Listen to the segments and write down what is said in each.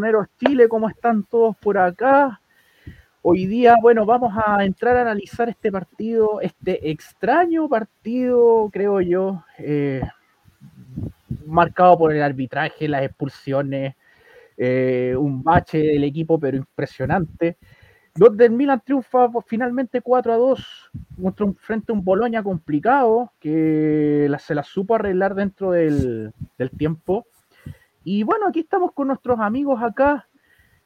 de Rosoneros Chile. ¿Cómo están todos por acá? Hoy día, bueno, vamos a entrar a analizar este partido, este extraño partido, creo yo, eh, marcado por el arbitraje, las expulsiones, eh, un bache del equipo, pero impresionante. Donde el Milan triunfa finalmente 4 a 2 frente a un Boloña complicado que se la supo arreglar dentro del, tiempo. Y bueno, aquí estamos con nuestros amigos acá,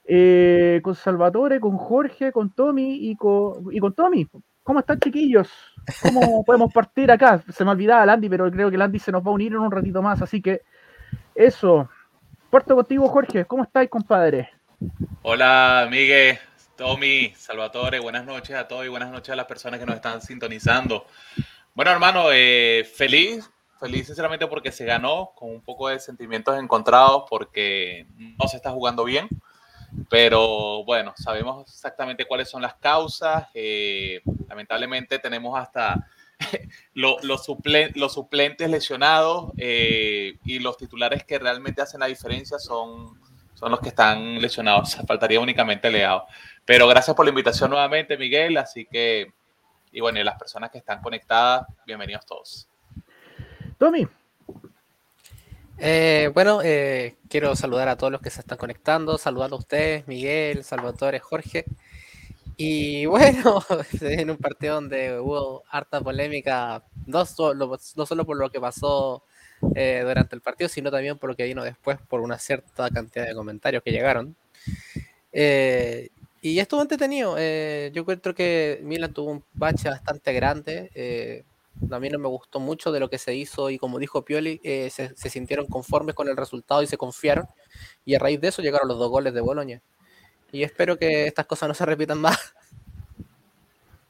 eh, con Salvatore, con Jorge, con Tommy y con, y con Tommy. ¿Cómo están, chiquillos? ¿Cómo podemos partir acá? Se me olvidaba Landy, pero creo que Landy se nos va a unir en un ratito más, así que eso. Parto contigo, Jorge. ¿Cómo estáis, compadre? Hola, Miguel. Tommy, Salvatore, buenas noches a todos y buenas noches a las personas que nos están sintonizando. Bueno, hermano, eh, feliz, feliz sinceramente porque se ganó con un poco de sentimientos encontrados porque no se está jugando bien, pero bueno, sabemos exactamente cuáles son las causas. Eh, lamentablemente tenemos hasta los, los, suplentes lesionados eh, y los titulares que realmente hacen la diferencia son, son los que están lesionados. Faltaría únicamente Leao. Pero gracias por la invitación nuevamente, Miguel. Así que, y bueno, y las personas que están conectadas, bienvenidos todos. Tommy. Eh, bueno, eh, quiero saludar a todos los que se están conectando, saludar a ustedes, Miguel, Salvatore, Jorge. Y bueno, en un partido donde hubo harta polémica, no solo, no solo por lo que pasó eh, durante el partido, sino también por lo que vino después, por una cierta cantidad de comentarios que llegaron. Y estuvo entretenido. Eh, yo encuentro que Milan tuvo un bache bastante grande. Eh, a mí no me gustó mucho de lo que se hizo y como dijo Pioli, eh, se, sintieron conformes con el resultado y se confiaron. Y a raíz de eso llegaron los dos goles de Boloña. Y espero que estas cosas no se repitan más.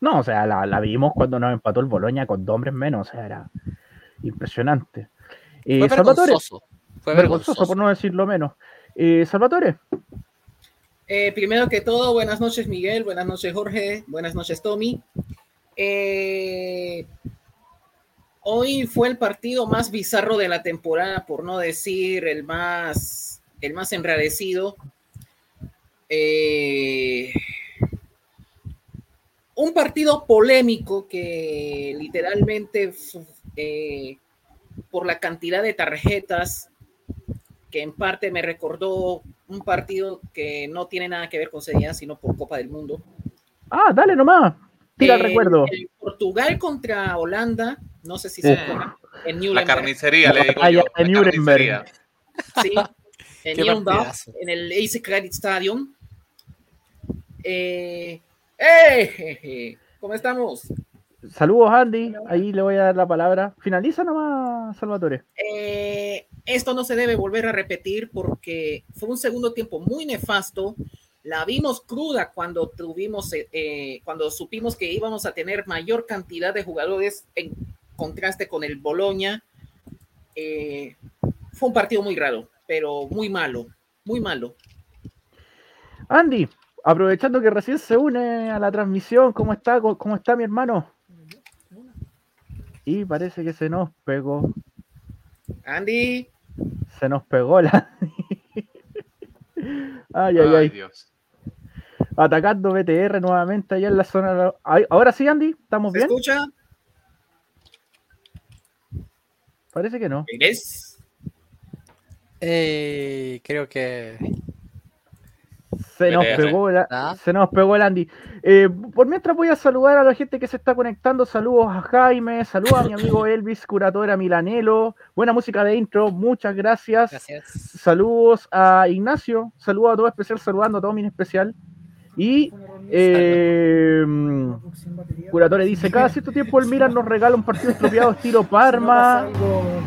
No, o sea, la, vimos cuando nos empató el Boloña con dos hombres menos. O sea, era impresionante. Fue vergonzoso. Fue vergonzoso, por no decirlo menos. Salvatore, eh, primero que todo, buenas noches Miguel, buenas noches Jorge, buenas noches Tommy. Eh, hoy fue el partido más bizarro de la temporada, por no decir el más, el más enradecido. Eh, un partido polémico que literalmente por la cantidad de tarjetas que en parte me recordó un partido que no tiene nada que ver con Serie sino por Copa del Mundo. Ah, dale nomás. Tira el recuerdo. Portugal contra Holanda, no sé si se llama. En La carnicería, le digo yo. En Nuremberg. Sí, en Nuremberg, en el AC Credit Stadium. Eh, ¡Eh! ¿Cómo estamos? Saludos, Andy. Ahí le voy a dar la palabra. Finaliza nomás, Salvatore. Eh, esto no se debe volver a repetir porque fue un segundo tiempo muy nefasto. La vimos cruda cuando tuvimos, eh, eh, cuando supimos que íbamos a tener mayor cantidad de jugadores en contraste con el Boloña. fue un partido muy raro, pero muy malo, muy malo. Andy, aprovechando que recién se une a la transmisión, ¿cómo está, cómo está mi hermano? Y parece que se nos pegó. Andy. Se nos pegó la. ay, ay, ay. Dios. Atacando BTR nuevamente allá en la zona. Ahora sí, Andy, ¿estamos bien? escucha? Parece que no. ¿Eres? Eh, creo que se nos, pegó se nos pegó el Andy. Eh, por mientras voy a saludar a la gente que se está conectando. Saludos a Jaime, saludos a mi amigo Elvis, curadora Milanelo. Buena música de intro, muchas gracias. Saludos a Ignacio, saludos a todo especial, saludando a todo mi especial. Y eh, Curatore dice, cada cierto tiempo el Milan nos regala un partido estropeado estilo Parma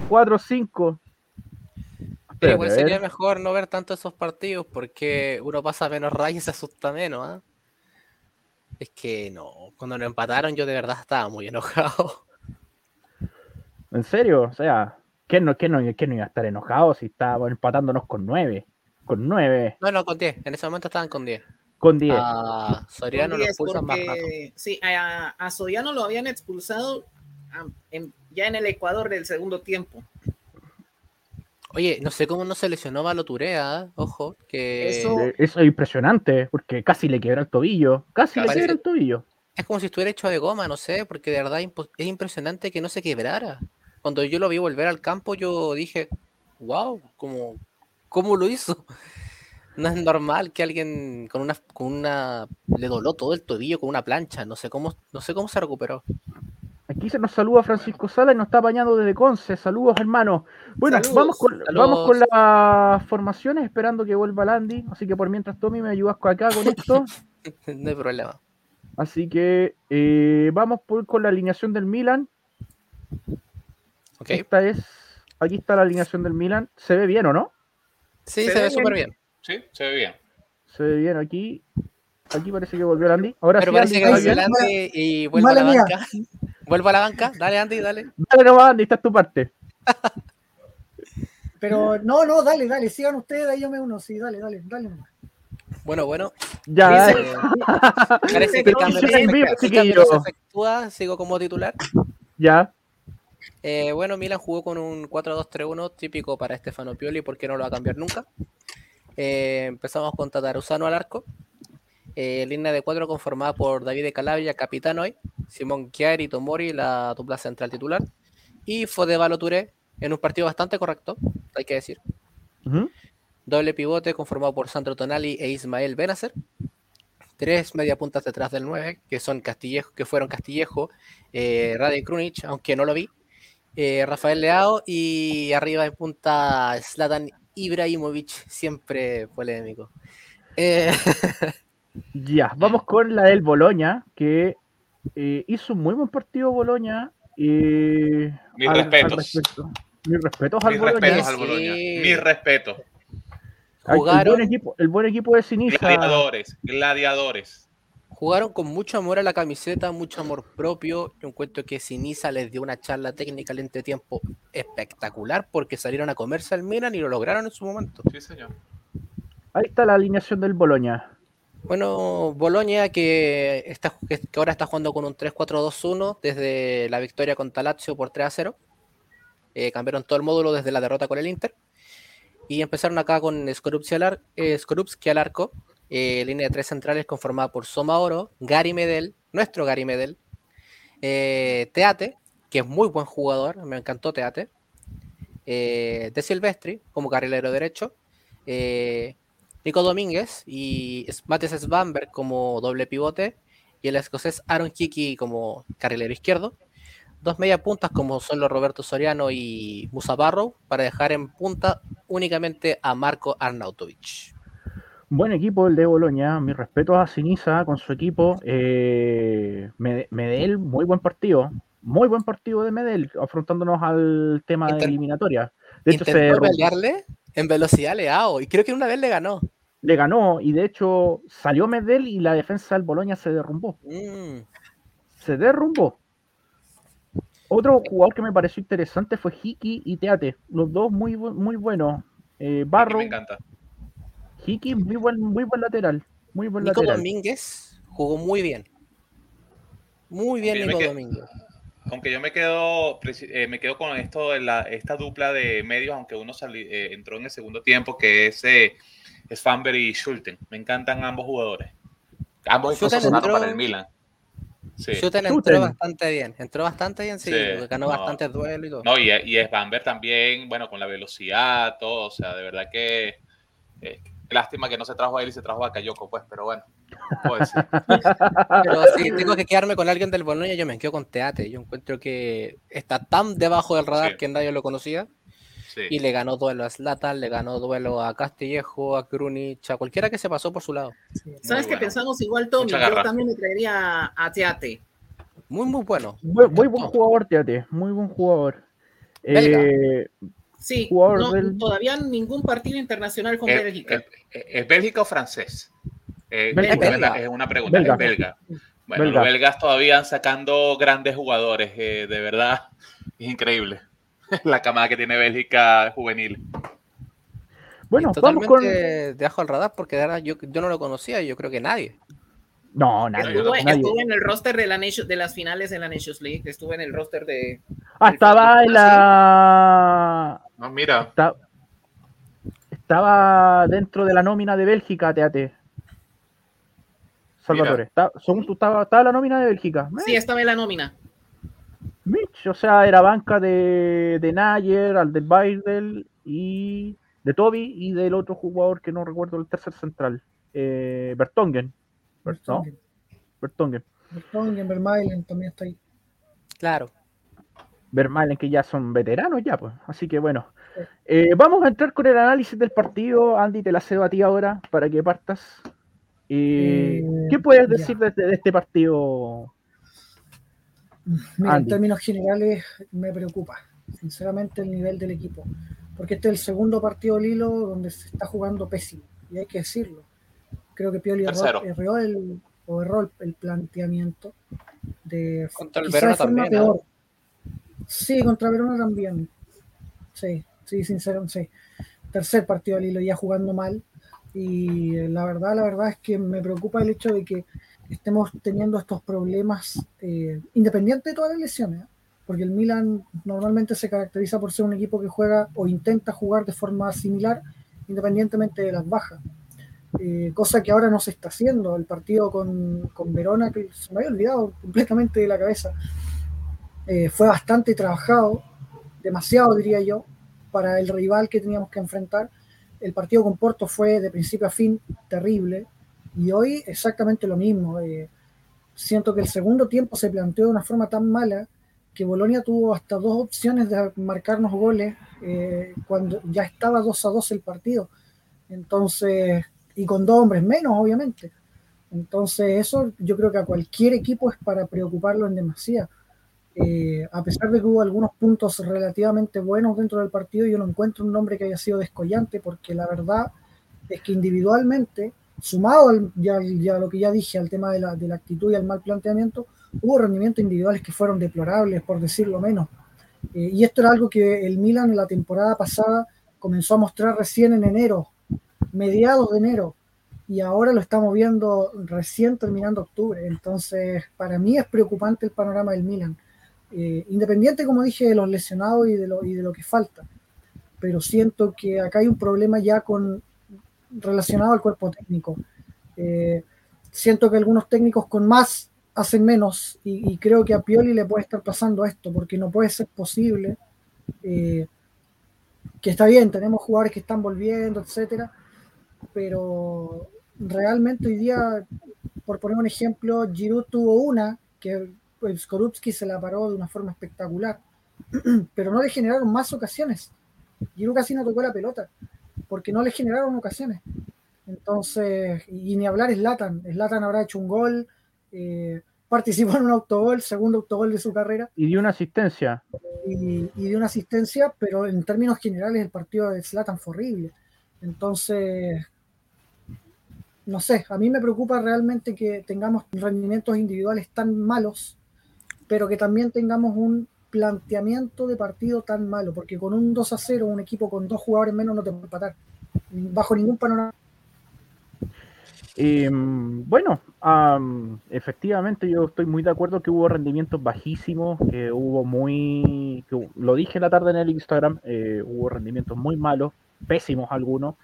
4-5. Pero igual sería mejor no ver tanto esos partidos porque uno pasa menos rayas y se asusta menos. ¿ah? Es que no, cuando lo empataron yo de verdad estaba muy enojado. ¿En serio? O sea, ¿quién no, quién no, quién no iba a estar enojado si estábamos empatándonos con nueve? Con nueve. No, no, con diez. En ese momento estaban con diez. Con diez. A Soriano lo expulsan más rato. Sí, a, Soriano lo habían expulsado ya en el Ecuador del segundo tiempo. Oye, no sé cómo no se lesionó Baloturea, ojo, que Eso- Eh, Eso es impresionante, porque casi le quiebra el tobillo. Casi le quiebra el tobillo. es como si estuviera hecho de goma, no sé, porque de verdad es impresionante que no se quebrara. Cuando yo lo vi volver al campo, yo dije, wow, ¿cómo, cómo lo hizo? No es normal que alguien con una, con una, le doló todo el tobillo con una plancha, no sé cómo, no sé cómo se recuperó. Aquí se nos saluda Francisco Sala y nos está apañando desde Conce. Saludos, hermano. Bueno, Saludos. vamos con, Saludos. vamos con las formaciones, esperando que vuelva Landy. Así que por mientras, Tommy, me ayudas con acá con esto. no hay problema. Así que eh, vamos por, con la alineación del Milan. Ok. Esta es. Aquí está la alineación del Milan. Se ve bien, ¿o no? Sí, Se se, ve ve súper bien. Sí, se ve bien. Se ve bien aquí. Aquí parece que volvió Landy. Ahora Pero sí, parece Andy, que ¿está volvió bien? Andy y vuelvo a la mía. banca. Vuelvo a la banca. Dale, Andy, dale. Dale nomás, Andy, esta es tu parte. Pero no, no, dale, dale, sigan ustedes, ahí yo me uno, sí, dale, dale, dale. nomás. Bueno, bueno. Ya, Dice- eh, Parece que el el no se efectúa, sigo como titular. ya. Eh, bueno, Milan jugó con un 4-2-3-1 típico para Stefano Pioli, porque no lo va a cambiar nunca. Eh, empezamos con Tataruzano al arco. Eh, línea de cuatro conformada por David de Calabria, capitán hoy, Simón Chiari Tomori, la dupla central titular, y Fode Touré en un partido bastante correcto, hay que decir. Doble pivote conformado por Sandro Tonali e Ismael Benacer. Tres media puntas detrás del 9, que son Castillejo, que fueron Castillejo, eh, Rade Krunic, aunque no lo vi. eh, Rafael Leao y arriba en punta Zlatan Ibrahimovic, siempre polémico. Eh, Ya, vamos con la del Boloña, que eh, hizo un muy buen partido Boloña. eh, Mis al- al respetos. respecto. Mis respetos al Mis Boloña. respetos al sí. Mis respetos. El jugaron, buen, equipo, el buen equipo de Sinisa. Gladiadores, gladiadores. Jugaron con mucho amor a la camiseta, mucho amor propio. Yo encuentro que Sinisa les dio una charla técnica al entretiempo espectacular porque salieron a comerse al Milan y lo lograron en su momento. Sí, señor. Ahí está la alineación del Boloña. Bueno, Boloña que, está, que ahora está jugando con un 3-4-2-1 desde la victoria contra Lazio por 3-0. Eh, cambiaron todo el módulo desde la derrota con el Inter. Y empezaron acá con Skorupski al, ar- eh, al arco, eh, línea de tres centrales conformada por Soma Oro, Gary Medel, nuestro Gary Medel, eh, Teate, que es muy buen jugador, me encantó Teate, eh, De Silvestri como carrilero derecho, Nico Domínguez y Mates Svamberg como doble pivote y el escocés Aaron Kiki como carrilero izquierdo. Dos media puntas como son los Roberto Soriano y Musa Barrow para dejar en punta únicamente a Marco Arnautovic. Buen equipo el de Boloña. Mis respetos a Sinisa con su equipo. Eh, Mede- Medel, muy buen partido. Muy buen partido de Medel, afrontándonos al tema de eliminatoria. De hecho, se pelearle en velocidad Leao y creo que una vez le ganó. le ganó y de hecho salió Medel y la defensa del Boloña se derrumbó. Mm, Se derrumbó. Otro jugador que me pareció interesante fue Hiki y Teate. Los dos muy, muy buenos. Eh, Barro, me encanta. Hiki, muy buen, muy buen lateral. Muy buen Nico lateral. Domínguez jugó muy bien. Muy bien Nico Domínguez. Aunque yo me quedo, eh, me quedo con esto de la, esta dupla de medios, aunque uno sali- eh, entró en el segundo tiempo, que es eh, Svanberg y Schulten. Me encantan ambos jugadores. Ambos Schulten entró- para el Milan. Sí. Schuten. entró bastante bien. Entró bastante bien, sí. Sí, ganó no. bastantes duelos y todo. No, y, y Svanberg también, bueno, con la velocidad, todo, o sea, de verdad que eh, lástima que no se trajo a él y se trajo a Cayoko, pues, pero bueno. Pero si tengo que quedarme con alguien del Boloña, yo me quedo con Teate. Yo encuentro que está tan debajo del radar Sí. que nadie lo conocía. Sí. Y le ganó duelo a Zlatan, le ganó duelo a Castillejo, a Krunic, a cualquiera que se pasó por su lado. ¿Sabes qué bueno. pensamos igual, Tommy? Yo también me traería a Teate. Muy, muy bueno. Muy, muy buen jugador, Teate. Muy buen jugador. Eh, Sí, Jugador no, del- todavía ningún partido internacional con ¿Es, Bélgica. es- es Bélgica o francés? Eh, es una- Belga. Es una pregunta. Belga. Es belga. Bueno, Belga. los belgas todavía sacando grandes jugadores, eh, de verdad, es increíble. La camada que tiene Bélgica juvenil. bueno, vamos con. debajo del radar porque de verdad yo, yo no lo conocía y yo creo que nadie. No, nadie. Estuvo en el roster de, la Nation- de las finales de la Nations League, estuvo en el roster de... Ah, estaba en la. No, mira, está- estaba dentro de la nómina de Bélgica, TAT. Salvatore, está- según tú estaba, estaba la nómina de Bélgica. Sí, estaba en la nómina. Mitch, o sea, era banca de, de Nayer, Alderweireld y de Toby y del otro jugador que no recuerdo el tercer central, eh, Bertongen. Bertongen. Vertonghen, Vermaelen también está ahí. Claro. Vermaelen que ya son veteranos ya, pues. Así que bueno. Eh, vamos a entrar con el análisis del partido. Andy, te la cedo a ti ahora para que partas. Eh, Eh, ¿Qué puedes decir de, de este partido? Mira, en términos generales me preocupa, sinceramente, el nivel del equipo. Porque este es el segundo partido del hilo donde se está jugando pésimo. Y hay que decirlo. Creo que Pioli erró, erró el, o erró el, planteamiento de Contra el forma también, ¿no? Sí, contra Verona también. Sí, sí, sinceramente, sí. Tercer partido del hilo ya jugando mal. Y eh, la verdad, la verdad es que me preocupa el hecho de que estemos teniendo estos problemas, eh, independiente de todas las lesiones, ¿eh? porque el Milan normalmente se caracteriza por ser un equipo que juega o intenta jugar de forma similar, independientemente de las bajas. Eh, cosa que ahora no se está haciendo. El partido con, con Verona, que se me había olvidado completamente de la cabeza, eh, fue bastante trabajado, demasiado diría yo, para el rival que teníamos que enfrentar. El partido con Porto fue de principio a fin terrible y hoy exactamente lo mismo. eh, siento que el segundo tiempo se planteó de una forma tan mala que Bolonia tuvo hasta dos opciones de marcarnos goles eh, cuando ya estaba 2 a 2 el partido. Entonces, y con dos hombres menos, obviamente. Entonces, eso yo creo que a cualquier equipo es para preocuparlo en demasía. Eh, a pesar de que hubo algunos puntos relativamente buenos dentro del partido, yo no encuentro un nombre que haya sido descollante, porque la verdad es que individualmente, sumado al, ya, ya lo que ya dije, al tema de la, de la actitud y al mal planteamiento, hubo rendimientos individuales que fueron deplorables, por decirlo menos. Eh, y esto era algo que el Milan la temporada pasada comenzó a mostrar recién en enero, mediados de enero, y ahora lo estamos viendo recién terminando octubre. Entonces, para mí es preocupante el panorama del Milan. Eh, independiente, como dije, de los lesionados y de, lo, y de lo que falta. Pero siento que acá hay un problema ya con relacionado al cuerpo técnico. Eh, siento que algunos técnicos con más hacen menos y, creo que a Pioli le puede estar pasando esto porque no puede ser posible eh, que está bien, tenemos jugadores que están volviendo, etcétera, pero realmente hoy día, por poner un ejemplo, Giroud tuvo una que pues, Skorupski se la paró de una forma espectacular, pero no le generaron más ocasiones. Giroud casi no tocó la pelota porque no le generaron ocasiones. Entonces, y ni hablar Slatan, Slatan habrá hecho un gol, eh, participó en un autogol, segundo autogol de su carrera. Y dio una asistencia. Y, y dio una asistencia, pero en términos generales el partido de Slatan fue horrible. Entonces, no sé, a mí me preocupa realmente que tengamos rendimientos individuales tan malos, pero que también tengamos un planteamiento de partido tan malo, porque con un 2 a 0, un equipo con dos jugadores menos no te puede empatar, bajo ningún panorama. Eh, bueno, um, efectivamente yo estoy muy de acuerdo que hubo rendimientos bajísimos, que hubo muy, que lo dije en la tarde en el Instagram, eh, hubo rendimientos muy malos, pésimos algunos,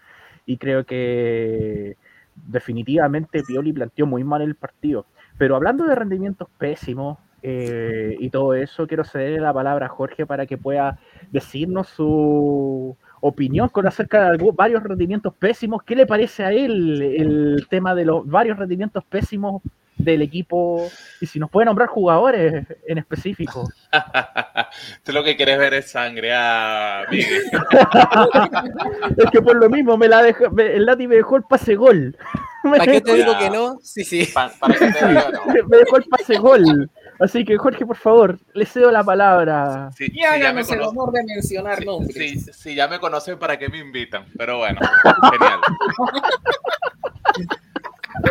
y creo que definitivamente Pioli planteó muy mal el partido. Pero hablando de rendimientos pésimos eh, y todo eso, quiero cederle la palabra a Jorge para que pueda decirnos su opinión con acerca de algún, varios rendimientos pésimos. ¿Qué le parece a él el tema de los varios rendimientos pésimos del equipo? Y si nos puede nombrar jugadores en específico. Tú lo que quieres ver es sangre a Miguel. es que por lo mismo me la dejó, me, el Lati me dejó el pase gol. ¿Para qué te digo que no? Sí, sí. Pa, para que te diga, no. me dejó el pase gol. Así que Jorge, por favor, le cedo la palabra. Sí, y sí, háganos el honor de mencionar sí, nombres. sí, sí, ya me conocen para qué me invitan, pero bueno, genial.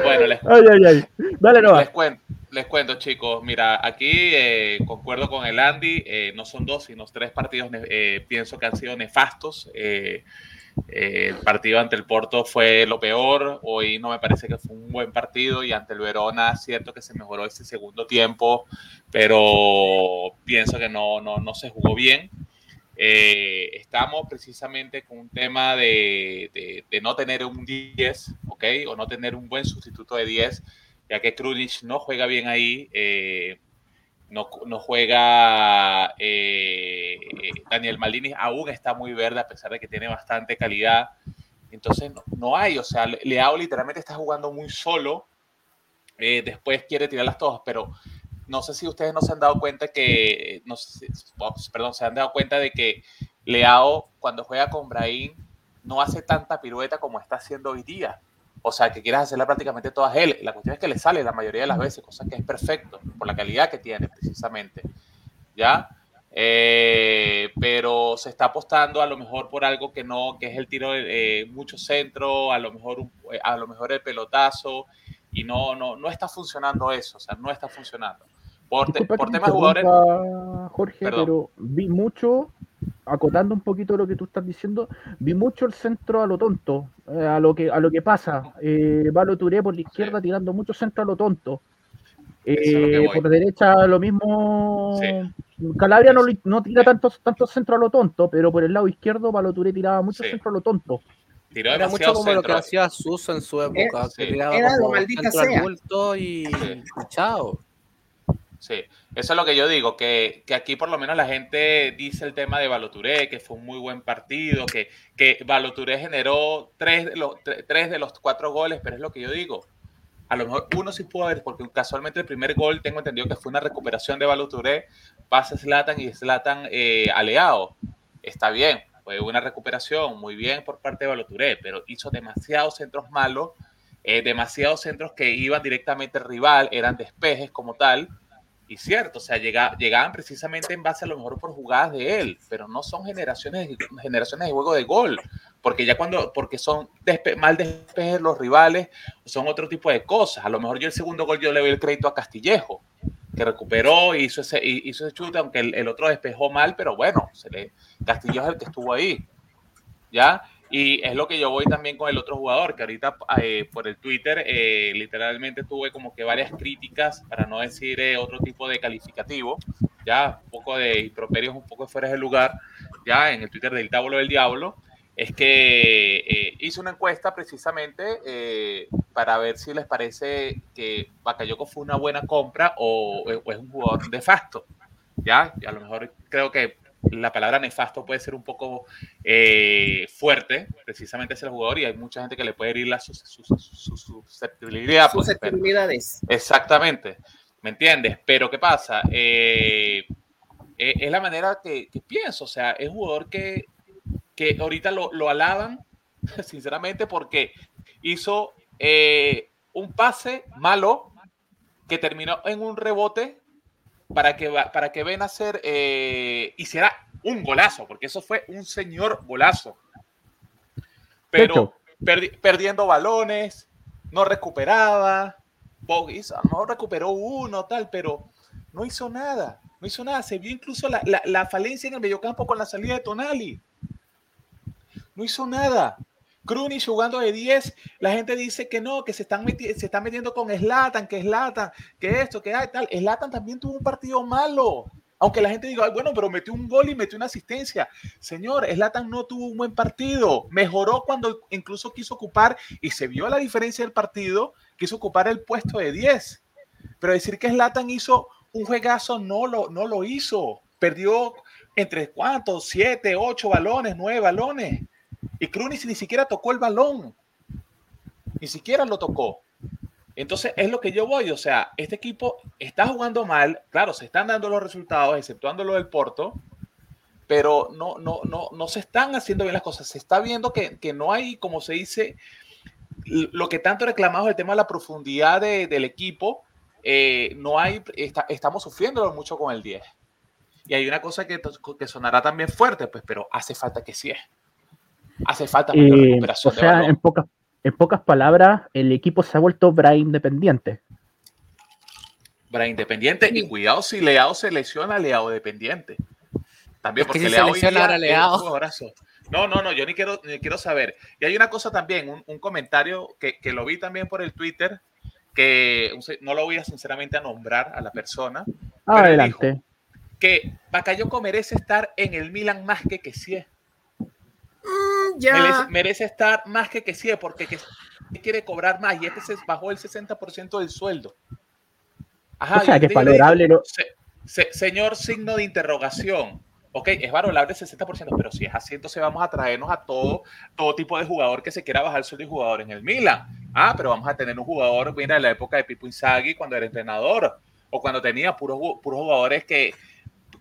Bueno, les, Ay, ay, ay. Dale, no. les cuento, les cuento, chicos. Mira, aquí eh, concuerdo con el Andy. eh, no son dos, sino tres partidos. eh, pienso que han sido nefastos. Eh, el partido ante el Porto fue lo peor. Hoy no me parece que fue un buen partido. Y ante el Verona, cierto que se mejoró ese segundo tiempo, pero pienso que no, no, no se jugó bien. eh, estamos precisamente con un tema de, de, no tener un 10, ¿ok? O no tener un buen sustituto de 10, ya que Krunic no juega bien ahí, eh, no, no, juega eh, Daniel Malini, aún está muy verde a pesar de que tiene bastante calidad. Entonces no, no hay, o sea, Leao literalmente está jugando muy solo, después quiere tirarlas todas, pero no sé si ustedes no se han dado cuenta que, no sé, perdón, se han dado cuenta de que Leao cuando juega con Brahim no hace tanta pirueta como está haciendo hoy día. O sea, que quieras hacerla prácticamente todas él. La cuestión es que le sale la mayoría de las veces, cosa que es perfecto, por la calidad que tiene precisamente. ¿Ya? Eh, pero se está apostando a lo mejor por algo que no, que es el tiro de eh, mucho centro, a lo mejor a lo mejor el pelotazo y no, no, no está funcionando eso, o sea, no está funcionando. Por, por temas jugadores. Jorge, pero vi mucho, acotando un poquito lo que tú estás diciendo, vi mucho el centro a lo tonto, eh, a lo que a lo que pasa. Eh, Valo Touré por la izquierda tirando mucho centro a lo tonto. Eh, por derecha lo mismo. Calabria no, no, tira tantos tanto centro a lo tonto, pero por el lado izquierdo Valo Touré tiraba mucho centro a lo tonto. Era mucho como lo que hacía Suso en su época, que tiraba era como maldita sea. y chao. Sí, eso es lo que yo digo, que, que, aquí por lo menos la gente dice el tema de Baloturé, que fue un muy buen partido, que, que Baloturé generó tres de, los, tres de los cuatro goles, pero es lo que yo digo. A lo mejor uno sí pudo haber, porque casualmente el primer gol tengo entendido que fue una recuperación de Baloturé, pasa Slatan y Slatan eh, aleado. Está bien, fue una recuperación muy bien por parte de Baloturé, pero hizo demasiados centros malos, eh, demasiados centros que iban directamente al rival, eran despejes como tal y cierto, o sea, llegaban precisamente en base a lo mejor por jugadas de él, pero no son generaciones, generaciones de juego de gol, porque ya cuando, porque son mal despejes los rivales, son otro tipo de cosas. A lo mejor yo el segundo gol yo le doy el crédito a Castillejo, que recuperó hizo ese, hizo ese chute, aunque el, el, otro despejó mal, pero bueno, se le, Castillejo es el que estuvo ahí. ¿Ya? Y es lo que yo voy también con el otro jugador, que ahorita eh, por el Twitter eh, literalmente tuve como que varias críticas, para no decir eh, otro tipo de calificativo, ya un poco de improperios, un poco fuera de lugar, ya en el Twitter del Tábulo del Diablo, es que hice una encuesta precisamente para ver si les parece que Bakayoko fue una buena compra o, o es un jugador de facto. Ya, y a lo mejor creo que la palabra nefasto puede ser un poco eh, fuerte, precisamente es el jugador, y hay mucha gente que le puede herir la susceptibilidad. Pues, Susceptibilidades. exactamente, ¿me entiendes? Pero ¿qué pasa? Eh, eh, es la manera que, pienso, o sea, es un jugador que, que ahorita lo, lo alaban, sinceramente, porque hizo un pase malo que terminó en un rebote para que, para que ven a hacer, eh, hiciera un golazo, porque eso fue un señor golazo. Pero perdiendo balones, no recuperaba, mejor recuperó uno, tal, pero no hizo nada, no hizo nada. Se vio incluso la, la, la falencia en el mediocampo con la salida de Tonali. No hizo nada. Krunic jugando de 10, la gente dice que no, que se están, se están metiendo con Slatan, que Slatan, que esto, que hay tal. Slatan también tuvo un partido malo. Aunque la gente diga, bueno, pero metió un gol y metió una asistencia. Señor, Slatan no tuvo un buen partido. Mejoró cuando incluso quiso ocupar, y se vio la diferencia del partido, quiso ocupar el puesto de 10. Pero decir que Slatan hizo un juegazo no lo, no lo hizo. Perdió entre cuántos, siete, ocho balones, nueve balones. Y Krunic ni siquiera tocó el balón. Ni siquiera lo tocó. Entonces es lo que yo voy. O sea, este equipo está jugando mal. Claro, se están dando los resultados, exceptuando lo del Porto. Pero no, no, no, no se están haciendo bien las cosas. Se está viendo que, no hay, como se dice, lo que tanto reclamamos el tema de la profundidad del equipo. Eh, no hay, estamos sufriendo mucho con el 10. Y hay una cosa que, que sonará también fuerte, pues, pero hace falta que sí es. Hace falta eh, recuperación. O sea, en pocas, en pocas palabras, el equipo se ha vuelto Bra independiente. Bra independiente, y cuidado si Leao se lesiona, Leao dependiente. También, porque Leao, hoy día Leao. No, no, no, yo ni quiero, ni quiero saber. Y hay una cosa también, un, comentario que, que, lo vi también por el Twitter, que no lo voy a sinceramente a nombrar a la persona. Adelante. que Bakayoko merece estar en el Milan más que que sí es. Mm, ya. Merece, merece estar más que que sí es porque que quiere cobrar más y este se bajó el 60% del sueldo. Ajá, O sea, yo que es digo, valorable lo- se- se- señor signo de interrogación. Ok, es valorable el 60%, pero si es así, entonces vamos a traernos a todo, todo tipo de jugador que se quiera bajar el sueldo y jugador en el Milan. Ah, pero vamos a tener un jugador, mira, de la época de Pipo Inzaghi, cuando era entrenador, o cuando tenía puros, puros jugadores que,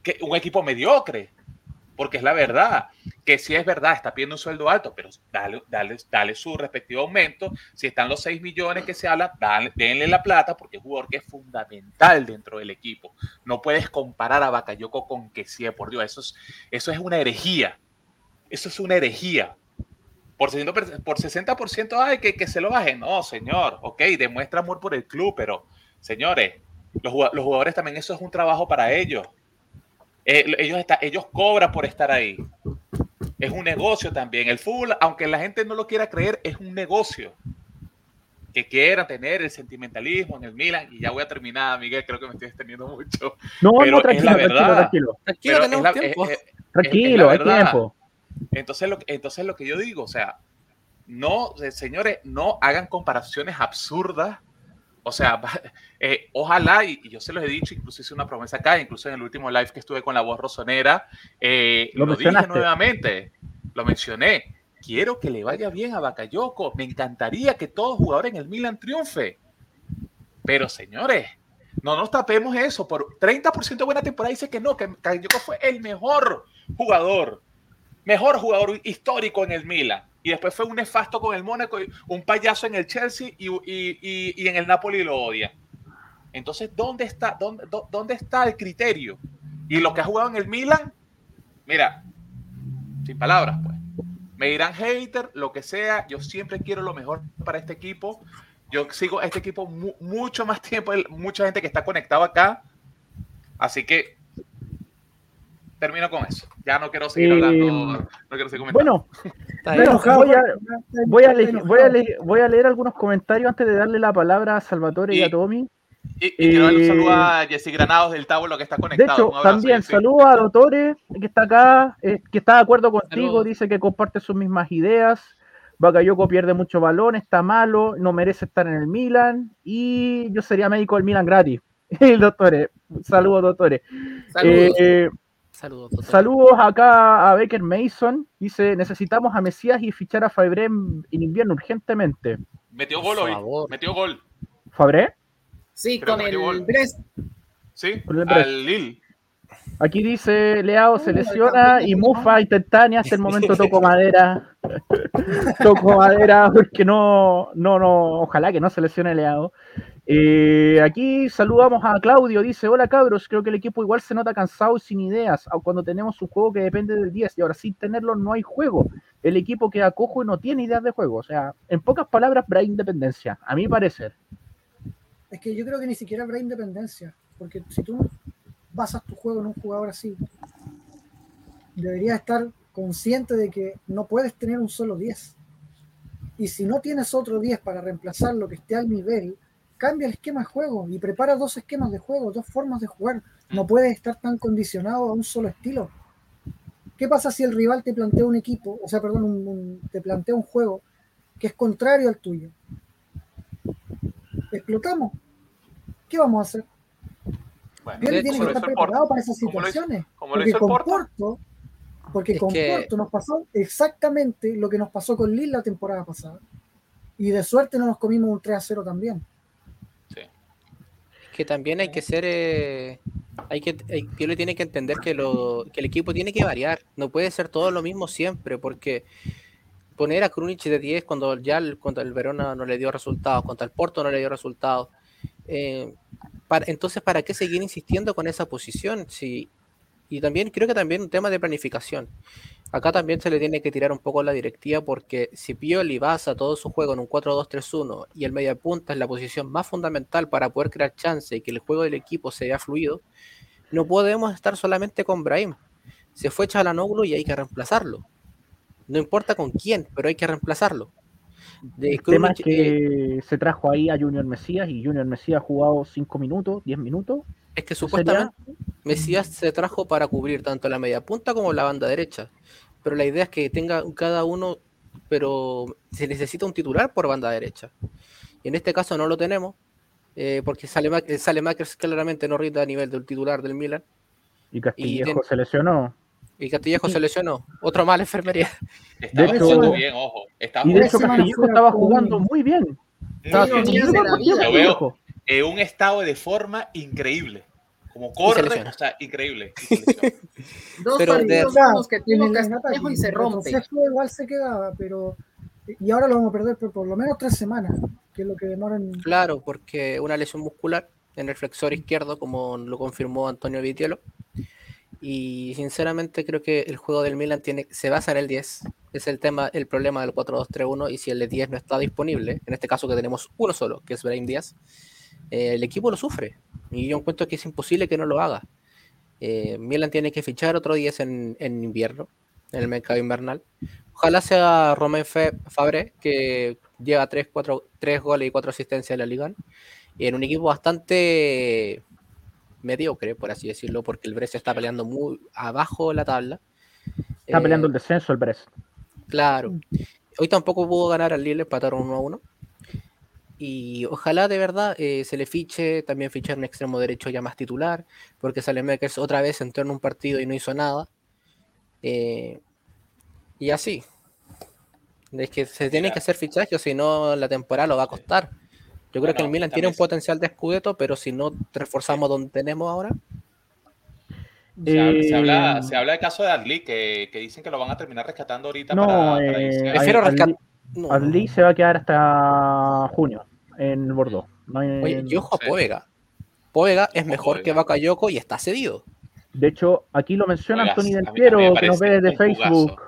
que un equipo mediocre. Porque es la verdad, que sí es verdad, está pidiendo un sueldo alto, pero dale, dale, dale su respectivo aumento. Si están los 6 millones que se habla, dale, denle la plata, porque es un jugador que es fundamental dentro del equipo. No puedes comparar a Bakayoko con que sí, por Dios, eso es, eso es una herejía. Eso es una herejía. Por 60%, por 60% ay, que, que se lo bajen. No, señor. Ok, demuestra amor por el club, pero señores, los, los jugadores también, eso es un trabajo para ellos. Eh, ellos, está, ellos cobran por estar ahí. Es un negocio también. El fútbol, aunque la gente no lo quiera creer, es un negocio. Que quieran tener el sentimentalismo en el Milan. Y ya voy a terminar, Miguel, creo que me estoy extendiendo mucho. No, Pero no, es tranquilo, la tranquilo, verdad. tranquilo. Tranquilo, es la- tiempo. es- es- Tranquilo, hay tiempo. entonces lo, que- entonces lo que yo digo, o sea, no, eh, señores, no hagan comparaciones absurdas. O sea, eh, ojalá, y, y yo se los he dicho, incluso hice una promesa acá, incluso en el último live que estuve con la voz rosonera, eh, Lo lo, dije nuevamente, lo mencioné. Quiero que le vaya bien a Bakayoko. Me encantaría que todo jugador en el Milan triunfe. Pero señores, no nos tapemos eso. Por 30% de buena temporada dice que no, que Bakayoko fue el mejor jugador mejor jugador histórico en el Milan. Y después fue un nefasto con el Mónaco, un payaso en el Chelsea y, y- y- en el Napoli lo odia. Entonces, ¿dónde está, dónde, dó- dónde está el criterio? Y lo que ha jugado en el Milan, mira, sin palabras, pues. Me dirán hater, lo que sea, yo siempre quiero lo mejor para este equipo. Yo sigo a este equipo mu- mucho más tiempo, mucha gente que está conectado acá. Así que termino con eso. Ya no quiero seguir Eh, hablando, no quiero seguir comentando. Bueno, voy a, voy, voy, voy leer algunos comentarios antes de darle la palabra a Salvatore y, Y- a Tommy. Y, y quiero darle un Eh, saludo a Jessy Granados del Tábulo que está De conectado. hecho, Un abrazo, también saludo a Dotore, que está acá, eh, que está de acuerdo contigo, Saludos. dice que comparte sus mismas ideas. Bakayoko pierde mucho balón, está malo, no merece estar en el Milan y yo sería médico del Milan gratis. El doctore, saludos doctores. Saludos. Eh, Saludos, doctor. saludos acá a Baker Mason, dice necesitamos a Mesías y fichar a Fabré en, invierno urgentemente. Metió gol hoy. Metió gol. ¿Fabré? sí, creo con el gol. Brest. Sí, Con el Brest. al Lille. Aquí dice Leao se lesiona y Mufa instantánea, hasta el momento toco madera. toco madera porque no, no, no, ojalá que no se lesione Leao. Eh, aquí saludamos a Claudio, dice, hola cabros, creo que el equipo igual se nota cansado y sin ideas, cuando tenemos un juego que depende del 10 y ahora sin tenerlo no hay juego. El equipo queda cojo y no tiene ideas de juego. O sea, en pocas palabras, Brain Independencia, a mi parecer. Es que yo creo que ni siquiera habrá independencia, porque si tú basas tu juego en un jugador así, deberías estar consciente de que no puedes tener un solo 10. Y si no tienes otro 10 para reemplazar lo que esté al nivel, cambia el esquema de juego y prepara dos esquemas de juego, dos formas de jugar. No puedes estar tan condicionado a un solo estilo. ¿Qué pasa si el rival te plantea un equipo, o sea, perdón, un- un- te plantea un juego que es contrario al tuyo? Explotamos. ¿Qué vamos a hacer? Bueno, tiene que estar preparado para esas Como lo hizo- situaciones. lo porque hizo con Porto. Porto, porque Es con que- Porto nos pasó exactamente lo que nos pasó con Lille la temporada pasada. Y de suerte no nos comimos un 3 a 0 también. Que también hay que ser eh, hay que hay- Pioli tiene que entender que lo que el equipo tiene que variar. No puede ser todo lo mismo siempre porque poner a Krunic de 10 cuando ya el, contra el Verona no le dio resultados contra el Porto no le dio resultados eh, para, entonces para qué seguir insistiendo con esa posición si y también creo que también un tema de planificación acá también se le tiene que tirar un poco la directiva porque si Pioli basa todo su juego en un 4-2-3-1 y el media punta es la posición más fundamental para poder crear chance y que el juego del equipo sea fluido, no podemos estar solamente con Brahim. Se fue Chalanoglu y hay que reemplazarlo. No importa con quién, pero hay que reemplazarlo. De tema es Krunic, eh, que se trajo ahí a Junior Mesías y Junior Mesías ha jugado 5 minutos, 10 minutos. es que sería- supuestamente Mesías se trajo para cubrir tanto la media punta como la banda derecha. Pero la idea es que tenga cada uno, pero se necesita un titular por banda derecha. Y en este caso no lo tenemos, eh, porque sale, eh, sale claramente no rinde a nivel del titular del Milan. Y Castillejo ten- se lesionó. Y Castillejo se lesionó. Otro la enfermería. Estaba hecho- jugando bien, ojo. Estaba Y de hecho Castillejo estaba jugando muy bien. Estaba muy bien. de partido vida. Lo veo. Castillejo. en un estado de forma increíble. Como corre, o sea, increíble. se. Dos Pero de- partidos Claro, buenos que el Castillejo y se rompe. retroceso igual se quedaba, pero y ahora lo vamos a perder por por lo menos tres semanas, que es lo que demoran. Claro, porque una lesión muscular en el flexor izquierdo, como lo confirmó Antonio Vitiolo. Y sinceramente creo que el juego del Milan tiene, se basa en el 10. Es el tema, el problema del 4-2-3-1. Y si el 10 no está disponible, en este caso que tenemos uno solo, que es Brahim Díaz, eh, el equipo lo sufre. Y yo encuentro que es imposible que no lo haga. Eh, Milan tiene que fichar otro 10 en, en invierno, en el mercado invernal. Ojalá sea Romain Fabre, que lleva 3, 4, 3 goles y 4 asistencias en la liga. En un equipo bastante mediocre, por así decirlo, porque el Brescia está peleando muy abajo de la tabla. Está Eh, peleando el descenso el Brest. Claro. Hoy tampoco pudo ganar al Lille, empataron 1 a 1. Y ojalá de verdad eh, se le fiche, también fichar un extremo derecho ya más titular, porque Salemekers otra vez entró en un partido y no hizo nada. Eh, y así. Es que se tienen Mira. que hacer fichajes, o si no la temporada lo va a costar. Yo creo que el Milan tiene un potencial de escudeto, pero si no reforzamos donde tenemos ahora, Se, habla, se, Eh, habla, se habla del caso de Adli, que, que dicen que lo van a terminar rescatando ahorita No, para, para eh, prefiero Adli-. No, Adli se va a quedar hasta junio en Bordeaux. No hay- Oye, y ojo a Sí. Povega. Povega es mejor que Povega. Bakayoko y está cedido. De hecho, aquí lo menciona Juegas, Anthony Del Piero, que nos ve desde jugazo. Facebook.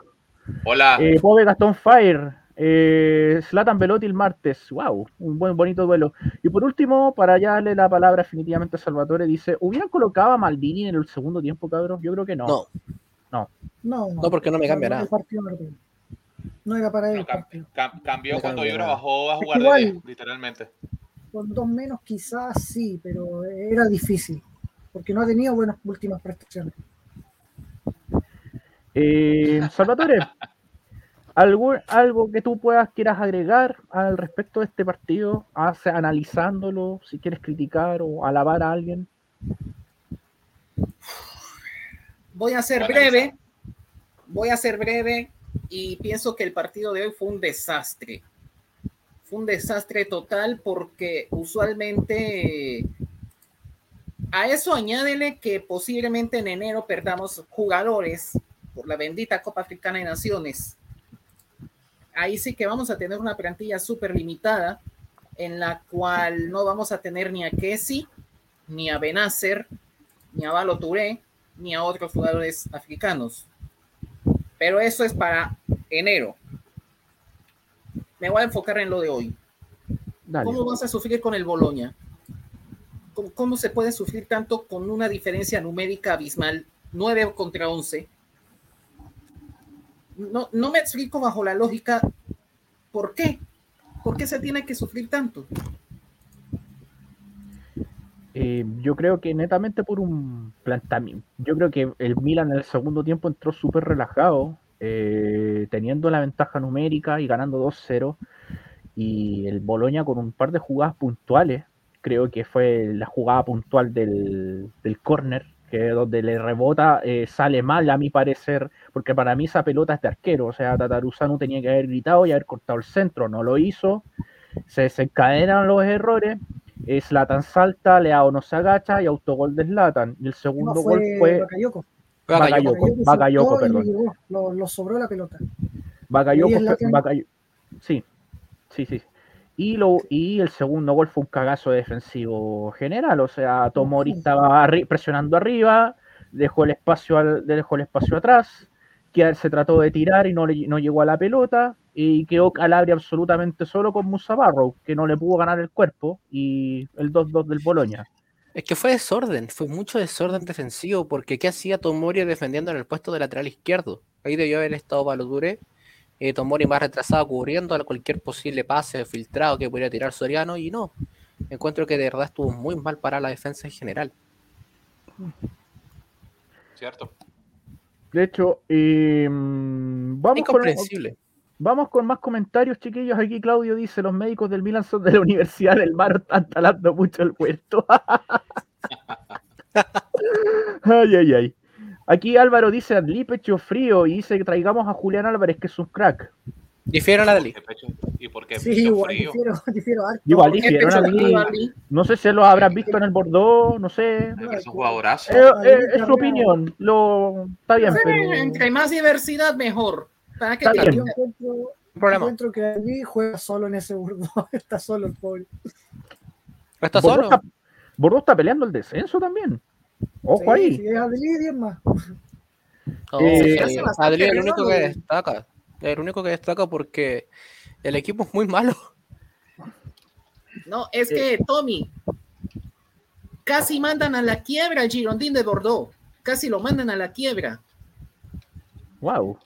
Hola. Eh, Pobre Gastón Fire, eh, Zlatan Velotti el martes. Wow, un buen bonito duelo. Y por último, para ya darle la palabra definitivamente a Salvatore, dice: ¿Hubieran colocado a Maldini en el segundo tiempo, cabrón? Yo creo que no. No, No, no. No, porque no me cambia nada. partido no era para él. No cam- cam- cambió Me cuando nada. bajó a jugar de igual- 10, literalmente. Con dos menos quizás sí, pero era difícil, porque no ha tenido buenas últimas prestaciones. Eh, Salvatore, ¿algo, ¿algo que tú puedas quieras agregar al respecto de este partido? Hace- analizándolo, si quieres criticar o alabar a alguien. Voy a ser breve. Voy a ser breve y pienso que el partido de hoy fue un desastre. Fue un desastre total porque usualmente a eso añádele que posiblemente en enero perdamos jugadores por la bendita Copa Africana de Naciones. Ahí sí que vamos a tener una plantilla súper limitada en la cual no vamos a tener ni a Kessi, ni a Benacer, ni a Balo Touré, ni a otros jugadores africanos. Pero eso es para enero. Me voy a enfocar en lo de hoy. Dale. ¿Cómo vas a sufrir con el Boloña? ¿Cómo, cómo se puede sufrir tanto con una diferencia numérica abismal? 9 contra 11. No, no me explico bajo la lógica por qué. ¿Por qué se tiene que sufrir tanto? Eh, yo creo que netamente por un planteamiento. Yo creo que el Milan en el segundo tiempo entró súper relajado, eh, teniendo la ventaja numérica y ganando 2-0. Y el Boloña con un par de jugadas puntuales, creo que fue la jugada puntual del, del córner, que donde le rebota eh, sale mal a mi parecer, porque para mí esa pelota es de arquero, o sea, Tataruzano tenía que haber gritado y haber cortado el centro, no lo hizo, se desencadenan los errores, Slatan salta, Leao no se agacha y autogol de Slatan. Y el No, segundo gol fue Bakayoko. Bakayoko. Bakayoko Bakayoko, perdón. llegó, Lo, lo sobró la pelota. Bakayoko, sí, sí, sí. Y, lo, y el segundo gol fue un cagazo defensivo general, o sea, Tomori estaba arri- presionando arriba, dejó el espacio al- dejó el espacio atrás, que se trató de tirar y no, le, no llegó a la pelota, y quedó Calabria absolutamente solo con Musa Barrow, que no le pudo ganar el cuerpo, y el 2-2 del Boloña. Es que fue desorden, fue mucho desorden defensivo, porque ¿qué hacía Tomori defendiendo en el puesto de lateral izquierdo? Ahí debió haber estado Balodure, eh, Tomori más retrasado cubriendo a cualquier posible pase filtrado que pudiera tirar Soriano y no. Encuentro que de verdad estuvo muy mal para la defensa en general. ¿Cierto? De hecho, eh, vamos con, vamos con más comentarios, chiquillos. Aquí Claudio dice, los médicos del Milan son de la Universidad del Mar, están talando mucho el huerto. ay, ay, ay. Aquí Álvaro dice, Adli pecho frío, y dice que traigamos a Julián Álvarez, que es un crack. Difiero la Dali. ¿Por qué pecho- ¿Y por qué Sí, pecho igual, frío? difiero, difiero harto. Igual ¿Qué dijeron pecho a Ali? no sé si lo habrás visto en el Bordeaux, no sé. Un jugadorazo. Eh, eh, es su opinión, lo está bien, pero Entre más diversidad, mejor. ¿Para qué Está te bien. Encuentro, problema. encuentro que allí juega solo en ese burdo. Está solo el pobre. ¿No está Bordeaux solo? está, Bordeaux está peleando el descenso también. Ojo Sí, ahí. sí, es y diez más. No, Eh, sí, es el único que destaca. Es el único que destaca porque el equipo es muy malo. No, es que, Tommy, casi mandan a la quiebra al Girondín de Bordeaux. Casi lo mandan a la quiebra. Wow.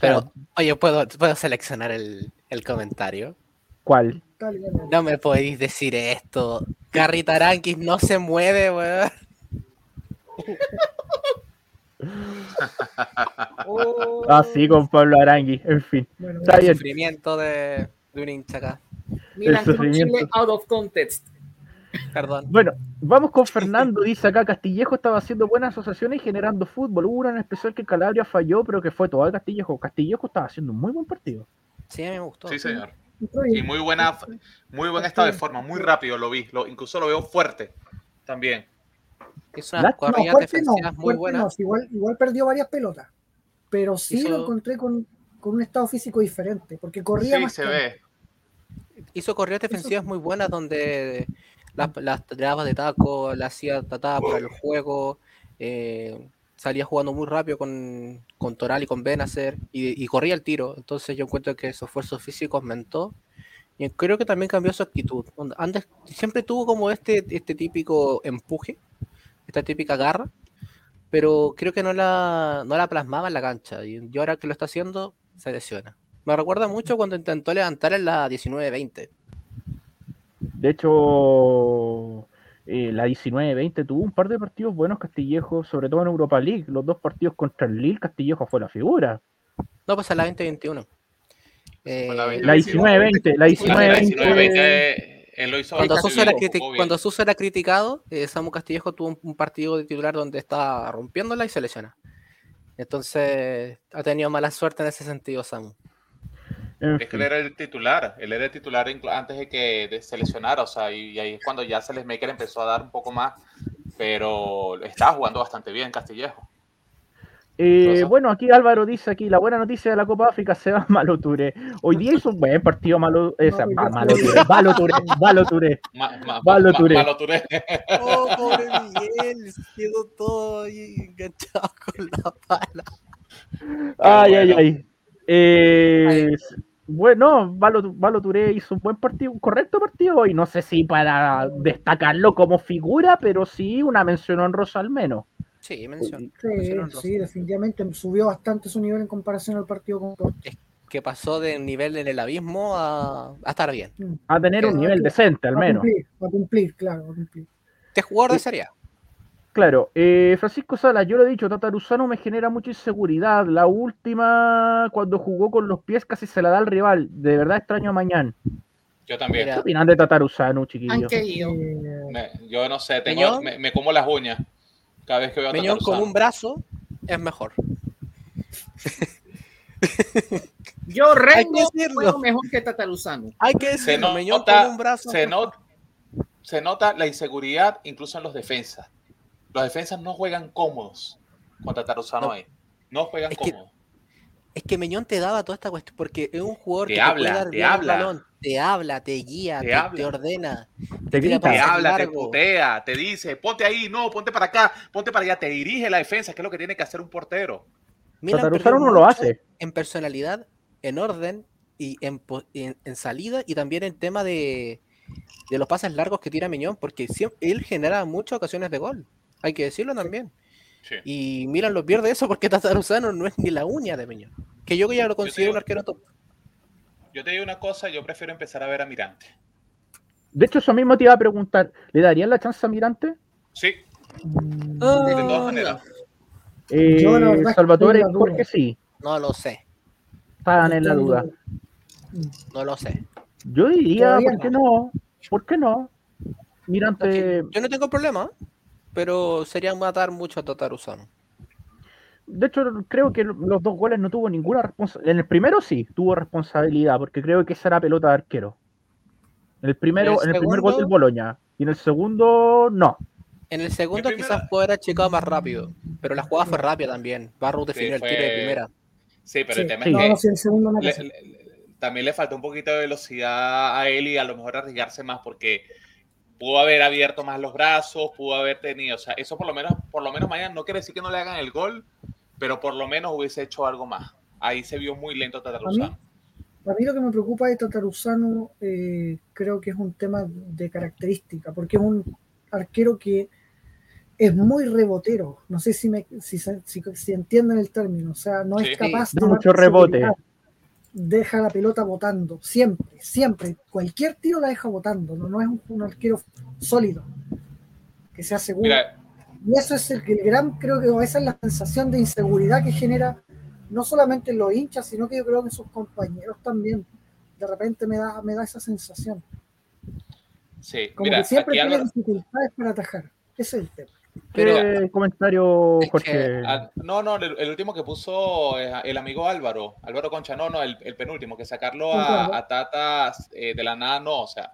Pero, oye, ¿puedo, puedo seleccionar el, el comentario? ¿Cuál? No me podéis decir esto. Carritaranquis no se mueve, weón. Oh, Así con Pablo Arangui, en fin. bueno, Está El bien. sufrimiento de, de un hincha acá. Miran con sufrimiento. Chile out of context. Perdón. Bueno, vamos con Fernando. Dice acá: Castillejo estaba haciendo buenas asociaciones y generando fútbol. Hubo una en especial que Calabria falló, pero que fue todo de Castillejo. Castillejo estaba haciendo un muy buen partido. Sí, a mí me gustó. Sí, señor. Y muy buena, muy buen estado de forma, muy rápido lo vi. Lo, incluso lo veo fuerte también. Hizo unas No, corridas no, defensivas muy fuerte buenas. no, igual, igual perdió varias pelotas. Pero sí Hizo- lo encontré con, con un estado físico diferente, porque corría Sí, más se que ve. Hizo corridas defensivas muy buenas donde las, las tiraba de taco, la hacía tratada por el juego, eh, salía jugando muy rápido con, con Toral y con Benacer y, y corría el tiro. Entonces yo encuentro que su esfuerzo físico aumentó y creo que también cambió su actitud. Antes siempre tuvo como este, este típico empuje, esta típica garra, pero creo que no la, no la plasmaba en la cancha y y ahora que lo está haciendo se lesiona. Me recuerda mucho cuando intentó levantar en la 19-20. De hecho, eh, la 19-20 tuvo un par de partidos buenos Castillejo, sobre todo en Europa League. Los dos partidos contra el Lille, Castillejo fue la figura. No, pues a la 2021. Eh, la 20. La 19-20, la La 19-20. 19-20, él lo hizo cuando, Suso era criti- cuando Suso era criticado, eh, Samu Castillejo tuvo un, un partido de titular donde está rompiéndola y se lesiona. Entonces ha tenido mala suerte en ese sentido, Samu. Es que él era el titular, él era el titular antes de que se lesionara, o sea, y, y ahí es cuando ya Maker empezó a dar un poco más, pero estaba jugando bastante bien Castillejo. Eh, bueno, aquí Álvaro dice aquí, la buena noticia de la Copa África se va Malo Touré. Hoy día hizo un buen partido Malo, hoy va, día Malo. Touré, Malo Touré, Malo Touré. Ma- ma- Malo ma- Touré. Malo Touré. Oh, pobre Miguel, quedó todo ahí enganchado con la pala. Ay, ay, bueno. ay. Eh, Ay. bueno, Valo, Valo Touré hizo un buen partido, un correcto partido hoy. No sé si para destacarlo como figura, pero sí una mención honrosa al menos. Sí, mencionó. Sí, definitivamente subió bastante su nivel en comparación al partido con Porto. que pasó de nivel en el abismo a, a estar bien. A tener un nivel decente, al a menos. cumplir, a cumplir, claro, a cumplir. Este jugador de Serie A. Claro, eh, Francisco Sala, yo lo he dicho, Tataruzano me genera mucha inseguridad. La última, cuando jugó con los pies, casi se la da al rival. De verdad extraño a Mañán. Yo también. ¿Qué opinan de Tataruzano, chiquillos? Eh, Me- yo no sé, tengo, me como las uñas cada vez que veo a Meñón con un brazo es mejor. Yo Rengo Hay que decirlo. juego mejor que Tataruzano. Hay que Se decirlo, Meñón nota, con un brazo. se, not- se nota la inseguridad incluso en los defensas. Los defensas no juegan cómodos con Tataruzano No. ahí. No juegan Es que- cómodos. Es que Meñón te daba toda esta cuestión, porque es un jugador Te que habla, te puede dar te el habla. balón, te habla, te guía, Te te, habla. te ordena. Te grita. Te habla, te largos. putea, te dice, ponte ahí, no, ponte para acá, ponte para allá, te dirige la defensa, que es lo que tiene que hacer un portero. Perdió no lo hace. En personalidad, en orden y en, en- en salida y también en tema de, de los pases largos que tira Meñón, porque siem- él genera muchas ocasiones de gol. Hay que decirlo también. Sí. Y Milan lo pierde eso porque Tataruzano no es ni la uña de Meñón. Que yo ya lo considero digo- un arquero top. yo te digo una cosa, yo prefiero empezar a ver a Mirante. De hecho, eso mismo te iba a preguntar. ¿Le darían la chance a Mirante? Sí, Ah, de todas maneras. Eh, Yo, Salvatore. Jorge sí, No lo sé, estaban en la duda. no lo sé. Yo diría, Todavía ¿por qué no? ¿Por qué no? Mirante, Yo no tengo problema, pero sería matar mucho a Tataruzano. de hecho, creo que los dos goles no tuvo ninguna responsabilidad. En el primero sí, tuvo responsabilidad, porque creo que esa era pelota de arquero. En el primero, ¿En en el el, primer gol del? Boloña. Y en el segundo, no. En el segundo primera- quizás puede haber achicado más rápido, pero la jugada fue rápida también. Barrow definió el fue- tiro de primera. Sí, pero Sí, el tema sí. es no, que no, si el segundo no le- pasa. le- le- también le faltó un poquito de velocidad a él y a lo mejor arriesgarse más porque pudo haber abierto más los brazos, pudo haber tenido, o sea, eso por lo menos, por lo menos mañana no quiere decir que no le hagan el gol, pero por lo menos hubiese hecho algo más. Ahí se vio muy lento Tataruzano. A mí lo que me preocupa de Tataruzano eh, creo que es un tema de característica, porque es un arquero que es muy rebotero. No sé si, me, si, si, si entienden el término. O sea, no Sí. es capaz de... mucho rebote. seguridad. Deja la pelota botando, siempre, siempre. Cualquier tiro la deja botando, no, no es un, un arquero sólido, que sea seguro. Mira, Y eso es el, el gran, creo que esa es la sensación de inseguridad que genera no solamente en los hinchas, sino que yo creo que en sus compañeros también. De repente me da, me da esa sensación. sí, Como mira, que siempre tiene dificultades para atajar. Ese es el tema. ¿Qué Pero- comentario, Es que, Jorge? Ah, no, no, el, el último que puso eh, el amigo Álvaro, Álvaro Concha, no, no, el, el penúltimo, que sacarlo a, a Tata eh, de la nada, no, o sea,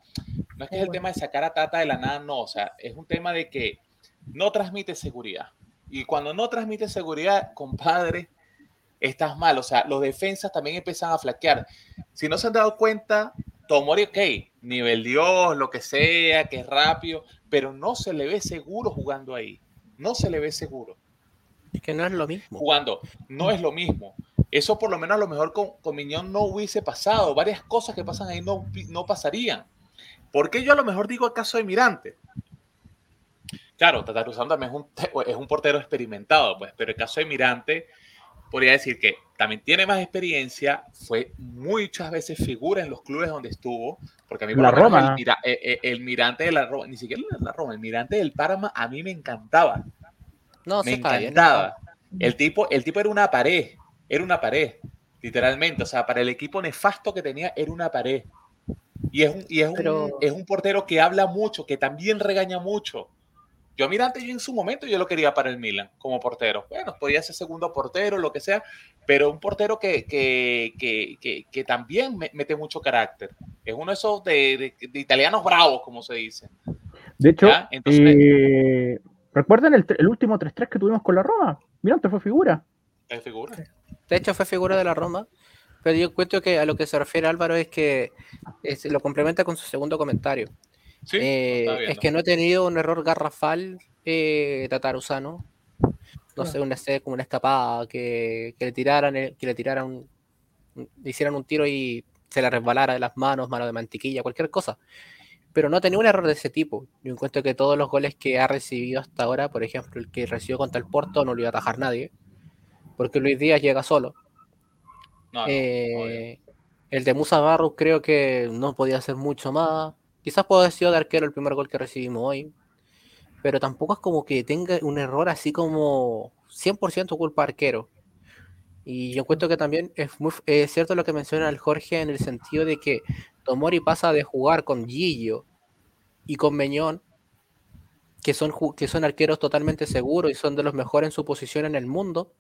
no es que es el tema de sacar a Tata de la nada, no, o sea, es un tema de que no transmite seguridad. Y cuando no transmite seguridad, compadre, estás mal, o sea, los defensas también empiezan a flaquear. Si no se han dado cuenta, Tomori, ok, nivel Dios, lo que sea, que es rápido, pero no se le ve seguro jugando ahí, no se le ve seguro Es que no es lo mismo. jugando. No es lo mismo. Eso por lo menos a lo mejor con, con Miñón no hubiese pasado. Varias cosas que pasan ahí no, no pasarían. ¿Por qué yo a lo mejor digo el caso de Mirante? Claro, Tataruzano también es un, es un portero experimentado, pues, pero el caso de Mirante podría decir que también tiene más experiencia, fue muchas veces figura en los clubes donde estuvo, porque a mí por La lo menos Roma. El, Mira- eh, eh, el Mirante de la Roma, ni siquiera la Roma, el Mirante del Parma a mí me encantaba No, me bien. encantaba. El tipo, el tipo era una pared, era una pared, literalmente. O sea, para el equipo nefasto que tenía, era una pared. Y es un, y es un, Pero- es un portero que habla mucho, que también regaña mucho. Yo a Mirante, yo en su momento, yo lo quería para el Milan como portero. Bueno, podía ser segundo portero, lo que sea, pero un portero que, que, que, que, que también me- mete mucho carácter. Es uno de esos de, de- de italianos bravos, como se dice. De hecho, entonces- eh, ¿recuerdan el, el último 3-3 que tuvimos con la Roma? Mirante fue figura. Es figura. De hecho, fue figura de la Roma. Pero yo encuentro que a lo que se refiere Álvaro es que es- lo complementa con su segundo comentario. Sí, Eh, es que no he tenido un error garrafal eh, Tataruzano. No sé, una como una escapada, que, que le tiraran, el- que le tiraran, un- un- le hicieran un tiro y se le resbalara de las manos, mano de mantequilla, cualquier cosa. Pero no ha tenido un error de ese tipo. Yo encuentro que todos los goles que ha recibido hasta ahora, por ejemplo, el que recibió contra el Porto, no lo iba a atajar nadie, porque Luis Díaz llega solo. No, no, Eh, el de Musa Barros creo que no podía hacer mucho más. Quizás puede haber sido de arquero el primer gol que recibimos hoy. Pero tampoco es como que tenga un error así como 100% culpa arquero. Y yo encuentro que también es muy cierto lo que menciona el Jorge en el sentido de que Tomori pasa de jugar con Gillo y con Meñón, que son, que son arqueros totalmente seguros y son de los mejores en su posición en el mundo,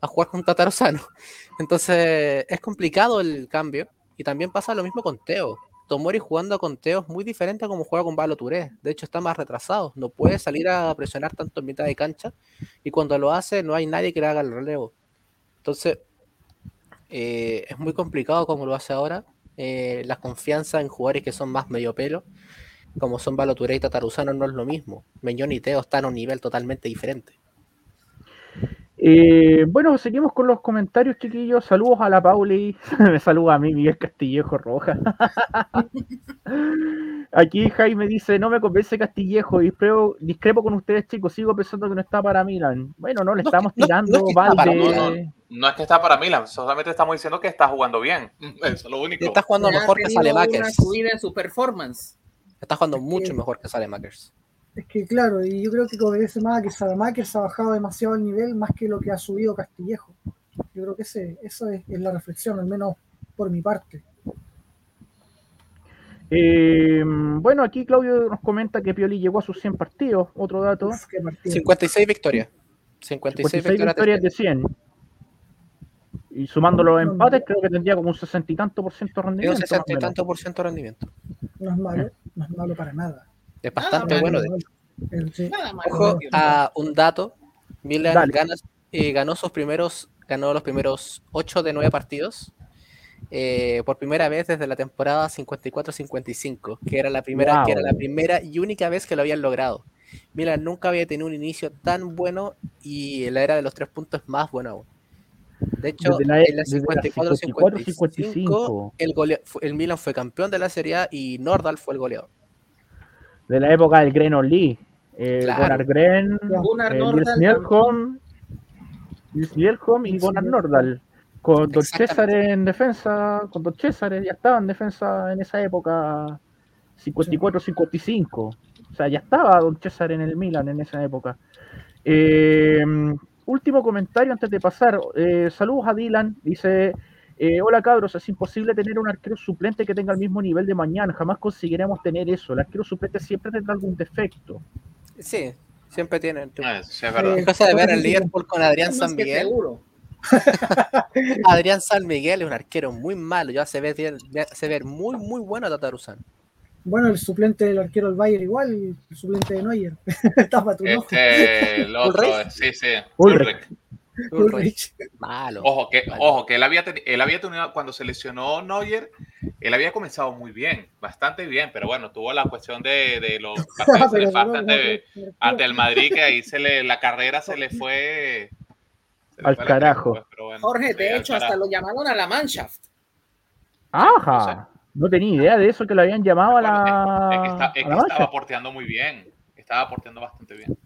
a jugar con Tataruzano. Entonces es complicado el cambio. Y también pasa lo mismo con Teo. Tomori jugando con Teo es muy diferente a como juega con Balo Touré. De hecho, está más retrasado. No puede salir a presionar tanto en mitad de cancha. Y cuando lo hace, no hay nadie que le haga el relevo. Entonces, eh, es muy complicado como lo hace ahora. Eh, la confianza en jugadores que son más medio pelo, como son Balo Touré y Tataruzano, no es lo mismo. Meñón y Teo están a un nivel totalmente diferente. Eh, bueno, seguimos con los comentarios, chiquillos. Saludos a la Pauli. Me saluda a mí, Miguel Castillejo Roja. Aquí Jaime dice, no me convence Castillejo, discrepo, discrepo con ustedes chicos, sigo pensando que no está para Milan. Bueno, no le No, estamos no, no tirando es que balde. No es que está para Milan, solamente estamos diciendo que está jugando bien. Eso es lo único. Está jugando Ya mejor que una Salemakers. subida en su performance. Está jugando mucho que- mejor que Salemakers. Es que claro, y yo creo que obedece más a que Salamakers ha bajado demasiado el nivel más que lo que ha subido Castillejo. Yo creo que ese, esa es, es la reflexión, al menos por mi parte. Eh, bueno, aquí Claudio nos comenta que Pioli llegó a sus 100 partidos. Otro dato: Uf, qué partido. 56 victorias. 56, 56 victorias. de 100. Y sumando los empates, creo que tendría como un 60 y tanto por ciento de Tiene un rendimiento. 60 y tanto por ciento de rendimiento. No es malo, no es malo para nada. Es bastante Nada bueno. Malo, de hecho. malo. Sí. Nada más. Ojo a un dato. Milan gana, eh, ganó sus primeros, ganó los primeros 8 de 9 partidos. eh, por primera vez desde la temporada 54-55, que era la primera, que era la primera y única vez que lo habían logrado. Milan nunca había tenido un inicio tan bueno y la era de los tres puntos más bueno aún. De hecho, la- en la desde la 54-55, 54-55. el, el Milan fue campeón de la Serie A y Nordal fue el goleador. De la época del Gren Lee. Eh, Claro. Gunnar Gren, Gunnar eh, Nordal Nils Nielholm, Nils Nielholm y Gunnar. Nordal. Con Don. César en defensa, con Don César ya estaba en defensa en esa época 54-55. O sea, ya estaba Don César en el Milan en esa época. Eh, último comentario antes de pasar. Eh, saludos a Dylan. Dice: eh, Hola cabros, es imposible tener un arquero suplente que tenga el mismo nivel de mañana. Jamás conseguiremos tener eso. El arquero suplente siempre tendrá algún defecto. Sí, siempre tienen. Ah, sí, es verdad. Eh, cosa de ver sí. Liverpool con Adrián San Miguel. seguro. Adrián San Miguel es un arquero muy malo. Ya se ve, se ve muy, muy bueno a Tataruzán. Bueno, el suplente del arquero del Bayern igual, el suplente de Neuer. Tapa tu ojo. Este, el otro, sí, sí. Ulrich. Ulrich. Ulrich. Malo. Ojo, que, Malo. ojo, que él había, él había tenido, cuando se lesionó Neuer, él había comenzado muy bien, bastante bien, pero bueno, tuvo la cuestión de, de los partidos no, ante, no, no, ante el Madrid, que ahí se le, la carrera se le fue. se le Al fue carajo. pues, pero bueno, Jorge, de hecho, hasta lo llamaron a la Mannschaft. ¡Ajá! No tenía idea de eso que lo habían llamado a la, Es que, está- es que la estaba porteando muy bien, estaba porteando bastante bien.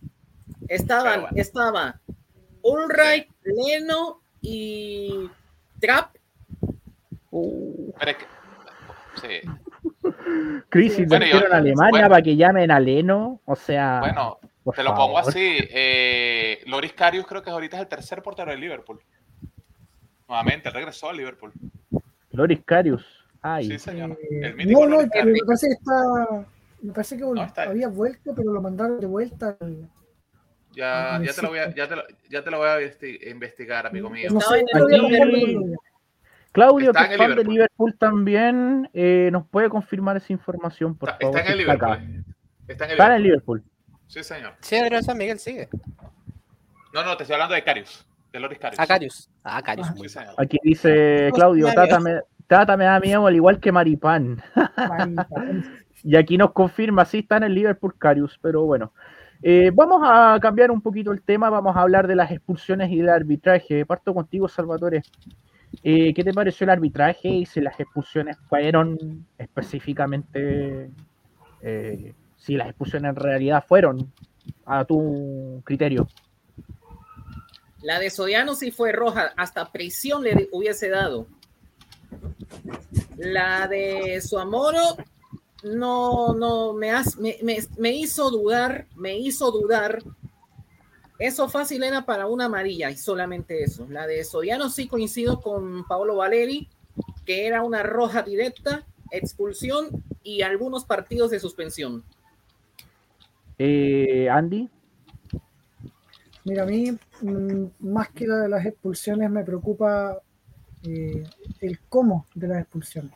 Estaban, bueno. estaba Ulreich, Leno y Trapp. Uh, Pero es que, sí, crisis Bueno, de yo- en Alemania bueno. para que llamen a Leno. O sea, bueno, te lo pongo así. Eh, Loris Karius creo que ahorita es el tercer portero del Liverpool. Nuevamente, regresó al Liverpool. Loris Karius. Ay, Sí, señor. Eh, El mítico no, no, me parece que está. Me parece que No, había vuelto, pero lo mandaron de vuelta. al- Ya, Ah, ya, te lo voy a, ya, te lo, ya te lo voy a investi- investigar, amigo mío. No sé, Liverpool. Claudio, Está que fan de Liverpool. Liverpool también, eh, nos puede confirmar esa información, por Está, favor. está en el. Liverpool. Está en el Está en el Liverpool. Liverpool. Sí, señor. Sí, San Miguel sigue. No, no, te estoy hablando de Carius. De Loris Carius. A Carius. A Carius. Ah. Sí, señor. Aquí dice Claudio. Tata me, Tata me da miedo al igual que Maripán. Ay, Y aquí nos confirma, sí, está en el Liverpool Carius, pero bueno. Eh, vamos a cambiar un poquito el tema, vamos a hablar de las expulsiones y del arbitraje. Parto contigo, Salvatore. Eh, ¿Qué te pareció el arbitraje y si las expulsiones fueron específicamente, eh, si las expulsiones en realidad fueron a tu criterio? La de Soriano sí fue roja, hasta prisión le hubiese dado. La de Suamoro no, no, me, has- me, me- me hizo dudar, me hizo dudar. Eso fácil era para una amarilla y solamente eso. La de Soriano sí coincido con Paolo Valeri, que era una roja directa, expulsión y algunos partidos de suspensión. Eh, Andy, Mira, a mí, mm, más que la de las expulsiones, me preocupa eh, el cómo de las expulsiones.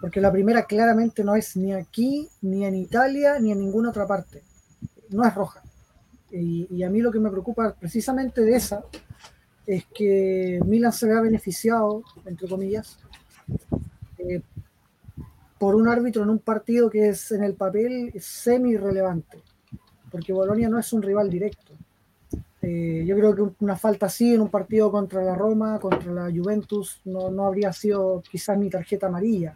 Porque la primera claramente no es ni aquí, ni en Italia, ni en ninguna otra parte. No es roja. Y, a mí lo que me preocupa precisamente de esa es que Milan se vea beneficiado, entre comillas, eh, por un árbitro en un partido que es en el papel semi irrelevante. Porque Bolonia no es un rival directo. Eh, yo creo que una falta así en un partido contra la Roma, contra la Juventus, no, no habría sido quizás ni tarjeta amarilla.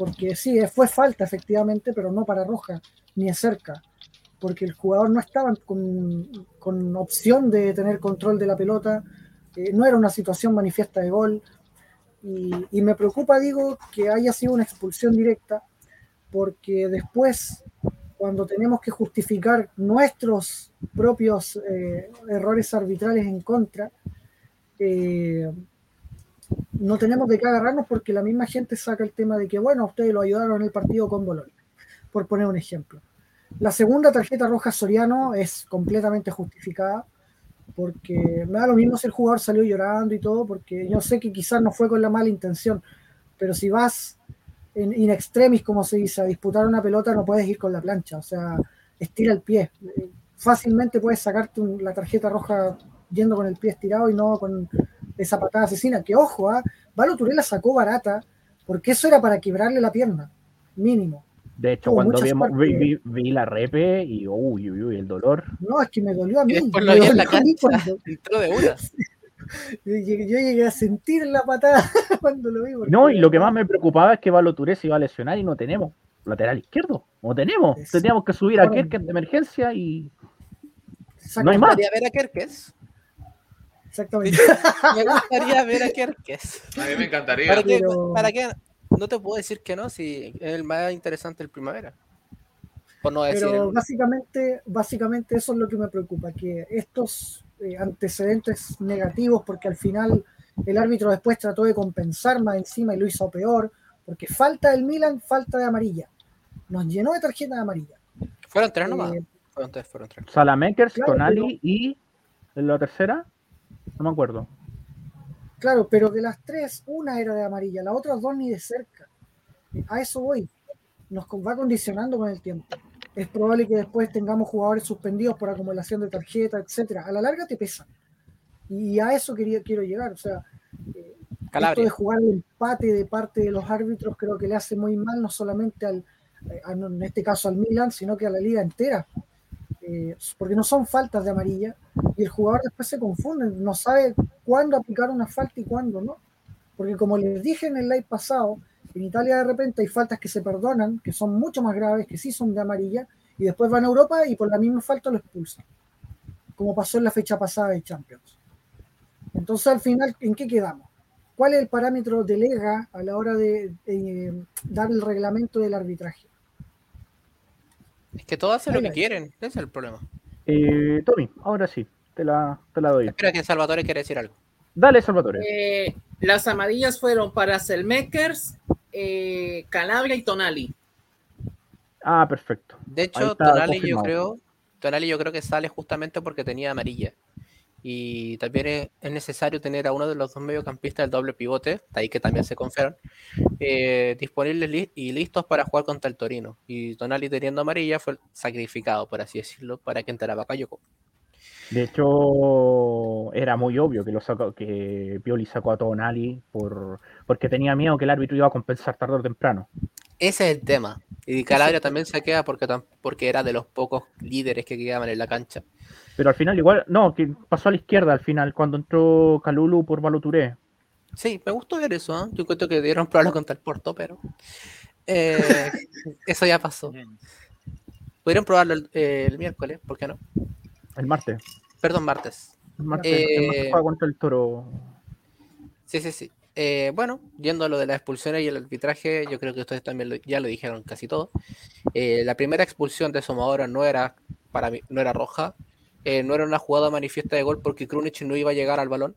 Porque sí, fue falta efectivamente, pero no para roja, ni de cerca. Porque el jugador no estaba con, con opción de tener control de la pelota, eh, no era una situación manifiesta de gol. Y, y me preocupa, digo, que haya sido una expulsión directa, porque después, cuando tenemos que justificar nuestros propios eh, errores arbitrales en contra, eh, no tenemos de qué agarrarnos porque la misma gente saca el tema de que, bueno, ustedes lo ayudaron en el partido con Bolonia, por poner un ejemplo. La segunda tarjeta roja Soriano es completamente justificada porque me da lo mismo si el jugador salió llorando y todo, porque yo sé que quizás no fue con la mala intención, pero si vas en in extremis, como se dice, a disputar una pelota, no puedes ir con la plancha, o sea, estira el pie. Fácilmente puedes sacarte la tarjeta roja yendo con el pie estirado y no con esa patada asesina, que ojo, ¿eh? Valo Touré la sacó barata, porque eso era para quebrarle la pierna, mínimo. De hecho, Hubo cuando vimos, vi, partes- vi- vi la repe y uy, uy, uy, el dolor. No, es que me dolió a mí. Después lo vi en la cancha. cuando- Entró de una. yo, llegué, a sentir la patada cuando lo vi. porque- No, y lo que más me preocupaba es que Valo Touré se iba a lesionar y no tenemos lateral izquierdo. No tenemos. Es- Teníamos que subir a Kerker de emergencia y no hay más. Ver a Kerkes. Exactamente. Me gustaría ver a Kerkes. A mí me encantaría. ¿Para qué? Pero- ¿Para qué? No te puedo decir que no si es el más interesante el primavera. Por no decir Pero el- básicamente, básicamente eso es lo que me preocupa, que estos eh, antecedentes negativos, porque al final el árbitro después trató de compensar más encima y lo hizo peor, porque falta del Milan, falta de amarilla. Nos llenó de tarjeta de amarilla. Fueron tres nomás. Eh, Fueron tres, fueron tres. Salamakers, Claro, Tonali y en la tercera, no me acuerdo. Claro, pero de las tres, una era de amarilla, las otras dos ni de cerca. A eso voy. Nos va condicionando con el tiempo. Es probable que después tengamos jugadores suspendidos por acumulación de tarjeta, etcétera. A la larga te pesa. Y a eso quería, quiero llegar. O sea, eh, esto de jugar el empate de parte de los árbitros creo que le hace muy mal, no solamente al, eh, a- en este caso al Milan, sino que a la liga entera. Eh, porque no son faltas de amarilla y el jugador después se confunde, no sabe cuándo aplicar una falta y cuándo no. Porque como les dije en el live pasado, en Italia de repente hay faltas que se perdonan, que son mucho más graves, que sí son de amarilla, y después van a Europa y por la misma falta lo expulsan. Como pasó en la fecha pasada de Champions. Entonces al final, ¿en qué quedamos? ¿Cuál es el parámetro de Lega a la hora de eh, dar el reglamento del arbitraje? Es que todos hacen lo que quieren. Ese es el problema. Eh, Tommy, ahora sí, te la, te la doy. Espera que Salvatore quiere decir algo. Dale, Salvatore. Eh, las amarillas fueron para Selmakers, eh, Calabria y Tonali. Ah, perfecto. De hecho, Tonali yo creo, Tonali yo creo que sale justamente porque tenía amarilla. Y también es, es necesario tener a uno de los dos mediocampistas del doble pivote, ahí que también se confiaron, eh, disponibles li- y listos para jugar contra el Torino. Y Tonali teniendo amarilla fue sacrificado, por así decirlo, para que entrara Bakayoko. De hecho, era muy obvio que lo sacó, que Pioli sacó a Tonali por, porque tenía miedo que el árbitro iba a compensar tarde o temprano. Ese es el tema. Y Calabria también se queda porque, porque era de los pocos líderes que quedaban en la cancha. Pero al final igual, no, que pasó a la izquierda al final, cuando entró Calulu por Baloturé. Sí, me gustó ver eso. ¿eh? Yo encuentro que dieron probarlo contra el Porto, pero eh, eso ya pasó. Pudieron probarlo el, eh, el miércoles, ¿por qué no? El martes. Perdón, martes. El martes, el martes Eh, juega contra el toro. Sí, sí, sí. Eh, bueno, yendo a lo de las expulsiones y el arbitraje, yo creo que ustedes también lo- ya lo dijeron casi todo. Eh, la primera expulsión de Somadora no era para mí, no era roja, eh, no era una jugada manifiesta de gol porque Krunic no iba a llegar al balón.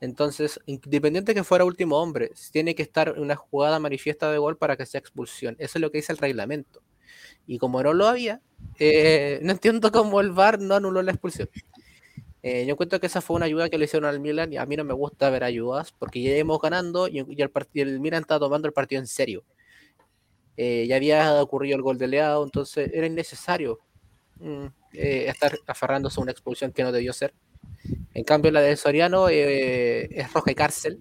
Entonces, independiente que fuera último hombre, tiene que estar una jugada manifiesta de gol para que sea expulsión. Eso es lo que dice el reglamento. Y como no lo había, eh, no entiendo cómo el VAR no anuló la expulsión. Eh, yo encuentro que esa fue una ayuda que le hicieron al Milan y a mí no me gusta ver ayudas porque ya íbamos ganando y, y el, el Milan estaba tomando el partido en serio. Ya había ocurrido el gol de Leao, entonces era innecesario mm, eh, estar aferrándose a una expulsión que no debió ser. En cambio, la de Soriano eh, es roja y cárcel.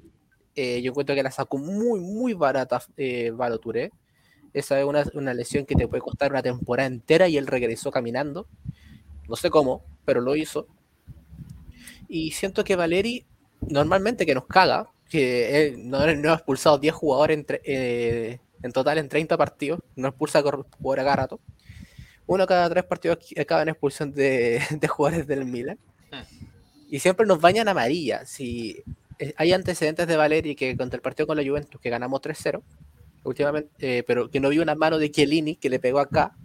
Eh, yo encuentro que la sacó muy, muy barata eh, Valo Touré. Esa es una, una lesión que te puede costar una temporada entera y él regresó caminando. No sé cómo, pero lo hizo. Y siento que Valeri, normalmente que nos caga, que no, ha expulsado 10 jugadores en, en total en 30 partidos, no expulsa cada rato. Uno cada tres partidos acaba en expulsión de, de jugadores del Milan. y siempre nos bañan amarilla. Si eh, hay antecedentes de Valeri que contra el partido con la Juventus, que ganamos 3-0, últimamente, eh, pero que no vio una mano de Chiellini que le pegó acá,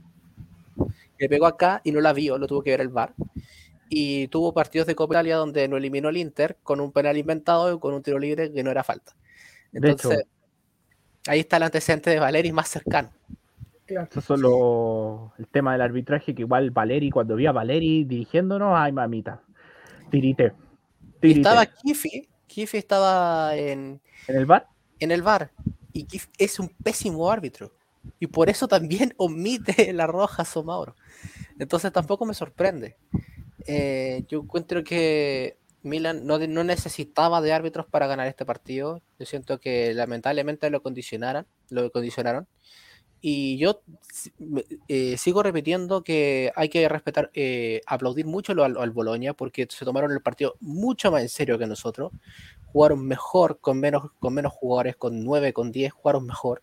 le pegó acá y no la vio, lo tuvo que ver el VAR. Y tuvo partidos de Copa Italia donde no eliminó el Inter con un penal inventado y con un tiro libre que no era falta. Entonces, ahí está el antecedente de Valeri más cercano. Eso es solo el tema del arbitraje, que igual Valeri, cuando vi a Valeri dirigiéndonos, ay mamita, tirité. Estaba Kifi, Kifi estaba en... ¿En el bar? En el bar. Y Kifi es un pésimo árbitro. Y por eso también omite la roja Somauro. Entonces tampoco me sorprende. Eh, yo encuentro que Milan no, no, necesitaba de árbitros para ganar este partido. Yo siento que lamentablemente lo condicionaron, lo condicionaron. Y yo eh, sigo repitiendo que hay que respetar, eh, aplaudir mucho al, al Boloña porque se tomaron el partido mucho más en serio que nosotros. Jugaron mejor con menos, con menos jugadores, con 9, con 10, jugaron mejor.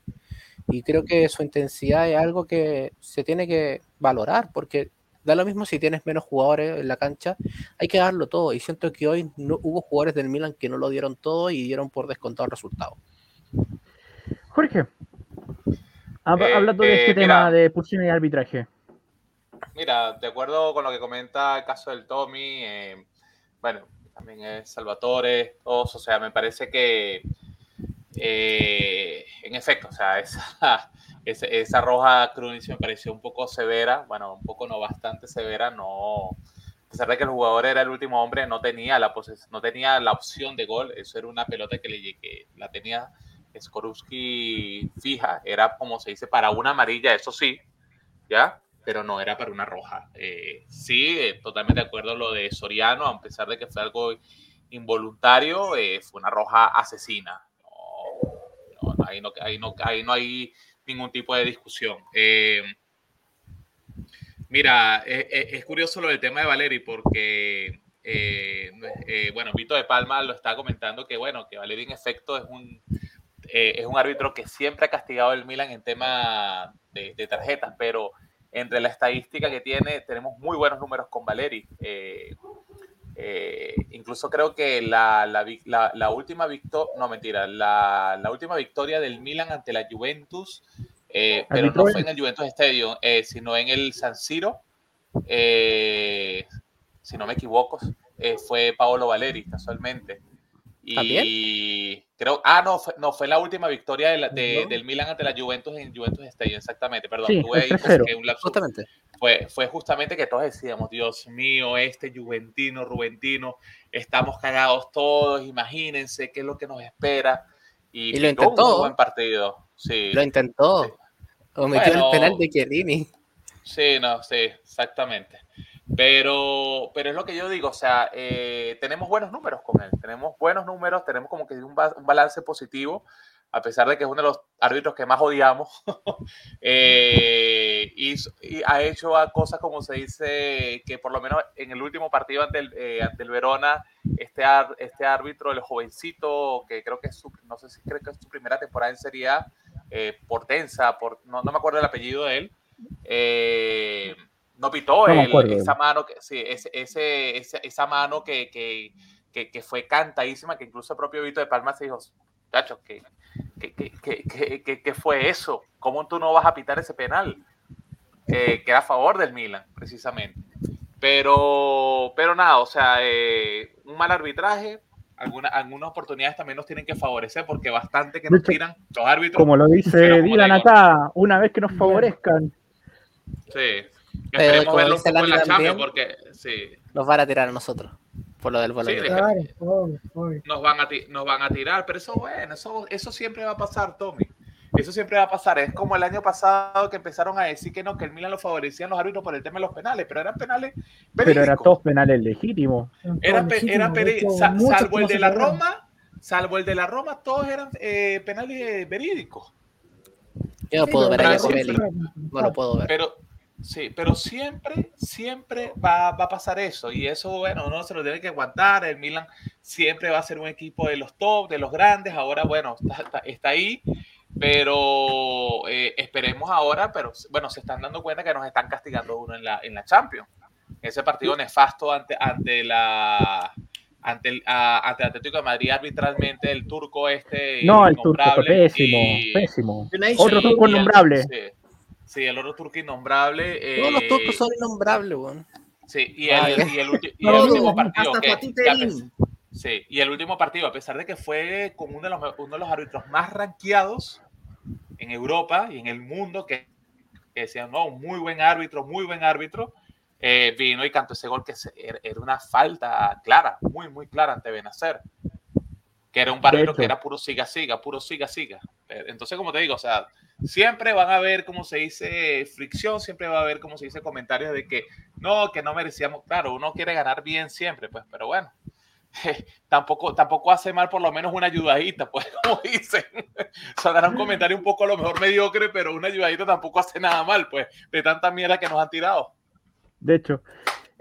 Y creo que su intensidad es algo que se tiene que valorar porque da lo mismo si tienes menos jugadores en la cancha, hay que darlo todo. Y siento que hoy no, hubo jugadores del Milan que no lo dieron todo y dieron por descontado el resultado. Jorge, hablando de este eh, tema de pulsión y arbitraje. Mira, de acuerdo con lo que comenta el caso del Tommy, eh, bueno, también es Salvatore, todos, o sea, me parece que en efecto, o sea, esa, esa, roja Krunic me pareció un poco severa, bueno, un poco no bastante severa, no, a pesar de que el jugador era el último hombre, no tenía la, no tenía la opción de gol, eso era una pelota que, le, que la tenía Skorupski fija, era como se dice, para una amarilla, eso sí, ¿ya? Pero no era para una roja. Eh, sí, eh, totalmente de acuerdo lo de Soriano, a pesar de que fue algo involuntario, eh, fue una roja asesina. No, no, ahí, no, ahí, no, hay ningún tipo de discusión. mira, es curioso lo del tema de Valeri porque, bueno, Vito de Palma lo está comentando que, bueno, que Valeri en efecto es un eh, es un árbitro que siempre ha castigado el Milan en tema de, tarjetas, pero entre la estadística que tiene, tenemos muy buenos números con Valeri. Eh, eh, incluso creo que la, la, última victoria, no mentira, la, última victoria del Milan ante la Juventus, pero no fue en el Juventus Stadium, sino en el San Siro, si no me equivoco, fue Paolo Valeri, casualmente. Y creo, ah, no, fue, no, fue la última victoria de del Milan ante la Juventus en Juventus Stadium, exactamente, perdón, tuve ahí un Justamente. Fue, fue justamente que todos decíamos, Dios mío, este Juventino, Rubentino, estamos cagados todos, imagínense qué es lo que nos espera. Y, lo intentó. Un buen partido, sí. Lo intentó. O metió el penal de Chiellini. Sí, no, sí, exactamente. Pero, pero es lo que yo digo, o sea, eh, tenemos buenos números con él, tenemos buenos números, tenemos como que un, balance positivo, a pesar de que es uno de los árbitros que más odiamos, eh, y, ha hecho cosas como se dice, que por lo menos en el último partido ante el, eh, ante el Verona, este, este árbitro, el jovencito, que creo que es su, no sé si creo que es su primera temporada en Serie A, Portensa, por, no, no, me acuerdo el apellido de él, no pitó esa mano, que, sí, ese, ese, esa mano que, que, que, fue cantadísima, que incluso el propio Vito de Palma se dijo, chacho, ¿qué, qué, fue eso? ¿Cómo tú no vas a pitar ese penal? que era a favor del Milan, precisamente. Pero, pero nada, o sea, eh, un mal arbitraje, alguna, algunas oportunidades también nos tienen que favorecer porque bastante que nos tiran los árbitros. Como lo dice Dylan acá, una vez que nos favorezcan. Sí, Esperemos verlo un poco en la Champions porque sí. Nos van a tirar a nosotros por lo del sí, nos, van a nos van a tirar, pero eso bueno, eso, eso siempre va a pasar, Tommy. Eso siempre va a pasar. Es como el año pasado que empezaron a decir que no, que el Milan lo favorecían los árbitros por el tema de los penales, pero eran penales Pero eran todos penales legítimos. Era, era salvo el de la Roma, salvo el de la Roma, todos eran eh, penales verídicos. Yo no puedo ver a No lo puedo ver. Pero, Sí, pero siempre, siempre va, va, a pasar eso. Y eso, bueno, uno se lo tiene que aguantar. El Milan siempre va a ser un equipo de los top, de los grandes. Ahora, bueno, está, está, ahí. Pero eh, esperemos ahora, pero bueno, se están dando cuenta que nos están castigando uno en la, en la Champions. Ese partido nefasto ante, ante la ante el, a, ante el Atlético de Madrid arbitralmente el turco este. No, el turco pésimo, y- pésimo. Otro turco innombrable. Sí, sí, el otro turco innombrable. Todos los eh, turcos son innombrables, weón. Sí, y el, y el y el Todos, último partido. hasta que- que sí, y el último partido, a pesar de que fue como uno de los, uno de los árbitros más rankeados en Europa y en el mundo, que, que decían, no, un muy buen árbitro, muy buen árbitro, eh, vino y cantó ese gol que se- era, era una falta clara, muy, muy clara ante Benacer. Que era un hecho. que era puro siga, siga, puro siga, siga. Eh, Entonces, como te digo, o sea, siempre van a haber, como se dice, fricción, siempre va a haber, como se dice, comentarios de que no, que no merecíamos. Claro, uno quiere ganar bien siempre, pues, pero bueno, tampoco, tampoco hace mal por lo menos una ayudadita, pues, como dicen. O sea, dará un comentario un poco a lo mejor mediocre, pero una ayudadita tampoco hace nada mal, pues, de tanta mierda que nos han tirado. De hecho.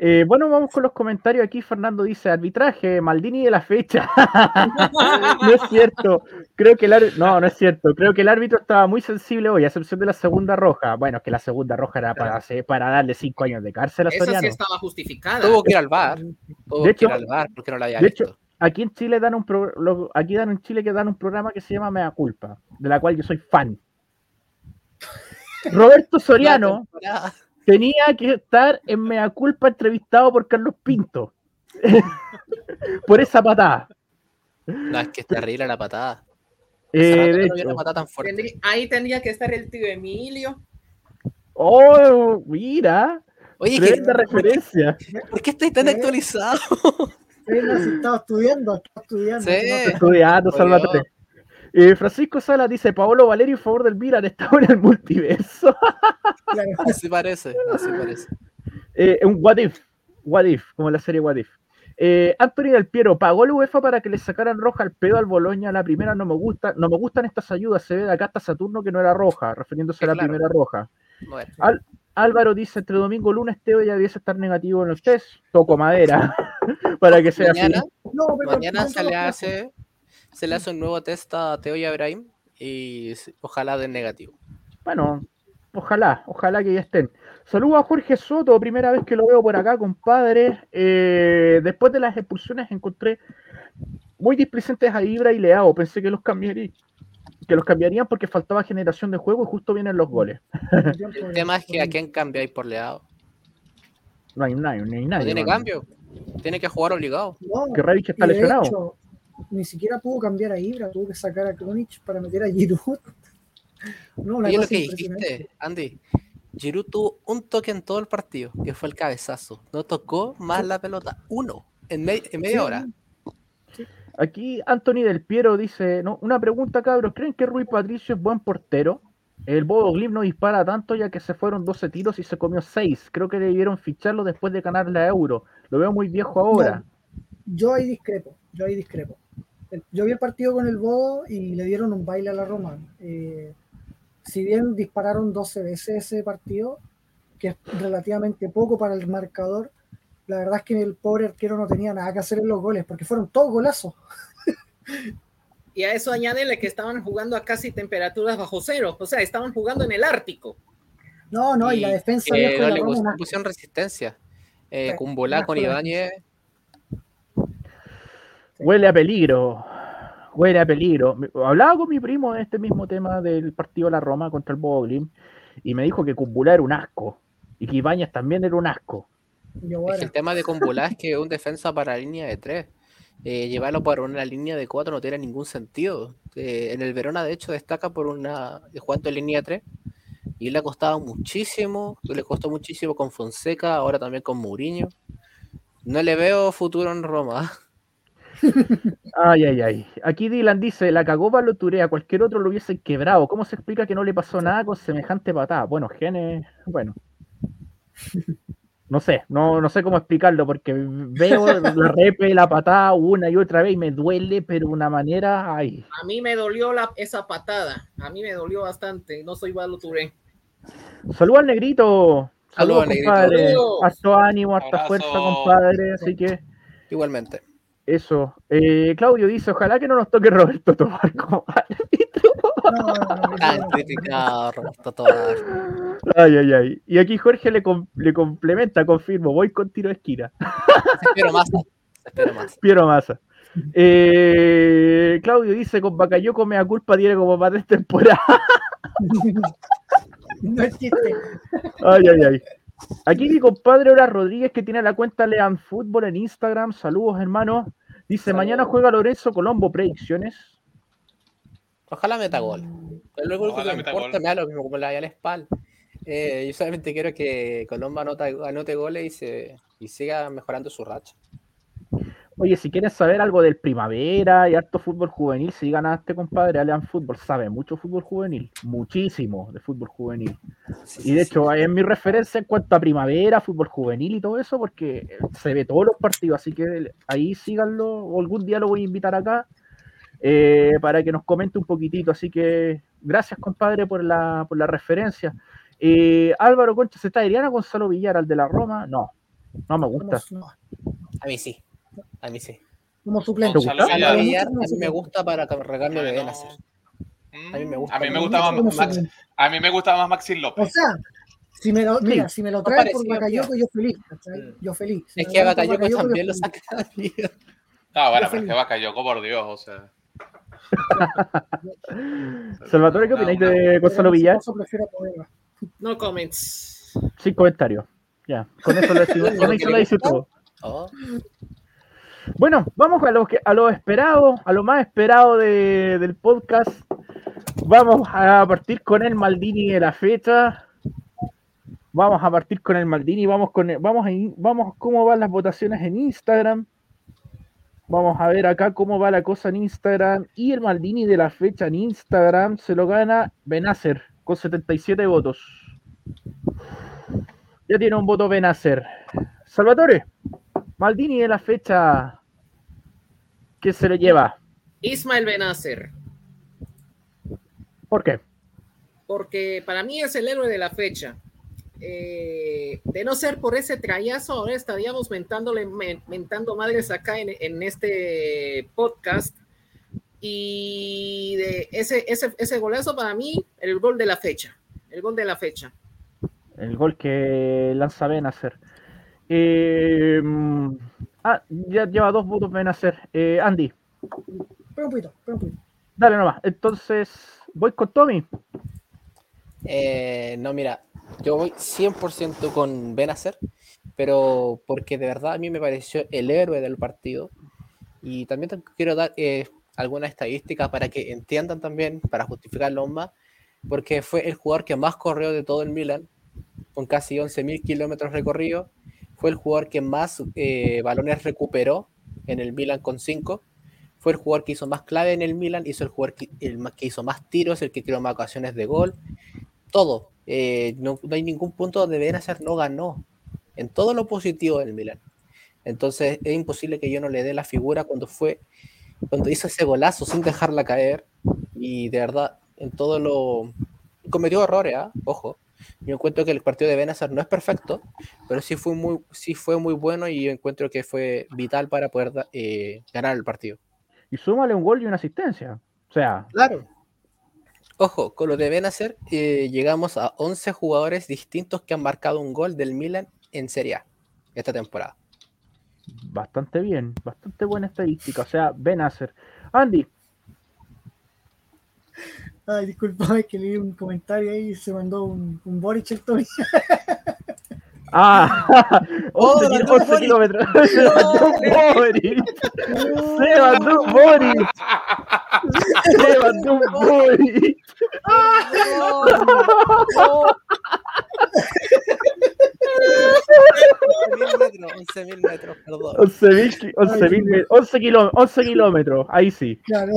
Eh, bueno, vamos con los comentarios aquí. Fernando dice: arbitraje, Maldini de la fecha. no es cierto. Creo que el árbitro. No, no es cierto. Creo que el árbitro estaba muy sensible hoy, a excepción de la segunda roja. Bueno, es que la segunda roja era para, darle cinco años de cárcel a Esa sí estaba justificada. Tuvo que ir al bar. Tuvo De que ir hecho- al bar porque no la había de hecho, Aquí en Chile dan un pro- lo- aquí dan en Chile que dan un programa que se llama Mea Culpa, de la cual yo soy fan. Roberto Soriano tenía que estar en Mea Culpa entrevistado por Carlos Pinto. por esa patada. No, es que es terrible la patada. Eh, Hace rato de que no había hecho. una patada tan fuerte. Tendrí- ahí tendría que estar el tío Emilio. Oh, mira. Oye, ¿qué- referencia. ¿por qué estáis tan ¿Qué? actualizados? Sí, no, si estaba estudiando, estaba estudiando. Sí. no sé. Estudiando, Salvatore. Eh, Francisco Sala dice: Paolo Valerio, en favor del Milan, estaba en el multiverso. Claro. Así parece, así parece. Eh, un What If, What If, como la serie What If. Eh, Anthony Del Piero pagó el UEFA para que le sacaran roja al pedo al Boloña. La primera no me gusta, no me gustan estas ayudas. Se ve de acá hasta Saturno que no era roja, refiriéndose a la Claro. primera roja. Bueno, Al- Álvaro dice: entre domingo y lunes, Teo ya debiese estar negativo en los test. Toco madera para que sea mañana, así. No, mañana se le hace se le hace un nuevo test a Teo y a Ibrahim y ojalá den negativo. Bueno, ojalá, ojalá que ya estén. Saludos a Jorge Soto, primera vez que lo veo por acá, compadre. Eh, después de las expulsiones encontré muy displicentes a Ibra y Leao. Pensé que los cambiaría, que los cambiarían porque faltaba generación de juego y justo vienen los goles. El de- tema es que a quién cambiáis por leado. No hay nadie, no hay No nadie. tiene mano. cambio. Tiene que jugar obligado. No, Que está lesionado. hecho, ni siquiera pudo cambiar a Ibra, tuvo que sacar a Kronic para meter a Giroud. No, una Y es lo que dijiste, Andy. Giroud tuvo un toque en todo el partido, que fue el cabezazo. No tocó más la pelota. Uno, en, me- en media Sí, hora. Aquí Anthony Del Piero dice, no, una pregunta cabros, ¿creen que Rui Patricio es buen portero? El Bodo Glim no dispara tanto ya que se fueron 12 tiros y se comió 6. Creo que debieron ficharlo después de ganar la Euro. Lo veo muy viejo ahora. Yo ahí discrepo, yo ahí discrepo. Yo vi el partido con el Bodo y le dieron un baile a la Roma. Eh, si bien dispararon 12 veces ese partido, que es relativamente poco para el marcador, la verdad es que el pobre arquero no tenía nada que hacer en los goles, porque fueron todos golazos. Y a eso añádele que estaban jugando a casi temperaturas bajo cero. O sea, estaban jugando en el Ártico. No, no, y, la defensa eh, no la le pusieron resistencia. Eh, Sí, Kumbulá una con Ibáñez. Huele a peligro. Huele a peligro. Hablaba con mi primo de este mismo tema del partido de la Roma contra el Bodo Glim y me dijo que Cumbula era un asco y que Ibáñez también era un asco. Es que el tema de Kumbulá es que es un defensa para la línea de tres. Eh, llevarlo para una línea de cuatro no tiene ningún sentido. Eh, en el Verona, de hecho, destaca por una jugando en línea de tres. Y le ha costado muchísimo. Le costó muchísimo con Fonseca, ahora también con Mourinho. No le veo futuro en Roma. Ay, ay, ay. Aquí Dylan dice, la cagó Baloturé, a cualquier otro lo hubiese quebrado. ¿Cómo se explica que no le pasó nada con semejante patada? Bueno, Genes, bueno. No sé, no, no sé cómo explicarlo, porque veo la repe, la patada una y otra vez y me duele, pero de una manera, ay. A mí me dolió la, esa patada. A mí me dolió bastante. No soy Balo Touré. Saludos al negrito. Saludos Saludos, al negrito. compadre. Saludos. Ánimo, Abrazo. fuerza, compadre. Así que Igualmente. Eso. Eh, Claudio dice, ojalá que no nos toque Roberto Tobar como árbitro. No, no, no, Tan no. criticado, Roberto Tobar. Ay, ay, ay. Y aquí Jorge le, com- le complementa, confirmo, voy con tiro de esquina. Espero más. Piero Massa. Eh, Claudio dice, con Bacayoco me da culpa, tiene como más de temporada. no existe. Ay, ay, ay. Aquí mi compadre Hora Rodríguez, que tiene la cuenta Lean Fútbol en Instagram. Saludos, hermano. Dice, mañana juega Lorenzo Colombo, predicciones. Ojalá meta gol. Es lo único que me meta importa, gol. me da lo mismo como la al espal. Eh, yo solamente quiero que Colombo anota, anote goles y, se, y siga mejorando su racha. Oye, si quieres saber algo del primavera y harto fútbol juvenil, sigan a este compadre, Alean Fútbol. Sabe mucho fútbol juvenil, muchísimo de fútbol juvenil. Sí, Y de sí. hecho, es mi referencia en cuanto a primavera, fútbol juvenil y todo eso, porque se ve todos los partidos. Así que ahí síganlo. o Algún día lo voy a invitar acá eh, para que nos comente un poquitito. Así que gracias, compadre, por la, por la referencia. Eh, Álvaro Concha, ¿se está Adriana Gonzalo Villar al de la Roma? No, no me gusta. No, A mí sí. A mí sí. como suplente. Gonzalo gusta? Villar. A Villar, a mí me gusta para mí de no. Benacer. Mm, A mí me gusta. A mí me gustaba más, Max- a mí me gustaba más Maxi O López. sea, si me lo, mira, si me lo trae por Bakayoko, yo feliz. ¿cachai? Mm. Yo feliz. Si Es que Bakayoko, también lo saca. No, bueno, pero es que Bakayoko, por Dios, o sea. Salvatore, ¿qué opináis de Gonzalo Villar? No comments. Sin comentarios. Ya, con eso lo decimos. Con eso lo todo. Oh, Bueno, vamos a lo, que, a lo esperado, a lo más esperado de- del podcast. Vamos a partir con el Maldini de la fecha. Vamos a partir con el Maldini. Vamos con el- vamos a, vamos cómo van las votaciones en Instagram. Vamos a ver acá cómo va la cosa en Instagram. Y el Maldini de la fecha en Instagram se lo gana Benacer con 77 votos. Ya tiene un voto Benacer. Salvatore, Maldini de la fecha. ¿Quién se lo lleva? Ismael Benacer, ¿Por qué? porque para mí es el héroe de la fecha. Eh, de no ser por ese trayazo, ahora estaríamos mentándole, men- mentando madres acá en, en este podcast. Y de ese, ese, ese golazo para mí, el gol de la fecha. El gol de la fecha. El gol que lanza Benacer. Eh, ah, ya lleva dos votos Benacer. Eh, Andy, Pero un poquito, pero un poquito. dale nomás. Entonces, voy con Tommy. Eh, no, mira, yo voy 100% con Benacer, pero porque de verdad a mí me pareció el héroe del partido. Y también quiero dar eh, algunas estadísticas para que entiendan también, para justificarlo aún más, porque fue el jugador que más corrió de todo el Milan, con casi 11.000 kilómetros recorridos. Fue el jugador que más eh, balones recuperó en el Milan con 5. Fue el jugador que hizo más clave en el Milan, hizo el jugador que, hizo más tiros, el que creó más ocasiones de gol, todo. Eh, no, hay ningún punto donde Benacer no ganó. En todo lo positivo del Milan. Entonces es imposible que yo no le dé la figura cuando fue, cuando hizo ese golazo sin dejarla caer. Y de verdad, en todo lo. Cometió errores, ¿ah? ojo. Yo encuentro que el partido de Benacer no es perfecto, pero sí fue muy, sí fue muy bueno y yo encuentro que fue vital para poder eh, ganar el partido. Y súmale un gol y una asistencia. O sea, Claro. Ojo, con lo de Benacer eh, llegamos a 11 jugadores distintos que han marcado un gol del Milan en Serie A esta temporada. bastante bien. Bastante buena estadística. O sea, Benacer. Andy, Ay, disculpa, es que leí un comentario ahí y se mandó un, un Boric el Tommy. Ah, 11, Oh, kil- mandó 11 Boric. Se mandó Boric. Se mandó Boric. Se mandó Boric. Metros, 11.000 metros, perdón. 11.000 ki- 11.000 me- 11 kiló- 11 kilómetros. Ahí sí. Claro.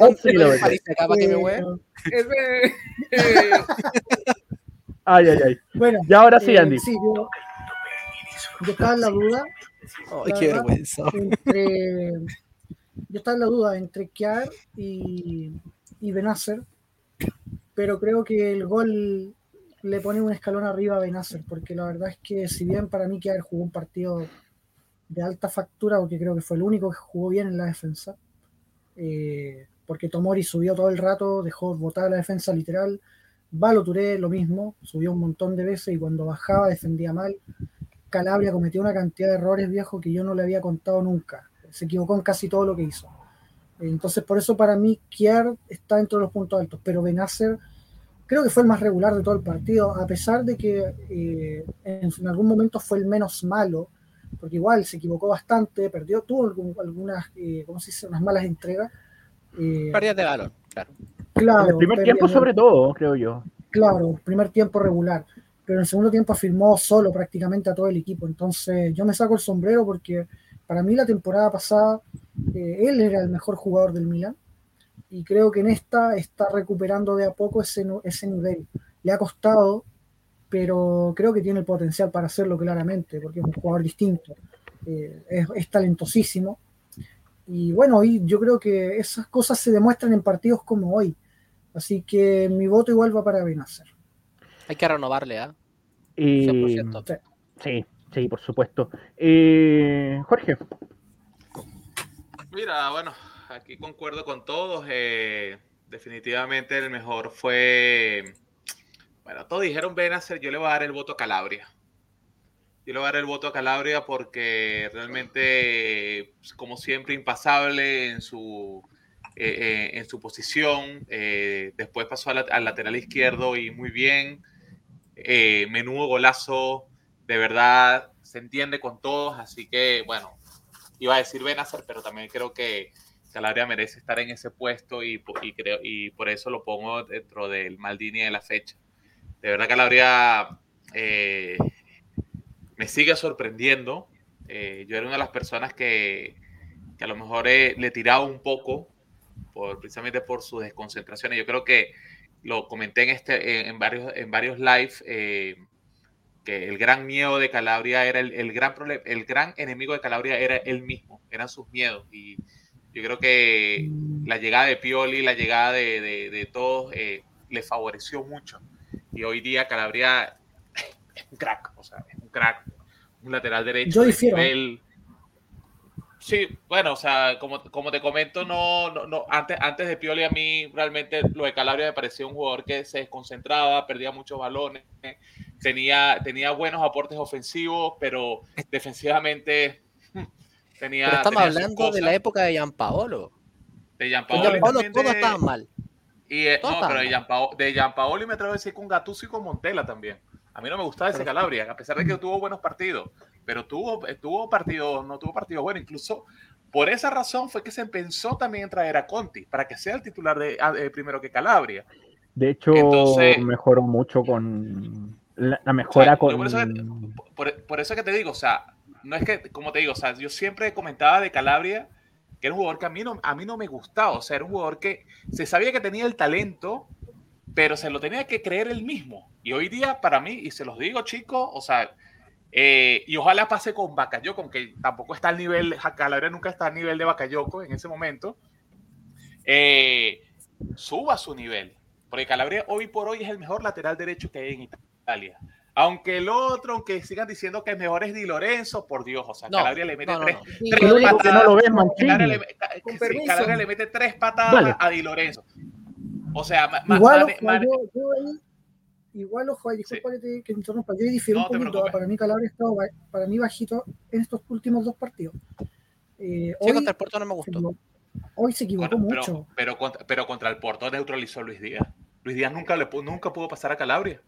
11 kilómetros. Eh, eh, Ay, ay, ay. Bueno, Y ahora sí, eh, Andy. sí, yo, yo estaba en la duda Ay, la qué verdad, vergüenza. entre. Yo estaba en la duda entre Kiar y, y Benacer, pero creo que el gol le pone un escalón arriba a Benacer, porque la verdad es que, si bien para mí Kiar jugó un partido de alta factura, porque creo que fue el único que jugó bien en la defensa, eh, porque Tomori subió todo el rato, dejó botar la defensa literal. Balo Touré lo mismo, subió un montón de veces y cuando bajaba defendía mal. Calabria cometió una cantidad de errores viejos que yo no le había contado nunca. Se equivocó en casi todo lo que hizo. Entonces, por eso para mí, Kier está dentro de los puntos altos, pero Benacer creo que fue el más regular de todo el partido, a pesar de que eh, en, algún momento fue el menos malo, porque igual se equivocó bastante, perdió, tuvo algunas, eh, ¿cómo se dice?, unas malas entregas. Eh, de balón, claro. Claro. En el primer tiempo, sobre todo, creo yo. Claro, primer tiempo regular. Pero en el segundo tiempo afirmó solo prácticamente a todo el equipo. Entonces, yo me saco el sombrero porque para mí la temporada pasada eh, él era el mejor jugador del Milan y creo que en esta está recuperando de a poco ese, ese nivel. Le ha costado, pero creo que tiene el potencial para hacerlo claramente, porque es un jugador distinto, eh, es, talentosísimo. Y bueno, y yo creo que esas cosas se demuestran en partidos como hoy. Así que mi voto igual va para Benacer. Hay que renovarle, ¿ah? Sí, sí, por supuesto. Eh, Jorge. Mira, bueno, aquí concuerdo con todos. Eh, definitivamente el mejor fue. Bueno, todos dijeron Benacer, yo le voy a dar el voto a Calabria. Yo le voy a dar el voto a Calabria porque realmente, pues, como siempre, impasable en su, eh, eh, en su posición. después pasó al, lateral izquierdo y muy bien. menudo golazo, de verdad, se entiende con todos. Así que, bueno, iba a decir Benacer, pero también creo que Calabria merece estar en ese puesto y, creo, y por eso lo pongo dentro del Maldini de la fecha. De verdad, Calabria eh, me sigue sorprendiendo. Eh, yo era una de las personas que, a lo mejor eh, le tiraba un poco, por, precisamente por sus desconcentraciones. Yo creo que lo comenté en, este, en, varios, en varios live que el gran miedo de Calabria era el, gran problema, el gran enemigo de Calabria era él mismo, eran sus miedos. Y yo creo que la llegada de Pioli, la llegada de, todos, eh, le favoreció mucho. Y hoy día Calabria es un crack, o sea, es un crack, un lateral derecho. Yo difiero. Sí, bueno, o sea, como, como te comento, no, no, no, antes, antes de Pioli a mí realmente lo de Calabria me parecía un jugador que se desconcentraba, perdía muchos balones, tenía, tenía buenos aportes ofensivos, pero defensivamente pero estamos hablando de la época de Gianpaolo. De Gianpaolo. todo estaba mal. Y, eh, no, pero de, Gianpaolo, de Gianpaolo me atrevo a decir con Gattuso y con Montella también. A mí no me gustaba ese Calabria, a pesar de que tuvo buenos partidos, pero tuvo, tuvo partidos, no tuvo partidos buenos. Incluso por esa razón fue que se pensó también en traer a Conti, para que sea el titular de, ah, eh, primero que Calabria. De hecho, mejoró mucho con la, mejora con. Por eso, que, por eso que te digo, o sea, no es que, como te digo, o sea, yo siempre comentaba de Calabria que era un jugador que a mí no, a mí no me gustaba, o sea, era un jugador que se sabía que tenía el talento, pero se lo tenía que creer él mismo. Y hoy día, para mí, y se los digo, chicos, o sea, eh, y ojalá pase con Bakayoko, aunque tampoco está al nivel, Calabria nunca está al nivel de Bakayoko en ese momento, eh, suba su nivel, porque Calabria hoy por hoy es el mejor lateral derecho que hay en Italia. Aunque el otro, aunque sigan diciendo que el mejor es Di Lorenzo, por Dios, o sea, Calabria le mete tres, patadas. No lo ves, Calabria, le, Calabria le mete tres patadas a Di Lorenzo. O sea, igual, igual ojo, disculpa que te que interrumpa, yo difiero un poquito, para mí Calabria ha estado para mí bajito en estos últimos dos partidos. Eh, sí, hoy, contra el Porto no me gustó. Hoy se equivocó mucho. Pero, contra, pero contra el Porto neutralizó a Luis Díaz. Luis Díaz nunca, le, nunca pudo pasar a Calabria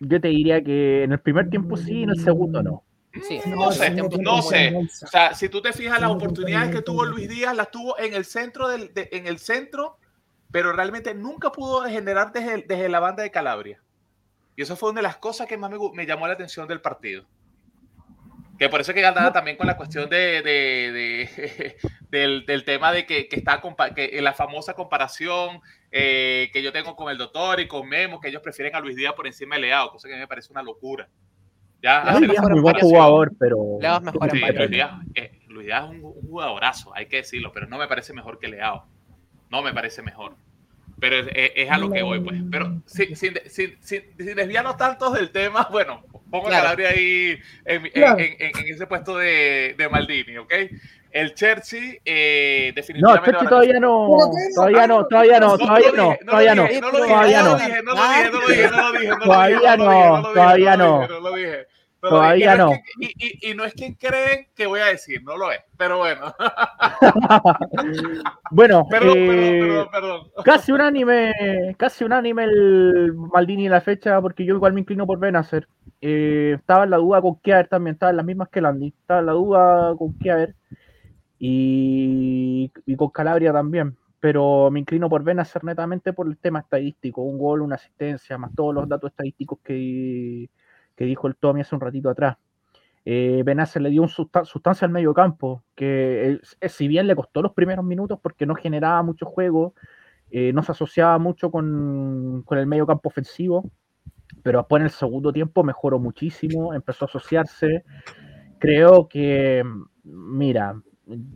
yo te diría que en el primer tiempo sí, en el segundo no. Sí, no, sé, no sé. O sea, si tú te fijas, las oportunidades que tuvo Luis Díaz las tuvo en el centro, del, en el centro, pero realmente nunca pudo generar desde, desde, la banda de Calabria. Y eso fue una de las cosas que más me, me llamó la atención del partido. Que por eso que andaba también con la cuestión de, de, del, del, tema de que, que está que la famosa comparación eh, que yo tengo con el doctor y con Memo, que ellos prefieren a Luis Díaz por encima de Leao, cosa que a mí me parece una locura. Ya, Luis Díaz es muy buen jugador, pero. Luis, Díaz, eh, Luis, Díaz, es un, jugadorazo, hay que decirlo, pero no me parece mejor que Leao. No me parece mejor. Pero es, a lo que voy, pues. Pero sin, sin, sin, sin desviarnos tantos del tema, bueno, pongo claro. Calabria ahí en, en, en, ese puesto de, de Maldini, ¿ok? El Chelsea, eh, definitivamente. No, Chelsea todavía no, todavía no, todavía no, todavía no, todavía no, todavía no. No lo dije, no lo dije, no lo dije, Todavía no, todavía no. No lo dije. Todavía no. y no es quien creen que voy a decir, no lo es. Pero bueno, Bueno, perdón, eh, perdón, perdón, perdón. casi unánime, casi unánime el Maldini en la fecha, porque yo igual me inclino por Benacer. Eh, estaba en la duda con Kiaer también, estaba en las mismas que Landy. Estaba en la duda con Kiaer y, con Calabria también. Pero me inclino por Benacer netamente por el tema estadístico. Un gol, una asistencia, más todos los datos estadísticos que, que dijo el Tommy hace un ratito atrás. Eh, le dio un susta- sustancia al medio campo, que eh, si bien le costó los primeros minutos porque no generaba mucho juego, eh, no se asociaba mucho con, con el medio campo ofensivo, pero después en el segundo tiempo mejoró muchísimo, empezó a asociarse. Creo que, mira,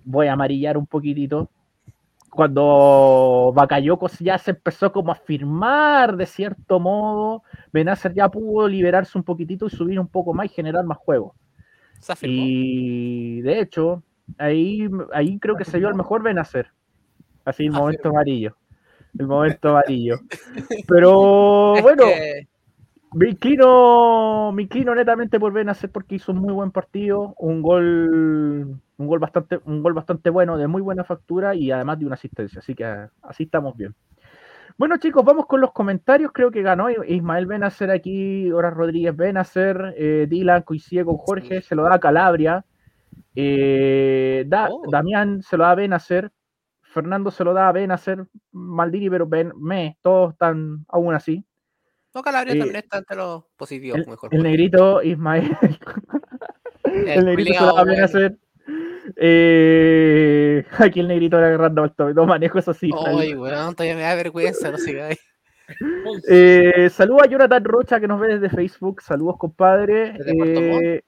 voy a amarillar un poquitito. Cuando Bakayoko ya se empezó como a firmar de cierto modo, Benacer ya pudo liberarse un poquitito y subir un poco más y generar más juego. Se. Y de hecho, ahí, ahí creo que se vio el mejor Benacer. Así el momento amarillo. El momento amarillo. Pero Es bueno, que- me inclino, me inclino netamente por Benacer porque hizo un muy buen partido, un gol, un gol bastante, un gol bastante bueno, de muy buena factura y además de una asistencia. Así que así estamos bien. Bueno, chicos, vamos con los comentarios. Creo que ganó Ismael Benacer aquí, Horas Rodríguez Benacer, eh, Dylan coincide con Jorge, se lo da a Calabria, eh, da- Oh. Damián se lo da a Benacer, Fernando se lo da a Benacer, Maldini, pero ben, me, todos están aún así. No, Calabria eh, también está entre los positivos. El, mejor el juego. negrito Ismael, el negrito se lo da a Benacer. Eh, aquí el negrito era agarrando alto, no manejo eso sí. Ay, weón, todavía me da vergüenza, no sigáis. Eh, saludos a Jonathan Rocha que nos ve desde Facebook. Saludos, compadre. ¿Desde Puerto Montt? Eh,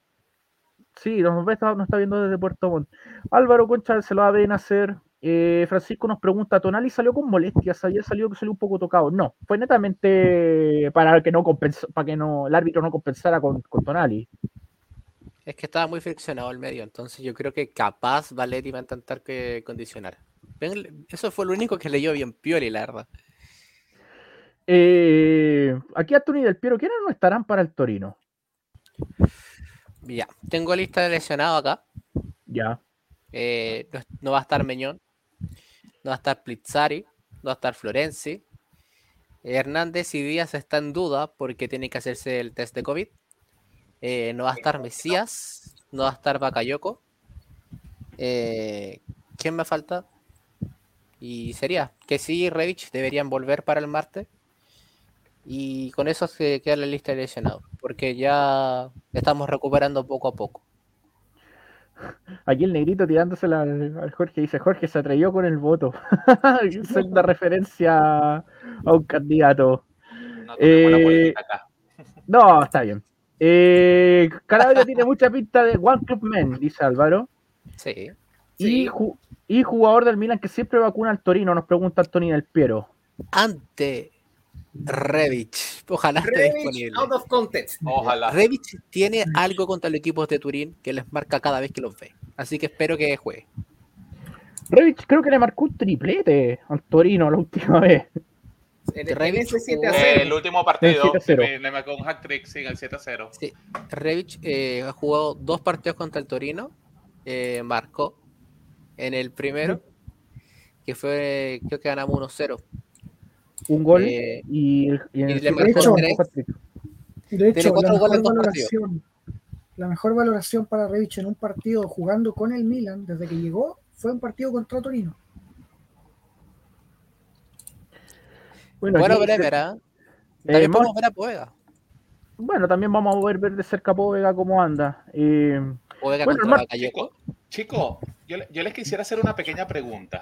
sí, nos, ve, está, nos está viendo desde Puerto Montt. Álvaro Concha se lo va a ver hacer. Eh, Francisco nos pregunta: ¿Tonali salió con molestias? Ayer salió que salió un poco tocado. No, fue netamente para que no compensa, para que no el árbitro no compensara con, con Tonali. Es que estaba muy friccionado el medio, entonces yo creo que capaz Valetti va a intentar que condicionar. Eso fue lo único que leyó bien Pioli, la verdad. Eh, aquí Anthony del Piero, ¿quiénes no estarán para el Torino? Ya, tengo lista de lesionados acá. Ya. Eh, no, no va a estar Meñón, no va a estar Plizzari, no va a estar Florenzi. Hernández y Díaz está en duda porque tiene que hacerse el test de COVID. Eh, no va a estar Mesías, no va a estar Bakayoko. Eh, ¿Quién me falta? Y sería que sí, Revich deberían volver para el martes. Y con eso se queda la lista de lesionados, porque ya estamos recuperando poco a poco. Aquí el negrito tirándosela al, al Jorge dice, Jorge se atrevió con el voto. es una referencia a un candidato. No Eh, política acá. No, está bien. Eh, Calabria tiene mucha pinta de One Club Men, dice Álvaro. Sí. Y, Sí. ju- y jugador del Milan que siempre vacuna al Torino, nos pregunta Antonio del Piero. ante Revich. Ojalá esté disponible. out of context. Ojalá. Revich tiene algo contra los equipos de Turín que les marca cada vez que los ve. Así que espero que juegue. Revich creo que le marcó un triplete al Torino la última vez. En Revich ese 7 a jugó- 0. el último partido El 7-0. le, marcó un hat-trick, sí, el 7-0. Sí. Revich eh, ha jugado dos partidos contra el Torino. eh, marcó en el primero, que fue, creo que ganamos 1-0. Un gol Eh, y, el- y en y el le marcó tres. De hecho, la mejor, valoración, la mejor valoración para Revich en un partido jugando con el Milan desde que llegó fue un partido contra Torino. Bueno, Bueno, aquí- Bremer, ¿ah? eh, También Mon- podemos ver a Poega. bueno, también vamos a ver, ver de cerca a Póvega cómo anda. Eh, Poega Bueno, contra Bakayoko. Chicos, yo, le- yo les quisiera hacer una pequeña pregunta.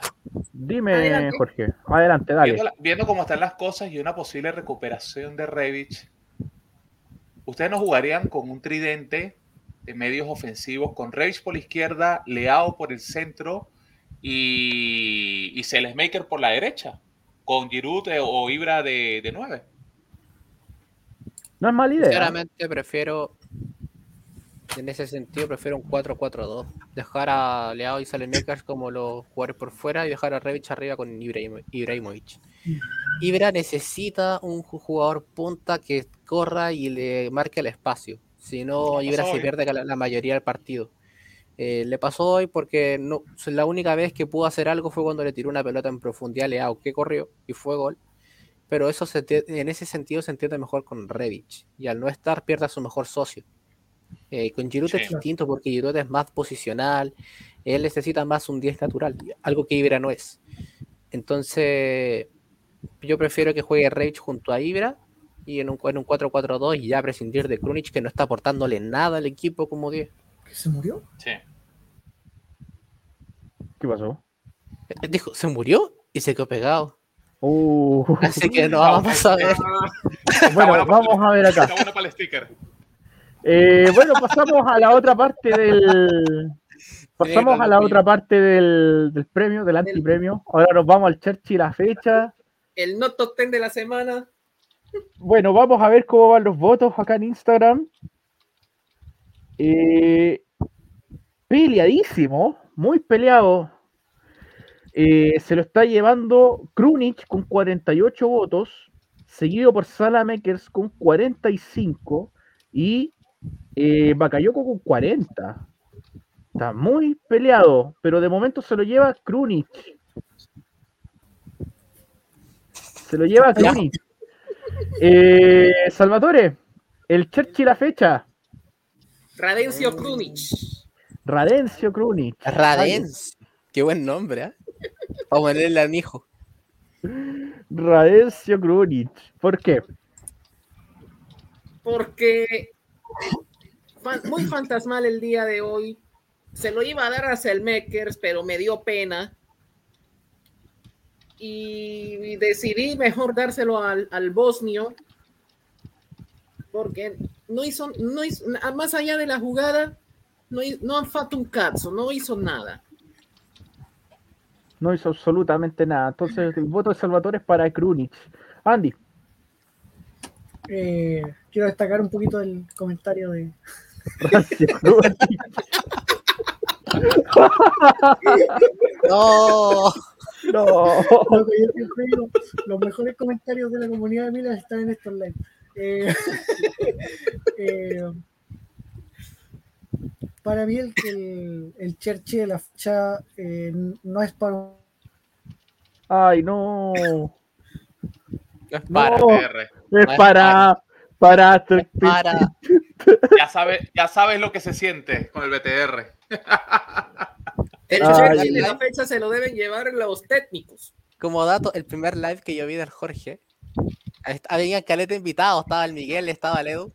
dime, Adelante. Jorge. Adelante, dale. Viendo, la- viendo cómo están las cosas y una posible recuperación de Revich, ¿ustedes no jugarían con un tridente de medios ofensivos con Revich por la izquierda, Leao por el centro y, y Maker por la derecha? Con Giroud eh, o Ibra de, de 9. No es mala idea. Sinceramente prefiero, en ese sentido, prefiero un 4-4-2. Dejar a Leao y Salemakers como los jugadores por fuera y dejar a Revich arriba con Ibrahimo- Ibrahimovic. Ibra necesita un ju- jugador punta que corra y le marque el espacio. Si no, Ibra se pierde la, la mayoría del partido. Eh, le pasó hoy porque no, la única vez que pudo hacer algo fue cuando le tiró una pelota en profundidad a Leao, que corrió y fue gol. Pero eso se, en ese sentido se entiende mejor con Revich. Y al no estar, pierde a su mejor socio. Eh, con Giroud es distinto porque Giroud es más posicional, él necesita más un 10 natural, algo que Ibra no es. Entonces, yo prefiero que juegue Rage junto a Ibra y en un, en un 4-4-2 y ya prescindir de Krunic que no está aportándole nada al equipo como 10. ¿Que se murió? Sí. ¿Qué pasó? Eh, dijo, se murió y se quedó pegado. Uh. Así que no vamos a ver. bueno, vamos a ver acá. Está bueno para el sticker. Eh, bueno, pasamos a la otra parte del. Pasamos a la otra parte del, del premio, del antipremio. Ahora nos vamos al Churchill la fecha. El no top 10 de la semana. Bueno, vamos a ver cómo van los votos acá en Instagram. Eh, peleadísimo, muy peleado. Eh, se lo está llevando Krunic con 48 votos, seguido por Salamakers con 45 y eh, Bakayoko con 40. Está muy peleado, pero de momento se lo lleva Krunic. Se lo lleva Krunic. Eh, Salvatore, el Churchill la fecha. Radencio Krunic. Radencio Krunic. Radencio. Qué buen nombre, ¿eh? Vamos a ponerle a mi hijo. Radencio Krunic. ¿Por qué? Porque fan- muy fantasmal el día de hoy. Se lo iba a dar a Selmakers, pero me dio pena. Y decidí mejor dárselo al, al bosnio. Porque no hizo, no hizo, más allá de la jugada, no, no han fatto un cazzo, no hizo nada. No hizo absolutamente nada. Entonces, el voto de Salvatore es para Krunic. Andy. Eh, quiero destacar un poquito el comentario de. No, No. Lo que yo siempre digo, los mejores comentarios de la comunidad de Milan están en estos live. Eh, eh, para mí el, el, el Cherche de la fecha eh, no es para un- Ay, no. es para. No. PR. Es es para. Para. para. Ya sabes, ya sabes lo que se siente con el BTR. El ay, de la fecha se lo deben llevar los técnicos. Como dato, el primer live que yo vi del Jorge, había caleta invitado, estaba el Miguel, estaba el Edu,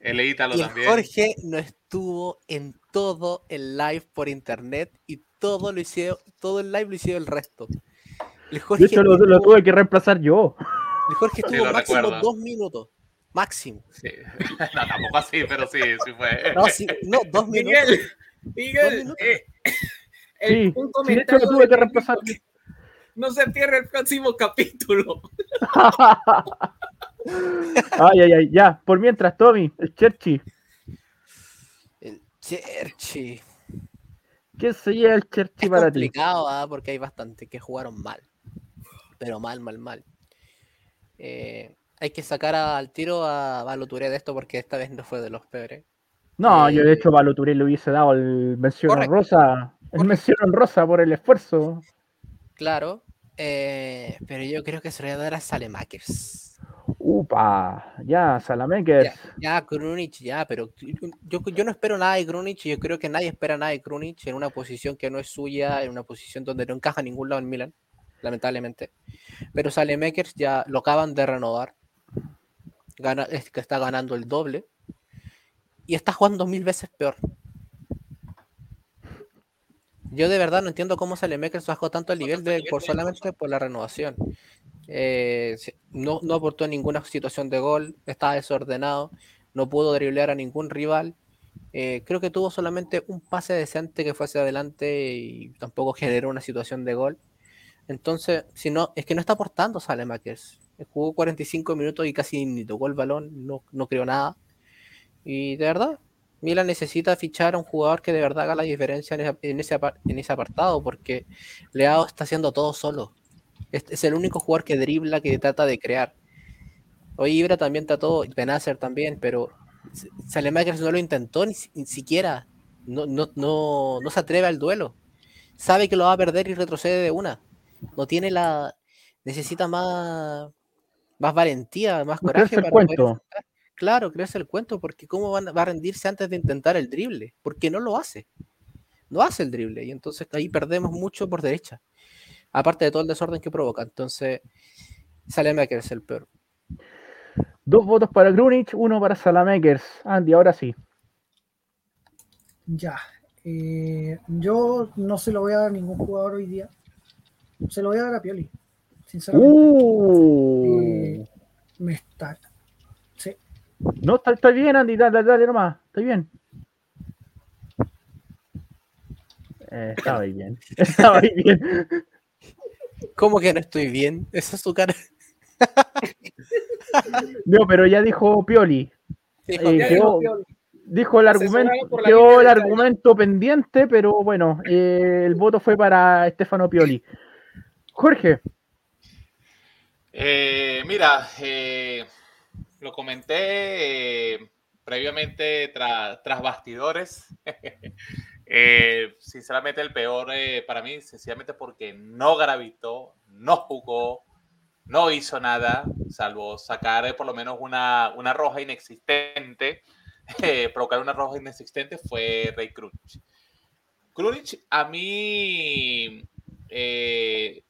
El Ítalo también. Jorge no estuvo en todo el live por internet y todo lo hicieron, todo el live lo hicieron el resto. El Jorge, De hecho, lo, tuve que reemplazar yo. el Jorge estuvo máximo recuerdo. dos minutos. Máximo. Sí. No, tampoco así, pero sí, sí fue. No, sí, no dos minutos. Miguel, Miguel, minutos. eh, el- Sí, un sí, de hecho lo comentario tuve que reemplazar. No se pierda el próximo capítulo. Ay, ay, ay. Ya, por mientras, Tommy, el Cherchi. El Cherchi. ¿Quién se lleva el Cherchi Es para ti? complicado, ¿ah? porque hay bastante que jugaron mal. Pero mal, mal, mal. Eh, hay que sacar a- al tiro a Baloturé de esto porque esta vez no fue de los peores. No, Eh, yo de hecho Baloturé le hubiese dado el mención Correcto. rosa. El mención rosa por el esfuerzo. Claro. eh, pero yo creo que se lo voy a dar a Salemakers. Upa, ya, Salamakers. Ya, ya, ya, pero yo, yo no espero nada de Krunic y yo creo que nadie espera nada de Krunic en una posición que no es suya, en una posición donde no encaja en ningún lado en Milan, lamentablemente. Pero Salemakers ya lo acaban de renovar. Gana, es que está ganando el doble. Y está jugando mil veces peor. Yo de verdad no entiendo cómo Salemakers bajó tanto el nivel de, por solamente por la renovación. Eh, no, no aportó ninguna situación de gol, estaba desordenado, no pudo driblear a ningún rival. Eh, creo que tuvo solamente un pase decente que fue hacia adelante y tampoco generó una situación de gol. Entonces, si no, es que no está aportando Salemakers. Jugó 45 minutos y casi ni tocó el balón, no, no creó nada. Y de verdad, Milan necesita fichar a un jugador que de verdad haga la diferencia en ese, en ese, apartado, porque Leao está haciendo todo solo. Es, el único jugador que dribla, que trata de crear. Hoy Ibra también trató, Benacer también, pero Salemakers no lo intentó ni, siquiera. No, no, no, no se atreve al duelo. Sabe que lo va a perder y retrocede de una. No tiene la. Necesita más, más valentía, más coraje. para cuento. Claro, creerse el cuento, porque ¿cómo va a rendirse antes de intentar el drible? Porque no lo hace. No hace el drible. Y entonces ahí perdemos mucho por derecha. Aparte de todo el desorden que provoca. Entonces, Salemakers es el peor. Dos votos para Grunich, uno para Salamakers. Andy, ahora sí. Ya. Eh, yo no se lo voy a dar a ningún jugador hoy día. Se lo voy a dar a Pioli. Sinceramente. Uh. Eh, me está. Sí. No, está, bien, Andy. Dale, dale nomás. Está bien. Eh, estaba bien. Estaba bien. ¿Cómo que no estoy bien? Esa es su cara. no, pero ya dijo Pioli. Dijo, el argumento, quedó el argumento pendiente, pero bueno, eh, el voto fue para Estefano Pioli. Jorge. Eh, mira, eh, lo comenté previamente tras bastidores. sinceramente el peor para mí, sencillamente porque no gravitó, no jugó, no hizo nada, salvo sacar eh, por lo menos una, roja inexistente, eh, provocar una roja inexistente, fue Rey Krunic. Krunic, a mí, eh,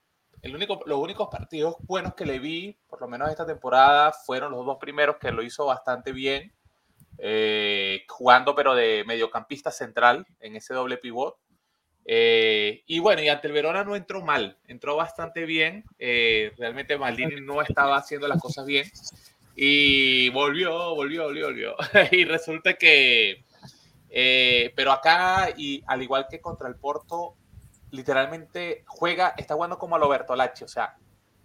el único, los únicos partidos buenos que le vi, por lo menos esta temporada, fueron los dos primeros que lo hizo bastante bien, jugando pero de mediocampista central en ese doble pivot. Eh, y bueno, y ante el Verona no entró mal, entró bastante bien. Eh, realmente Maldini no estaba haciendo las cosas bien. Y volvió, volvió, volvió, volvió. y resulta que, eh, pero acá, y al igual que contra el Porto, literalmente juega, está jugando como a lo Bertolacci, o sea,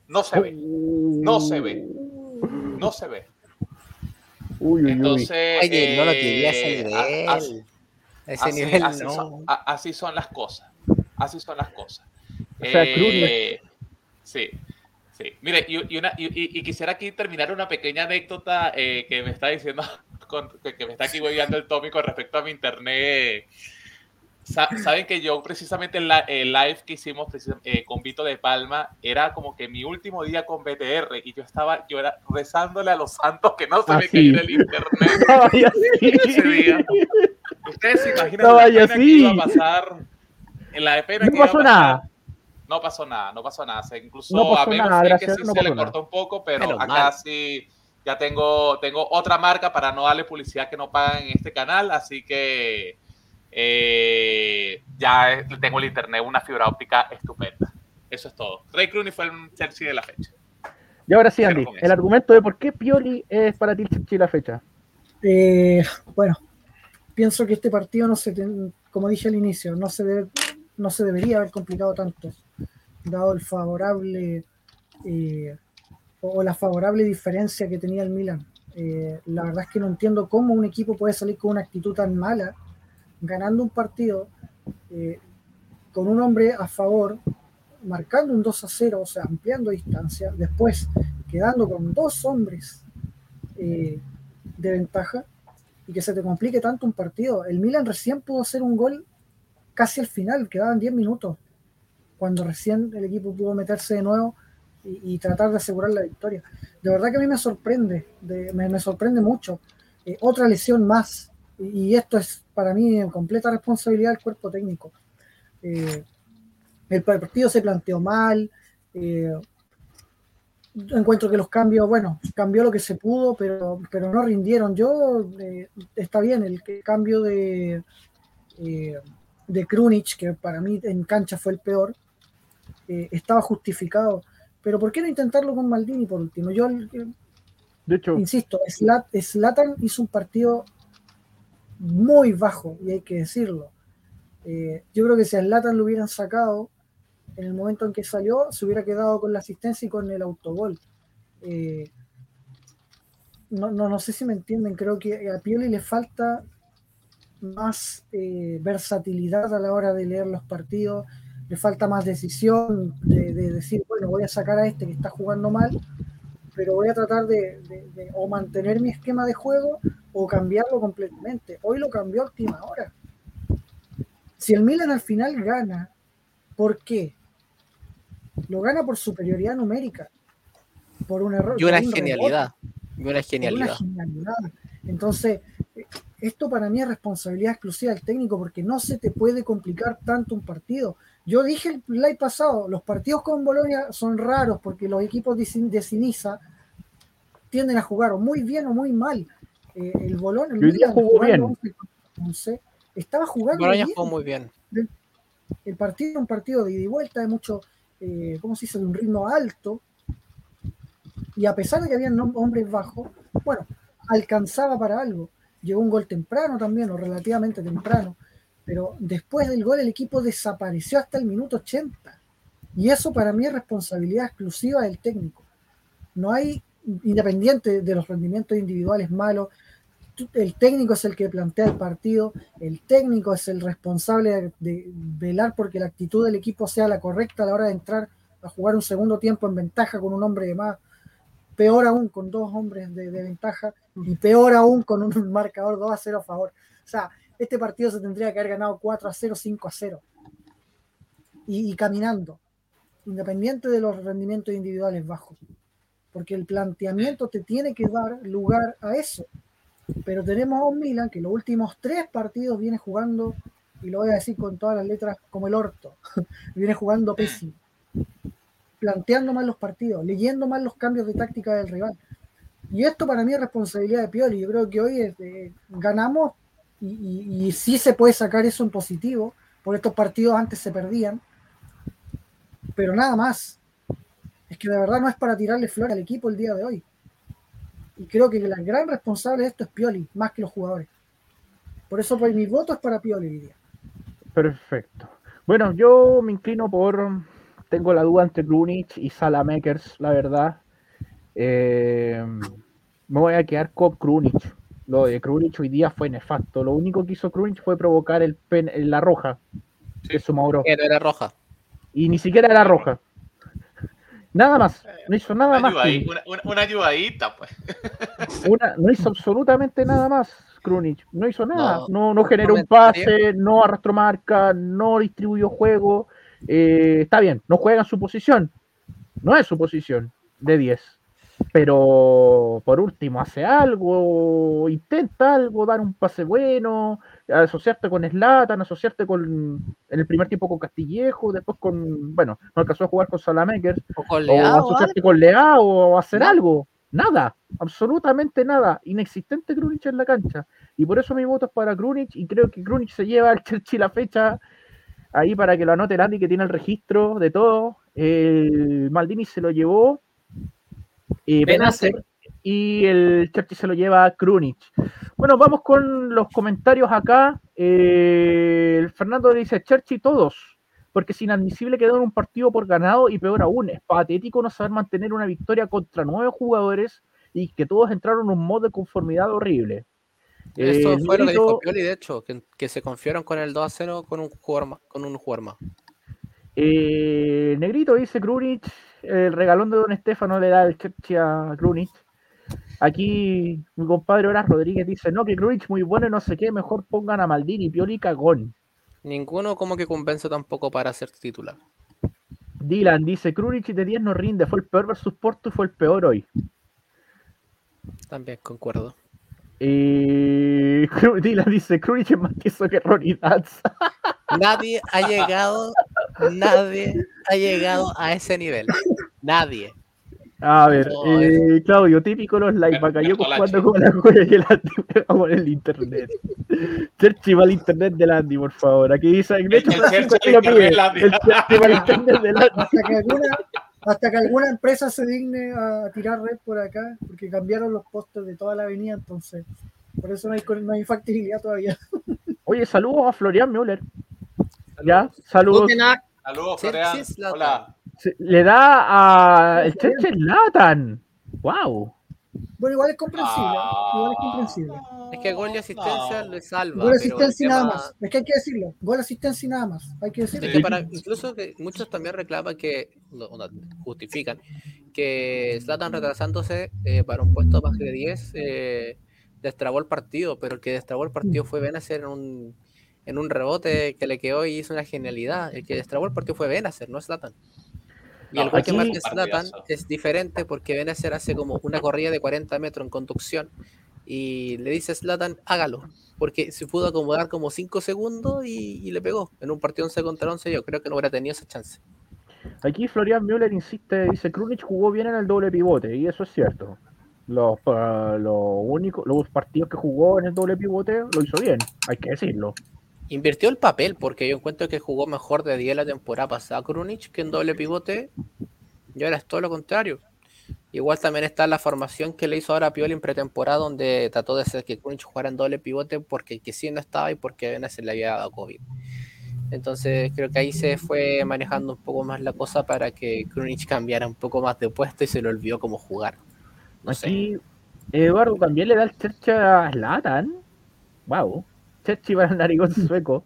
no se ve, no se ve, no se ve. Entonces, no lo quería ese nivel así, son, así son las cosas. Así son las cosas. Eh, sí, sí. Mire, y, una, y, quisiera aquí terminar una pequeña anécdota eh, que me está diciendo, que, me está aquí guiando el Tommy con respecto a mi internet. Saben que yo precisamente el, live que hicimos eh, con Vito de Palma era como que mi último día con BTR y yo estaba yo era rezándole a los santos que no se me cayera el internet ese día. Ustedes se imaginan la pena que iba a pasar. En la pena no que pasó iba a pasar. nada. No pasó nada, no pasó nada. incluso a menos que sí se le cortó un poco, pero, acá sí ya tengo, tengo otra marca para no darle publicidad que no pagan en este canal, así que eh, ya tengo el internet, una fibra óptica estupenda. Eso es todo. Ray Clooney fue el Chelsea de la fecha. Y ahora sí, Andy, el argumento de por qué Pioli es para ti el Chelsea de la fecha. Eh, bueno, pienso que este partido no se, como dije al inicio, no se, debe, no se debería haber complicado tanto, dado el favorable eh, o la favorable diferencia que tenía el Milan. Eh, la verdad es que no entiendo cómo un equipo puede salir con una actitud tan mala, ganando un partido eh, con un hombre a favor, marcando un 2 a 0, o sea, ampliando distancia, después quedando con dos hombres de ventaja y que se te complique tanto un partido. El Milan recién pudo hacer un gol casi al final, quedaban 10 minutos, cuando recién el equipo pudo meterse de nuevo y, tratar de asegurar la victoria. De verdad que a mí me sorprende, me, sorprende mucho. Eh, otra lesión más, y, esto es para mí en completa responsabilidad del cuerpo técnico. Eh, el partido se planteó mal, eh, encuentro que los cambios, bueno, cambió lo que se pudo, pero, pero no rindieron. Yo, eh, está bien, el, cambio de, de Krunic, que para mí en cancha fue el peor, estaba justificado. Pero ¿por qué no intentarlo con Maldini por último? Yo, de hecho, insisto, Slatan hizo un partido muy bajo, y hay que decirlo. yo creo que si a Slatan lo hubieran sacado, en el momento en que salió, se hubiera quedado con la asistencia y con el autogol. Eh, no, no, sé si me entienden, creo que a Pioli le falta más eh, versatilidad a la hora de leer los partidos, le falta más decisión de, decir, bueno, voy a sacar a este que está jugando mal, pero voy a tratar de, o mantener mi esquema de juego o cambiarlo completamente. Hoy lo cambió a última hora. Si el Milan al final gana, ¿por qué? Lo gana por superioridad numérica, por un error. Y una genialidad. Y una genialidad. Entonces, esto para mí es responsabilidad exclusiva del técnico porque no se te puede complicar tanto un partido. Yo dije el live pasado, los partidos con Bolonia son raros porque los equipos de, Sinisa tienden a jugar o muy bien o muy mal. Eh, el Bolonia el jugó bien. estaba jugando jugó muy bien. El, partido era un partido de ida y vuelta, de mucho, eh, ¿cómo se dice?, de un ritmo alto. Y a pesar de que habían hombres bajos, bueno, alcanzaba para algo. Llegó un gol temprano también, o relativamente temprano pero después del gol el equipo desapareció hasta el minuto 80. Y eso para mí es responsabilidad exclusiva del técnico. No hay, independiente de los rendimientos individuales malos, el técnico es el que plantea el partido, el técnico es el responsable de, velar porque la actitud del equipo sea la correcta a la hora de entrar a jugar un segundo tiempo en ventaja con un hombre de más, peor aún con dos hombres de, ventaja y peor aún con un marcador 2 a 0 a favor. O sea, este partido se tendría que haber ganado 4 a 0, 5 a 0. Y, caminando, independiente de los rendimientos individuales bajos. Porque el planteamiento te tiene que dar lugar a eso. Pero tenemos a un Milan que los últimos tres partidos viene jugando, y lo voy a decir con todas las letras como el orto, viene jugando pésimo. Planteando mal los partidos, leyendo mal los cambios de táctica del rival. Y esto para mí es responsabilidad de Pioli. Yo creo que hoy eh, ganamos y, sí se puede sacar eso en positivo, por estos partidos antes se perdían, pero nada más. Es que de verdad no es para tirarle flor al equipo el día de hoy. Y creo que la gran responsable de esto es Pioli, más que los jugadores. Por eso pues, mi voto es para Pioli diría. Perfecto. Bueno, yo me inclino por. Tengo la duda entre Grunich y Salamakers, la verdad. Eh, me voy a quedar con Grunich lo de Krunic hoy día fue nefasto. Lo único que hizo Krunic fue provocar el pen, la roja de su Mauro. Era roja. Y ni siquiera era roja. Nada más. No hizo nada más. una, ayudadita, pues. no hizo absolutamente nada más. Krunic. No hizo nada. No, no, generó un pase, no arrastró marca, no distribuyó juego. Eh, está bien, no juega en su posición. No es su posición de 10 pero por último hace algo, intenta algo, dar un pase bueno, asociarte con Slatan, asociarte con en el primer tiempo con Castillejo, después con, bueno, no alcanzó a jugar con Salamakers, o, con Leao, o asociarte con Leao o hacer algo, nada, absolutamente nada, inexistente Krunic en la cancha, y por eso mi voto es para Krunic, y creo que Krunic se lleva al Chelsea la fecha ahí para que lo anote Andy que tiene el registro de todo, el Maldini se lo llevó, y y el Chelsea se lo lleva a Krunic. Bueno, vamos con los comentarios acá. Eh, Fernando dice, Churchill todos, porque es inadmisible quedar en un partido por ganado y peor aún, es patético no saber mantener una victoria contra nueve jugadores y que todos entraron en un modo de conformidad horrible. Eso eh, fue lo que dijo Pioli, de hecho, que, se confiaron con el 2 a 0 con un jugador más. Con un jugador más. Eh, Negrito dice Krunic, el regalón de Don Estefano le da el cheche a Krunic. Aquí mi compadre Horas Rodríguez dice, no, que Krunic muy bueno y no sé qué, mejor pongan a Maldini, Pioli cagón. Ninguno como que convence tampoco para ser titular. Dylan dice, Krunic de 10 no rinde, fue el peor versus Porto y fue el peor hoy. También concuerdo. Y Dylan dice, Krunic es más tieso que Ronnie Nadie ha llegado, nadie ha llegado a ese nivel. Nadie. A ver, eh, Claudio, típico los live, cayó jugando con la juega y el Andy con el internet. Cherchi va al internet del Andy, por favor. Aquí dice, de hecho, el. El Cherchi va al internet del Andy. Hasta que, alguna, hasta que alguna empresa se digne a tirar red por acá, porque cambiaron los postes de toda la avenida, entonces, por eso no hay, no hay factibilidad todavía. Oye, saludos a Florian Müller. Ya, saludos. Saludos, Florian. Hola. Le da a el Cheche Latan. Wow. Bueno, igual es comprensible. Igual es comprensible. Es que gol y asistencia le salva. Gol asistencia y nada más. Es que hay que decirlo. Gol asistencia y nada más. Hay que decirlo. Es que para, incluso que muchos también reclaman que, no, justifican, que Slatan retrasándose eh, para un puesto más de 10 eh, destrabó el partido, pero el que destrabó el partido fue Benacer en un, en un rebote que le quedó y hizo una genialidad. El que destrabó el partido fue Benacer, no Zlatan. Y No, el gol que marca Zlatan es diferente porque Benacer hace como una corrida de 40 metros en conducción y le dice a Zlatan, hágalo. Porque se pudo acomodar como 5 segundos y, y le pegó. En un partido 11 contra 11 yo creo que no hubiera tenido esa chance. Aquí Florian Müller insiste, dice, Krunic jugó bien en el doble pivote, y eso es cierto. Los, pa- los únicos, los partidos que jugó en el doble pivote lo hizo bien, hay que decirlo. Invirtió el papel porque yo encuentro que jugó mejor de 10 la temporada pasada Krunic que en doble pivote. Y ahora es todo lo contrario. Igual también está la formación que le hizo ahora a Pioli en pretemporada, donde trató de hacer que Krunic jugara en doble pivote porque que sí no estaba y porque a se le había dado COVID. Entonces creo que ahí se fue manejando un poco más la cosa para que Krunic cambiara un poco más de puesto y se le olvidó cómo jugar. No sé. Eduardo también le da el chercha a Zlatan. Wow. Cherchi para el narigón sueco.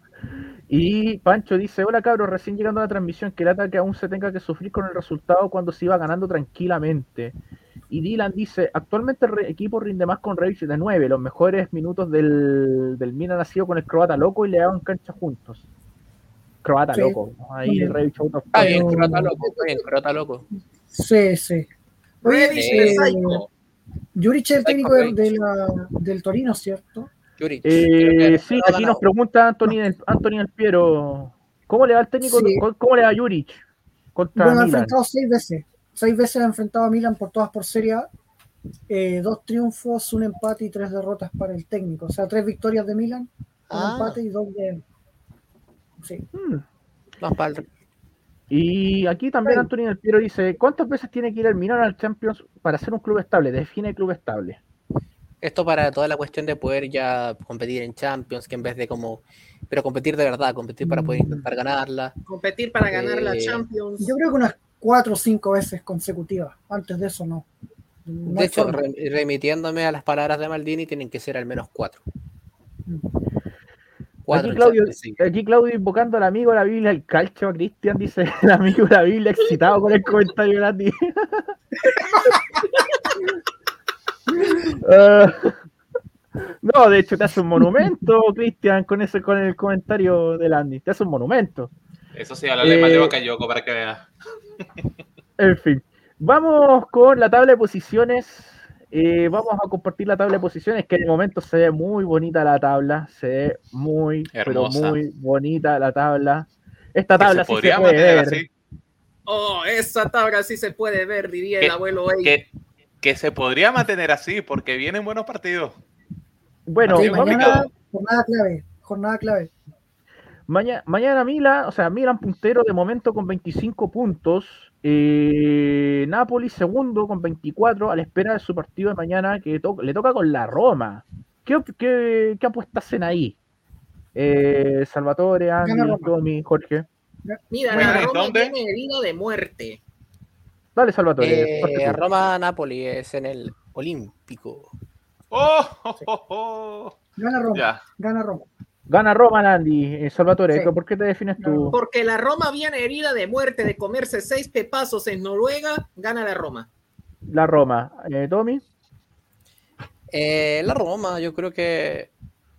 Y Pancho dice, hola cabros, recién llegando a la transmisión, que lata que aún se tenga que sufrir con el resultado cuando se iba ganando tranquilamente. Y Dylan dice, actualmente el equipo rinde más con Revich de 9, los mejores minutos del, del Milan ha sido con el croata loco y le daban cancha juntos. Croata Sí. loco, ahí Sí. Revich out of Está bien, Crota loco, está bien, Crota loco. Sí, sí. Oye, Revich eh, es el técnico de, Rage. de la- del Torino, ¿cierto? Eh, sí, aquí ganado. nos pregunta Anthony del, Anthony del Piero. ¿Cómo le va al técnico? Sí. ¿Cómo, cómo le va a Juric contra Bueno, ha enfrentado seis veces. Seis veces ha enfrentado a Milan por todas por Serie A. Eh, dos triunfos, un empate y tres derrotas para el técnico. O sea, tres victorias de Milan, un Ah. empate y dos de. Sí. Hmm. Más Y aquí también Sí. Anthony del Piero dice: ¿Cuántas veces tiene que ir el Milan al Champions para ser un club estable? Define club estable. Esto para toda la cuestión de poder ya competir en Champions, que en vez de como, pero competir de verdad, competir para poder intentar ganarla. Competir para ganar la Eh, Champions. Yo creo que unas cuatro o cinco veces consecutivas. Antes de eso, no. No De hecho, forma. remitiéndome a las palabras de Maldini, tienen que ser al menos cuatro. Cuatro Aquí Claudio, aquí Claudio invocando al amigo de la Biblia, el calcio a Cristian, dice el amigo de la Biblia excitado con el comentario gratis. No, de hecho te hace un monumento, Cristian, con ese, con el comentario del Andy. Te hace un monumento. Eso sí, mal de Eh, Bakayoko para que vea. En fin, vamos con la tabla de posiciones. Eh, vamos a compartir la tabla de posiciones, que de momento se ve muy bonita la tabla. Se ve muy, Hermosa. pero muy bonita la tabla. Esta tabla se sí se puede ver. así. Oh, esa tabla sí se puede ver, diría ¿Qué- el abuelo Ey. Que, que se podría mantener así porque vienen buenos partidos. Bueno, Sí, mañana, jornada clave. Jornada clave. maña- mañana Milan, o sea, Milan puntero de momento con 25 puntos. Eh, Napoli segundo con 24 a la espera de su partido de mañana que to- le toca con la Roma. ¿Qué, qué, qué apuestas hacen ahí? Eh, Salvatore, Andy. Mira, Tommy, Jorge. la ¿en Roma dónde? tiene herida de muerte. Dale, Salvatore. Eh. Roma-Napoli es en el Olímpico. ¡Oh! oh, oh, oh! Gana Roma. Ya. Gana Roma. Gana Roma, Andy. Eh, Salvatore, Sí. ¿por qué te defines tú? Porque la Roma viene herida de muerte de comerse seis pepazos en Noruega, gana la Roma. La Roma. Eh, Tommy. Eh, la Roma, yo creo que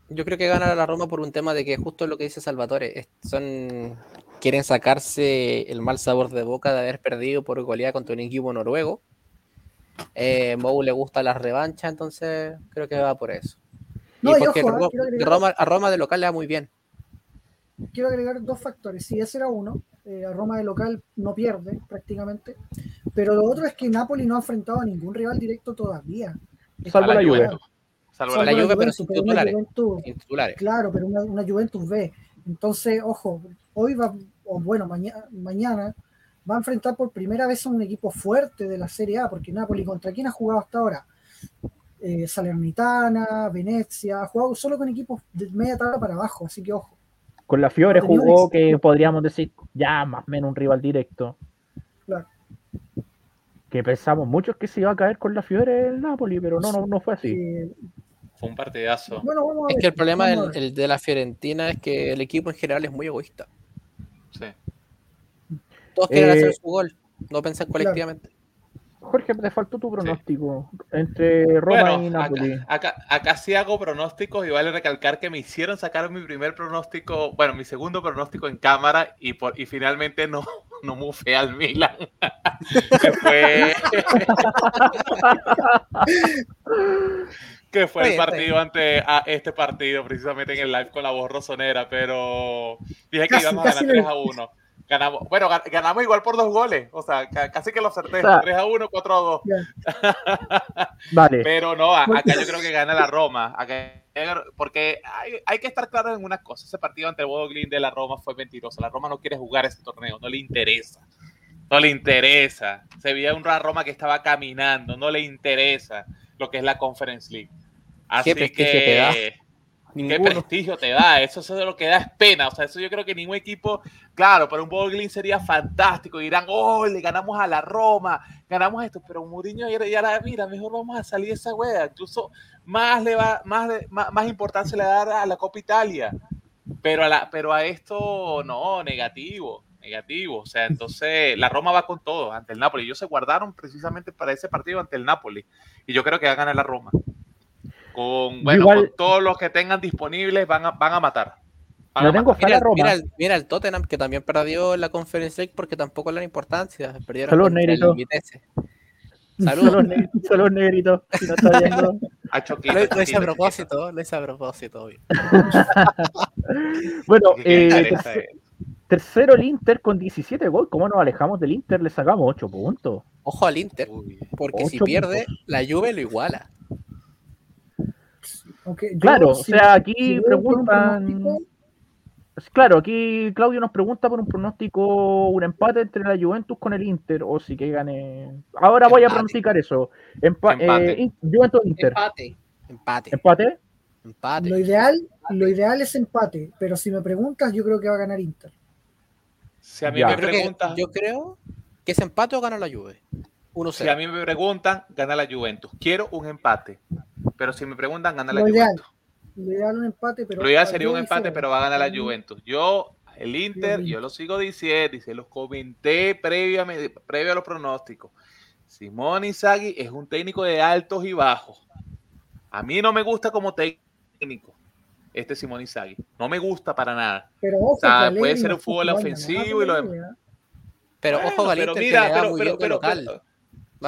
yo creo que gana la Roma por un tema de que justo lo que dice Salvatore, son quieren sacarse el mal sabor de boca de haber perdido por goleada contra un equipo noruego. Eh, Mou le gusta la revancha, entonces creo que va por eso. No, y y porque ojo, Ro- quiero agregar- Roma, a Roma de local le va muy bien. quiero agregar dos factores. Si ese era uno, eh, a Roma de local no pierde prácticamente, pero lo otro es que Napoli no ha enfrentado a ningún rival directo todavía. Salvo la Juve. Juventus. Salvo Salvo la Juventus, sin pero una titulares. Juventus- sin titulares. claro, pero una, una Juventus B. Entonces, ojo, hoy va, o bueno, mañana, mañana va a enfrentar por primera vez a un equipo fuerte de la Serie A, porque Napoli, ¿contra quién ha jugado hasta ahora? Eh, Salernitana, Venecia, ha jugado solo con equipos de media tabla para abajo, así que ojo. Con la Fiore No jugó que podríamos decir ya más o menos un rival directo. Claro. Que pensamos muchos que se iba a caer con la Fiore el Napoli, pero no, no, no fue así. Eh, Fue un partidazo. bueno, Es que el problema del, el de la Fiorentina es que el equipo en general es muy egoísta. Sí. Todos quieren Eh, hacer su gol, no piensan colectivamente. Jorge, te faltó tu pronóstico entre Roma y Napoli. Acá, acá, sí hago pronósticos y vale recalcar que me hicieron sacar mi primer pronóstico, bueno, mi segundo pronóstico en cámara y, por, y finalmente no, no mufé al Milan. que fue, que fue el partido ante a este partido, precisamente en el live con la voz rosonera, pero dije que íbamos a ganar 3 a 1. Ganamos, bueno, ganamos igual por dos goles, o sea, casi que lo acerté, 3 a 1, 4 a 2. vale. Pero no, acá yo creo que gana la Roma, porque hay, hay, que estar claro en una cosa, ese partido ante el Bodoglin de la Roma fue mentiroso, la Roma no quiere jugar ese torneo, no le interesa, no le interesa, se veía una Roma que estaba caminando, no le interesa lo que es la Conference League. Así que ¿Qué prestigio te da? Eso, eso es lo que da es pena. O sea, eso yo creo que ningún equipo, claro, para un Boglin sería fantástico. Dirán, oh, le ganamos a la Roma, ganamos esto, pero Mourinho ya, ya mira, mejor vamos a salir de esa wea. Incluso más le va, más, más, más importancia le da a la Copa Italia. Pero a, la, pero a esto, no, negativo, negativo. O sea, entonces la Roma va con todo ante el Napoli. Ellos se guardaron precisamente para ese partido ante el Napoli. Y yo creo que va a ganar la Roma. Con, bueno, con todos los que tengan disponibles van a, van a matar. tengo mira, mira, el, Tottenham que también perdió la conferencia porque tampoco le da importancia. Perdieron Saludos, Negrito. Saludos. Saludos, Negrito. Si no está viendo. lo, hice a propósito, lo hice a propósito. bueno, eh, tercero el Inter con 17 goles. ¿Cómo nos alejamos del Inter? Le sacamos 8 puntos. Ojo al Inter, porque si pierde, la Juve lo iguala claro, o sea, aquí preguntan. Claro, aquí Claudio nos pregunta por un pronóstico, un empate entre la Juventus con el Inter, o si que gane. Ahora voy a pronosticar eso. empate. Eh, Juventus Inter. Empate. Empate. Empate. Empate. Lo ideal, lo ideal es empate, pero si me preguntas, yo creo que va a ganar Inter. Si a mí me preguntan. Yo creo que es empate o gana la Juve. Si a mí me preguntan, gana la Juventus. Quiero un empate. Pero si me preguntan, gana la Juventus. Lo ideal, un empate, pero lo ideal sería un empate, pero va a ganar la Juventus. Yo, el Inter, yo lo sigo diciendo, y se los comenté previo a los pronósticos. Simón Inzaghi es un técnico de altos y bajos. A mí no me gusta como técnico este Simón Inzaghi. No me gusta para nada. Pero puede ser un fútbol ofensivo y lo demás. Pero ojo, pero mira, pero, pero, pero,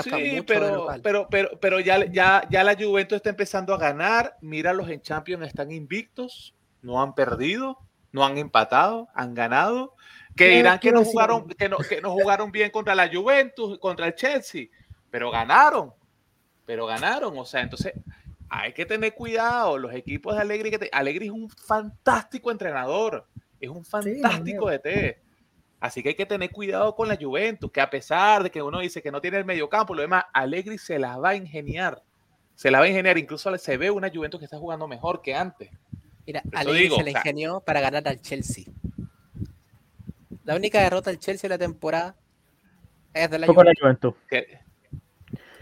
sí, pero, pero, pero, pero ya, ya, ya la Juventus está empezando a ganar. Míralos en Champions, están invictos, no han perdido, no han empatado, han ganado. Que dirán que no jugaron, que no, que no jugaron bien contra la Juventus, contra el Chelsea, pero ganaron, pero ganaron. O sea, entonces hay que tener cuidado. Los equipos de Alegri, que Alegri es un fantástico entrenador, es un fantástico de DT. Así que hay que tener cuidado con la Juventus, que a pesar de que uno dice que no tiene el mediocampo, lo demás, Allegri se la va a ingeniar. Se la va a ingeniar. Incluso se ve una Juventus que está jugando mejor que antes. Mira, Allegri se la ingenió para ganar al Chelsea. La única derrota del Chelsea de la temporada es de la Juventus.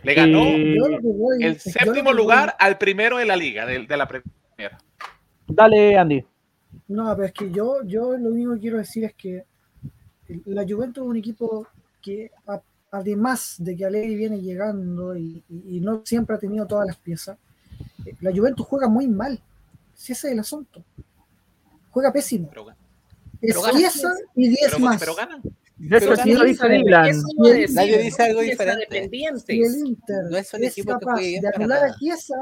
Le ganó el séptimo lugar al primero de la liga, de, la primera. Dale, Andy. No, pero es que yo, yo lo único que quiero decir es que la Juventus es un equipo que además de que Allegri viene llegando y, no siempre ha tenido todas las piezas, eh, la Juventus juega muy mal. Si ese es el asunto. Juega pésimo. es pieza y 10 más. Pero ganan. Eso sí lo dice Nadie dice algo diferente. Si el Inter no es, un es capaz de anular a Chiesa,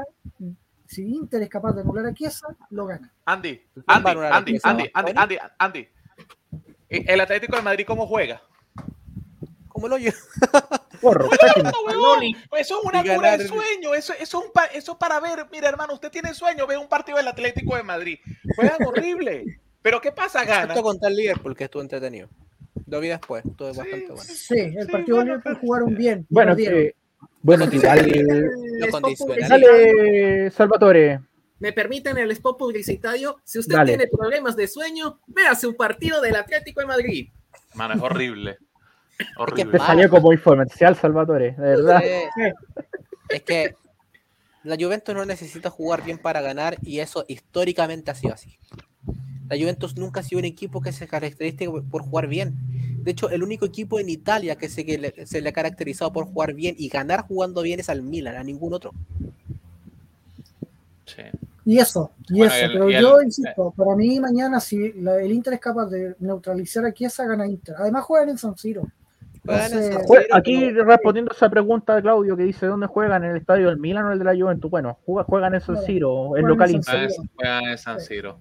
si Inter es capaz de anular a Chiesa, lo gana. Andy, Andy, Andy, Andy, Andy, Andy, Andy, ¿El Atlético de Madrid cómo juega? ¿Cómo lo lleva? Porro, eso es una cura de sueño. Eso, eso, es un para ver. Mira, hermano, usted tiene sueño, ve un partido del Atlético de Madrid. Juegan horrible. Pero ¿qué pasa, gana? Excepto contra el Liverpool, que estuvo entretenido. Lo vi después, estuvo bastante bueno. Sí, el partido de Liverpool jugaron bien. Bueno, que, bueno, dale, dale, Salvatore me permiten el spot publicitario. Si usted tiene problemas de sueño, véase un partido del Atlético de Madrid. Mano, es horrible. horrible. Te salió como infomercial, Salvatore, de verdad. es que la Juventus no necesita jugar bien para ganar y eso históricamente ha sido así. La Juventus nunca ha sido un equipo que se caracteriza por jugar bien. De hecho, el único equipo en Italia que se, que le, se le ha caracterizado por jugar bien y ganar jugando bien es al Milan, a ningún otro. Sí. Y eso, y Bueno, eso, el- pero y el- yo insisto, para mí mañana si la- el Inter es capaz de neutralizar aquí esa gana Inter. Además juegan en San Siro. En San Aquí respondiendo a esa pregunta de Claudio que dice ¿dónde juegan? ¿En el estadio del Milan o el de la Juventus? Bueno, juega- juegan en San Siro, el local en San Inter. Siro. Juegan en San Siro.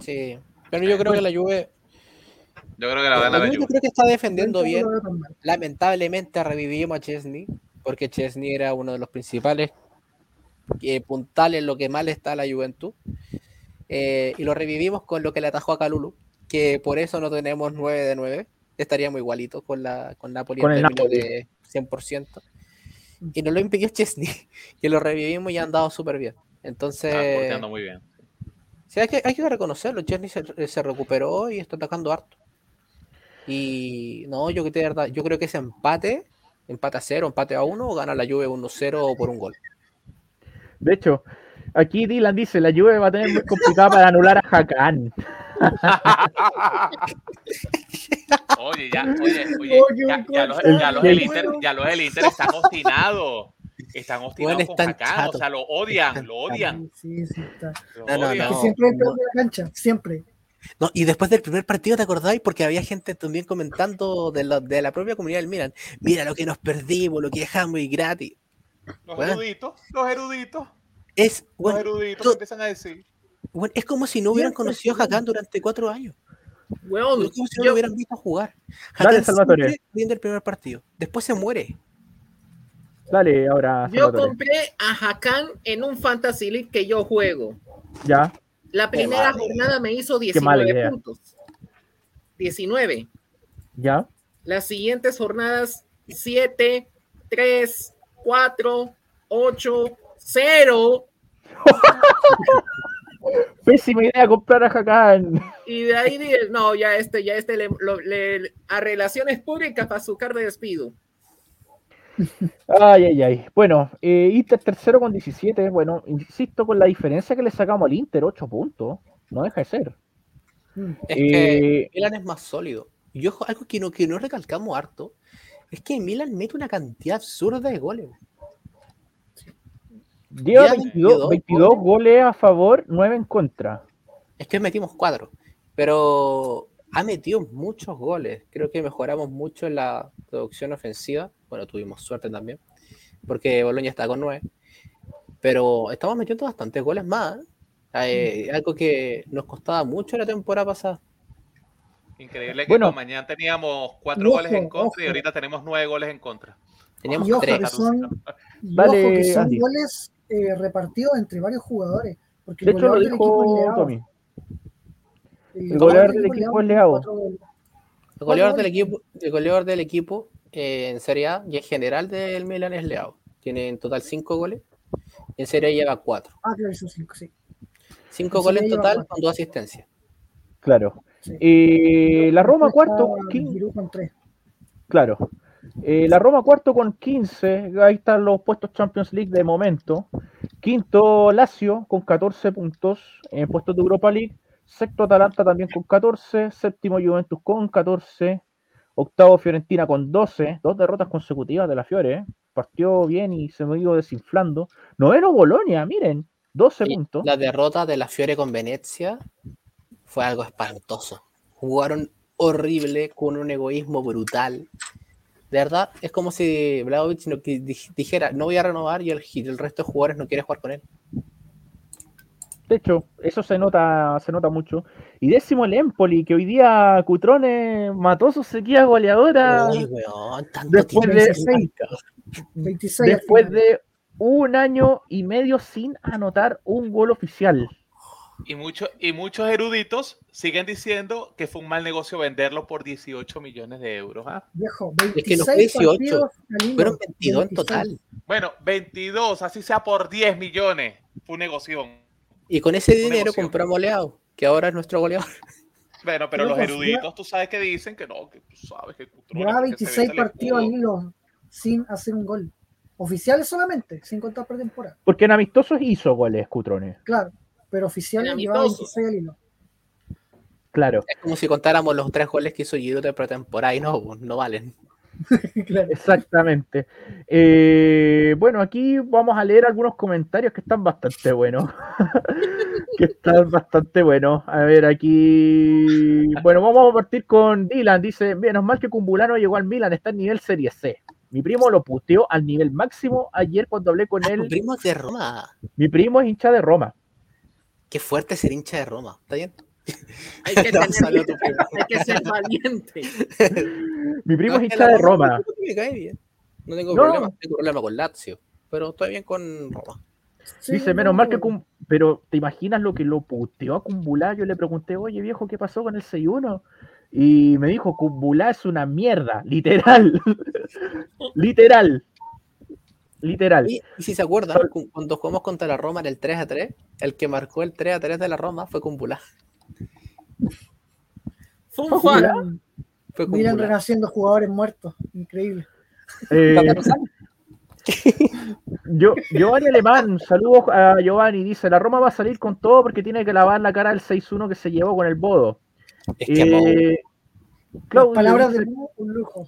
Sí. Pero yo creo que la Juve, Yo creo que la gana la la Juve Juve. creo que está defendiendo Yo bien. Lamentablemente revivimos a Chesney, porque Chesney era uno de los principales eh, puntales en lo que mal está la Juventud. Eh, y lo revivimos con lo que le atajó a Calulu, que por eso no tenemos 9 de 9. Estaríamos igualitos con la con Napoli Con en términos Napoli. de 100%. Y nos lo impidió Chesney, que lo revivimos y ha andado súper bien. Entonces, muy bien. Sí, hay que, hay que reconocerlo. Chesney se, se recuperó y está atacando harto. Y no, yo, que de verdad, yo creo que ese empate, empate a cero, empate a uno, o gana la Juve 1-0 o por un gol. De hecho, aquí Dylan dice, la Juve va a tener muy complicada para anular a Hakan. Oye, ya, oye, oye, Oye, ya, ya los, ya los el- del Inter, ya los Inter están obstinados. Están obstinados Bueno, con Hakan, o sea, lo odian, lo odian. Sí, sí, está. No, no, no. siempre peor de la cancha, siempre. No, y después del primer partido, ¿te acordáis? Porque había gente también comentando de, la- de la propia comunidad del Milan. Mira lo que nos perdimos, lo que dejamos y gratis. Los Bueno. eruditos, los eruditos, Es, los eruditos to- empiezan a decir. bueno, es como si no hubieran conocido a. Hakan durante cuatro años. Es como si no yo- lo hubieran visto jugar. Dale, Hakan Salvatore. siempre viene el primer partido. Después se muere. Dale, ahora. yo compré a Hakan en un Fantasy League que yo juego. Ya, La primera jornada me hizo mala 19 idea. puntos. 19. ya. Las siguientes jornadas 7, 3, 4, 8, 0. Pésima idea comprar a Hakan. Y de ahí dije, no, ya este, ya este le, lo- le- a relaciones públicas para su de despido. Ay, ay, ay. Bueno, eh, Inter tercero con 17. Bueno, insisto con la diferencia que le sacamos al Inter, 8 puntos. No deja de ser. Es que Eh, Milan es más sólido. Y ojo, algo que no, que no recalcamos harto es que Milan mete una cantidad absurda de goles. Ya 22, 22 22 goles a favor, 9 en contra. Es que metimos cuatro, pero ha metido muchos goles. Creo que mejoramos mucho en la producción ofensiva. Bueno, tuvimos suerte también, porque Boloña está con nueve. Pero estamos metiendo bastantes goles más. ¿eh? Eh, algo que nos costaba mucho la temporada pasada. Increíble que Bueno. mañana teníamos cuatro Ojo, goles en contra y ahorita tenemos nueve goles en contra. Teníamos ojo tres. que son, ojo que son Andy. goles eh, repartidos entre varios jugadores. Porque De el hecho, lo dijo. Tommy. El goleador del equipo es Leao. El goleador del equipo, el goleador del equipo eh, en Serie A y en general del Milan es Leao. Tiene en total cinco goles. En Serie A lleva cuatro. Ah, claro, esos cinco, sí. Cinco En goles en total con dos asistencias. Claro. Sí. Eh, la Roma cuarto, con claro. Eh, la Roma cuarto con 15, ahí están los puestos Champions League de momento. Quinto Lazio con 14 puntos en puestos de Europa League. Sexto Atalanta también con 14. Séptimo Juventus con 14. Octavo Fiorentina con 12. Dos derrotas consecutivas de la Fiore. ¿eh? Partió bien y se me ido desinflando. Noveno Bolonia, miren. 12 Y puntos. La derrota de la Fiore con Venecia fue algo espantoso. Jugaron horrible, con un egoísmo brutal. De verdad, es como si Vlahovic no, dijera, no voy a renovar y el, resto de jugadores no quiere jugar con él. De hecho, eso se nota, se nota mucho. Y décimo el Empoli, que hoy día Cutrone mató su sequía goleadora Uy, weón, tanto Después tiempo de- sin marca. 26 al después de un año y medio sin anotar un gol oficial. Y, muchos y muchos eruditos siguen diciendo que fue un mal negocio venderlo por 18 millones de euros. ¿ah? Viejo, Es que no 26 fue 18, partidos al hilo, Fueron 22 en 26. total. Bueno, 22, así sea por 10 millones. Fue un negocio. Y con ese dinero compramos a Leao, que ahora es nuestro goleador. Bueno, pero los pues, eruditos, tú sabes que dicen que no, que tú sabes que Cutrone, Llevaba porque se 26 vende el partidos al escudo. hilo sin hacer un gol. Oficiales solamente, sin contar pretemporada. Porque en amistosos hizo goles Cutrone. Claro, pero oficiales llevaba amistosos. 26 al hilo. Claro, Es como si contáramos los tres goles que hizo Giroud de pretemporada y no, pues, no valen. Claro. exactamente. Eh, bueno, aquí vamos a leer algunos comentarios que están bastante buenos. que están bastante buenos. A ver, aquí. Bueno, vamos a partir con Dylan. Dice: Menos mal que Cumbulano llegó al Milan, está en nivel Serie C. Mi primo lo puteó al nivel máximo ayer cuando hablé con Ah, tu él. primo es de Roma. Mi primo es hincha de Roma. Qué fuerte ser hincha de Roma. ¿Está bien? Hay que, No, tener- hay que ser valiente. Mi primo No, es que hincha de Roma. Me cae bien. No tengo No. problema, tengo problema con Lazio. Pero estoy bien con Roma. Sí, Dice, no, menos mal que. Cum- Pero, ¿te imaginas lo que lo puteó a Cumbulá? Yo le pregunté, oye viejo, ¿qué pasó con el 6-1? Y me dijo, Cumbulá es una mierda, literal. literal. Literal. Y, y si se acuerdan, cu- cuando jugamos contra la Roma en el 3 a 3, el que marcó el 3 a 3 de la Roma fue Kumbula. Fun Fue fact. Miran, Fue miran renaciendo jugadores muertos. Increíble. Eh, yo, Giovanni Alemán, saludos a Giovanni, dice, la Roma va a salir con todo porque tiene que lavar la cara del 6-1 que se llevó con el Bodo. Es que Eh, Las Claudio palabras dice, de Mo, un lujo.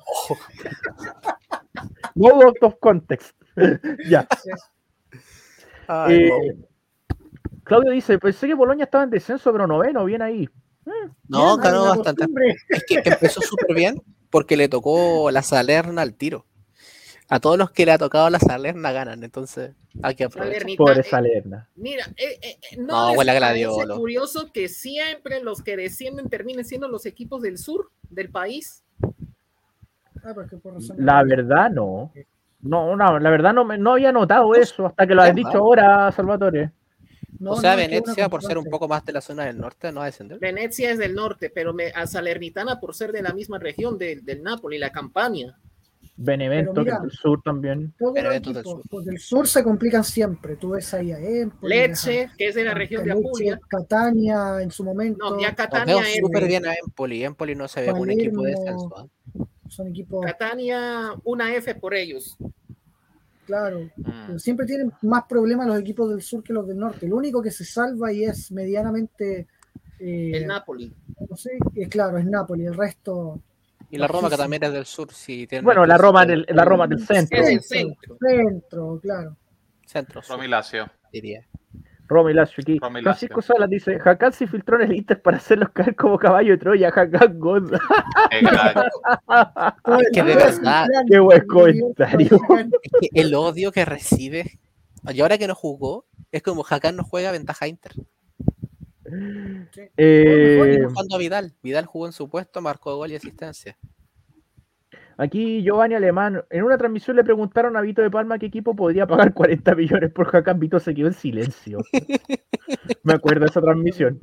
no out of context. ya. Ay, Eh. Claudio dice, pensé que Boloña estaba en descenso, pero noveno, bien ahí. No, Bien, ganó la bastante. Es que empezó súper bien porque le tocó la Salerna al tiro. A todos los que le ha tocado la Salerna ganan, entonces hay que aprovechar. Pobre eh, Salerna. Mira, eh, no, No, gladiolo. curioso que siempre los que descienden terminen siendo los equipos del sur del país. Ah, porque por razón- La verdad, no. No, no, la verdad no, me- no había notado eso hasta que lo has dicho ahora, Salvatore. No, o sea, no, Venecia, por ser un poco más de la zona del norte, no va a descender. Venecia es del norte, pero me, a Salernitana por ser de la misma región de- del Napoli, la Campania. Benevento, Pero que mira, es del sur también. Esto del sur. pues, del sur se complican siempre. Tú ves ahí a Empoli, Lecce, que es de la región de Apulia. Catania en su momento. No, ya Catania súper bien a Empoli. Empoli no se ve como un equipo de descenso. ¿ah? Son equipos, Catania, una F por ellos. claro. Mm. pero siempre tienen más problemas los equipos del sur que los del norte. El único que se salva y es medianamente. eh, El Napoli. no sé, es claro, es Napoli. El resto. Y la Roma, que también es del sur. Sí, tiene Bueno, la Roma del, la Roma del centro. Es el centro. Centro, claro. centro, Lazio. diría. Roma y Lazio aquí. Roma y Francisco Lazio. Salas dice, Hakan se filtró en el Inter para hacerlos caer como caballo de Troya. Hakan God. Exacto. Es que de verdad, Qué buen comentario. Es que el odio que recibe. Y ahora que no jugó, es como Hakan no juega ventaja Inter. Eh, jugando a Vidal. Vidal jugó en su puesto, marcó gol y asistencia. Aquí Giovanni Alemán, en una transmisión le preguntaron a Vito de Palma qué equipo podría pagar 40 millones por Hakan. Vito se quedó en silencio. Me acuerdo de esa transmisión.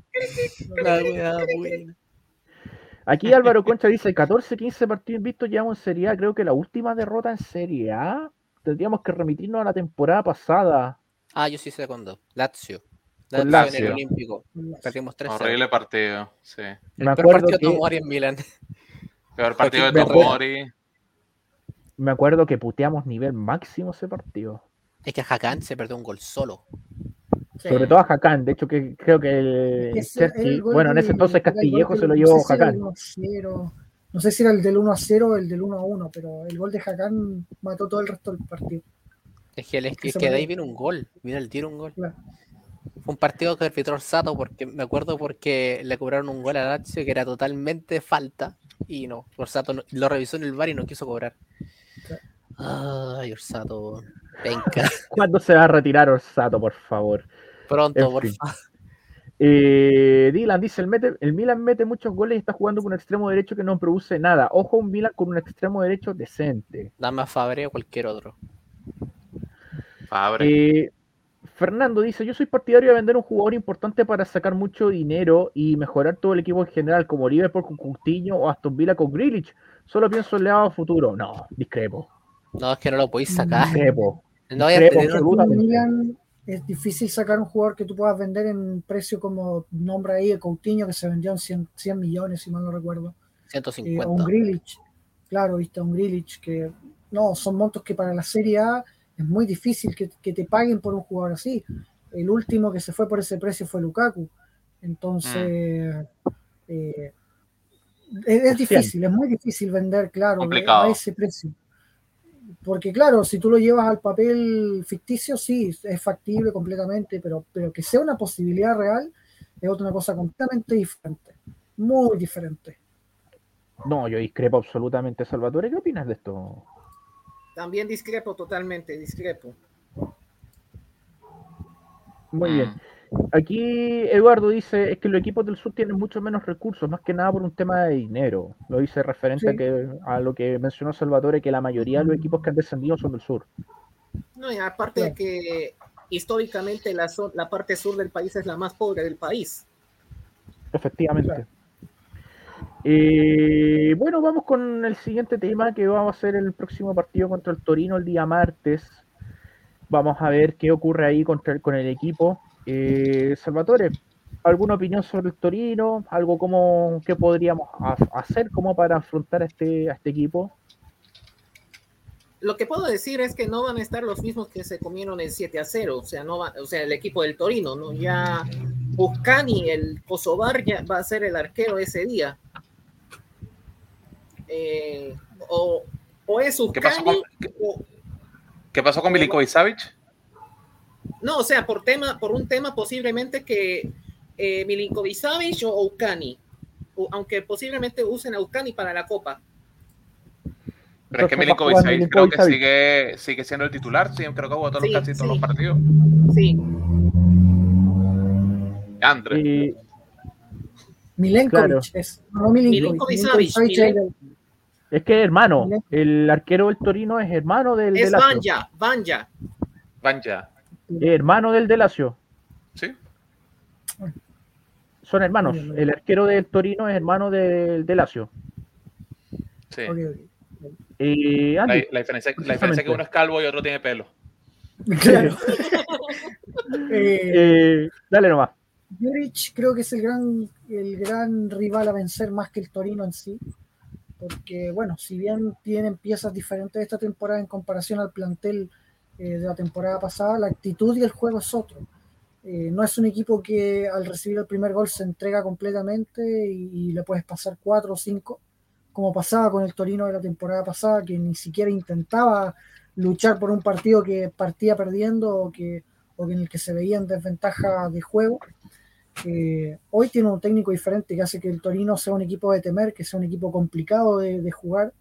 Aquí Álvaro Concha dice 14, 15 partidos invictos llevamos en Serie A. Creo que la última derrota en Serie A tendríamos que remitirnos a la temporada pasada. Ah, yo sí sé cuándo. Lazio. Con Lazio en el Lazio. Olímpico. Perdimos 3 Horrible partido. Sí. El Me peor acuerdo partido que- de Tomori en Milán. Peor partido de Tomori. Me acuerdo que puteamos nivel máximo ese partido. Es que Hakan se perdió un gol solo. Sí. Sobre todo a Hakan. De hecho, que creo que el el bueno, en ese entonces Castillejo se lo no llevó sé el Hakan. 1-0, No sé si era el del 1 a 0 o el del 1 a 1, pero el gol de Hakan mató todo el resto del partido. Es que, el- es que, Ese que de ahí viene un gol. Mira el tiro un gol. Claro. Fue un partido que arbitró Sato porque me acuerdo porque le cobraron un gol a Lazio que era totalmente falta y no, Orsato no- lo revisó en el bar y no quiso cobrar. Ay, Orsato, venga, ¿Cuándo se va a retirar Orsato, por favor? pronto, En por fin. favor. Eh, Dylan dice, el, mete- el Milan mete muchos goles y está jugando con un extremo derecho que no produce nada. Ojo, un Milan con un extremo derecho decente. Dame a Fabre o cualquier otro. Fabre. Eh, Fernando dice, yo soy partidario de vender un jugador importante para sacar mucho dinero y mejorar todo el equipo en general, como Liverpool con Coutinho o Aston Villa con Grealish. Solo pienso en Leao futuro. No, discrepo, No, es que no lo podéis sacar. No. En Milan es difícil sacar un jugador que tú puedas vender en precio como nombra ahí el Coutinho que se vendió en 100, 100 millones, si mal no recuerdo. Eh, o 150. un Grilich, claro, viste, un Grilich que no, son montos que para la Serie A es muy difícil que, que te paguen por un jugador así. El último que se fue por ese precio fue Lukaku. Entonces, Eh, es, difícil, es muy difícil vender, claro, a ese precio. Porque claro, si tú lo llevas al papel ficticio, sí, es factible completamente, pero, pero que sea una posibilidad real es otra cosa completamente diferente, muy diferente. No, yo discrepo absolutamente, Salvatore. ¿Qué opinas de esto? También discrepo totalmente, discrepo. Muy bien. Aquí Eduardo dice, es que los equipos del sur tienen mucho menos recursos, más que nada por un tema de dinero. Lo dice referente a, que, a lo que mencionó Salvatore, que la mayoría de los equipos que han descendido son del sur. No, y aparte de que históricamente la, la parte sur del país es la más pobre del país. Efectivamente. Eh, bueno, vamos con el siguiente tema que vamos a hacer el próximo partido contra el Torino el día martes. Vamos a ver qué ocurre ahí contra el, con el equipo. Eh, Salvatore, ¿alguna opinión sobre el Torino? ¿Algo como que podríamos hacer como para afrontar a este, a este equipo? Lo que puedo decir es que no van a estar los mismos que se comieron el 7 a 0, o sea, no va, o sea, el equipo del Torino, ¿no? Ya Buscani, el Kosovar, ya va a ser el arquero ese día. Eh, o, o, es ¿Qué pasó con, ¿qué, pasó con Milinkovic Savic? No, o sea, por tema, por un tema posiblemente que eh, Milinkovic Savic o Ukani, aunque posiblemente usen a Ukani para la Copa. Pero es que Milinkovic Savic creo que sigue, sigue siendo el titular, sí, creo que jugó todos, casi todos los partidos. Sí. Andre. Milenkovic es, no Milinkovic, Savic. Es que hermano, el arquero del Torino es hermano del. Es Banja, Banja. Banja. Hermano del Delacio. Sí. Son hermanos. El arquero del Torino es hermano del Delacio. Sí. Eh, la, diferencia, la diferencia es que uno es calvo y otro tiene pelo. Claro. Eh, eh, dale nomás. Juric creo que es el gran, el gran rival a vencer más que el Torino en sí. Porque, bueno, si bien tienen piezas diferentes esta temporada en comparación al plantel de la temporada pasada, la actitud y el juego es otro. Eh, no es un equipo que al recibir el primer gol se entrega completamente y, le puedes pasar cuatro o cinco, como pasaba con el Torino de la temporada pasada, que ni siquiera intentaba luchar por un partido que partía perdiendo o, que, o en el que se veía en desventaja de juego. Eh, hoy tiene un técnico diferente que hace que el Torino sea un equipo de temer, que sea un equipo complicado de jugar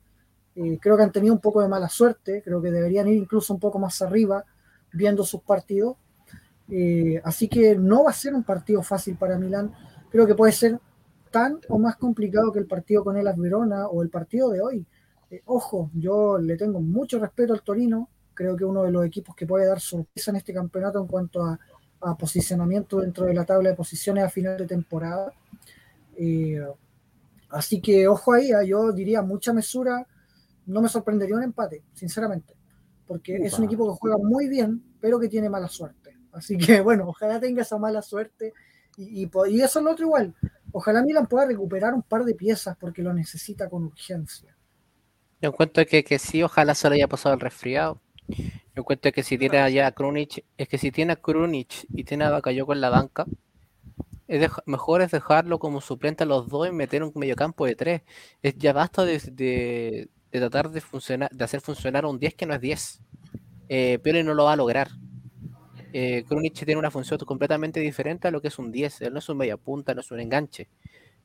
eh, creo que han tenido un poco de mala suerte, creo que deberían ir incluso un poco más arriba viendo sus partidos. Eh, así que no va a ser un partido fácil para Milán. Creo que puede ser tan o más complicado que el partido con el Verona o el partido de hoy. Eh, ojo, yo le tengo mucho respeto al Torino. Creo que uno de los equipos que puede dar sorpresa en este campeonato en cuanto a, posicionamiento dentro de la tabla de posiciones a final de temporada. así que ojo ahí, ah, yo diría mucha mesura no me sorprendería un empate, sinceramente, porque es un equipo que juega muy bien, pero que tiene mala suerte. Así que bueno, ojalá tenga esa mala suerte y, y, eso es lo otro igual. Ojalá Milan pueda recuperar un par de piezas porque lo necesita con urgencia. Yo encuentro que, que sí, ojalá se le haya pasado el resfriado. Yo encuentro que si tiene allá a Krunic, es que si tiene a Krunic y tiene a Bakayoko en la banca, es mejor es dejarlo como suplente a los dos y meter un mediocampo de tres. Es, ya basta de, de tratar de funcionar, de hacer funcionar un 10 que no es 10. Eh, pero no lo va a lograr. Eh, tiene una función completamente diferente a lo que es un 10. Él no es un media punta, no es un enganche.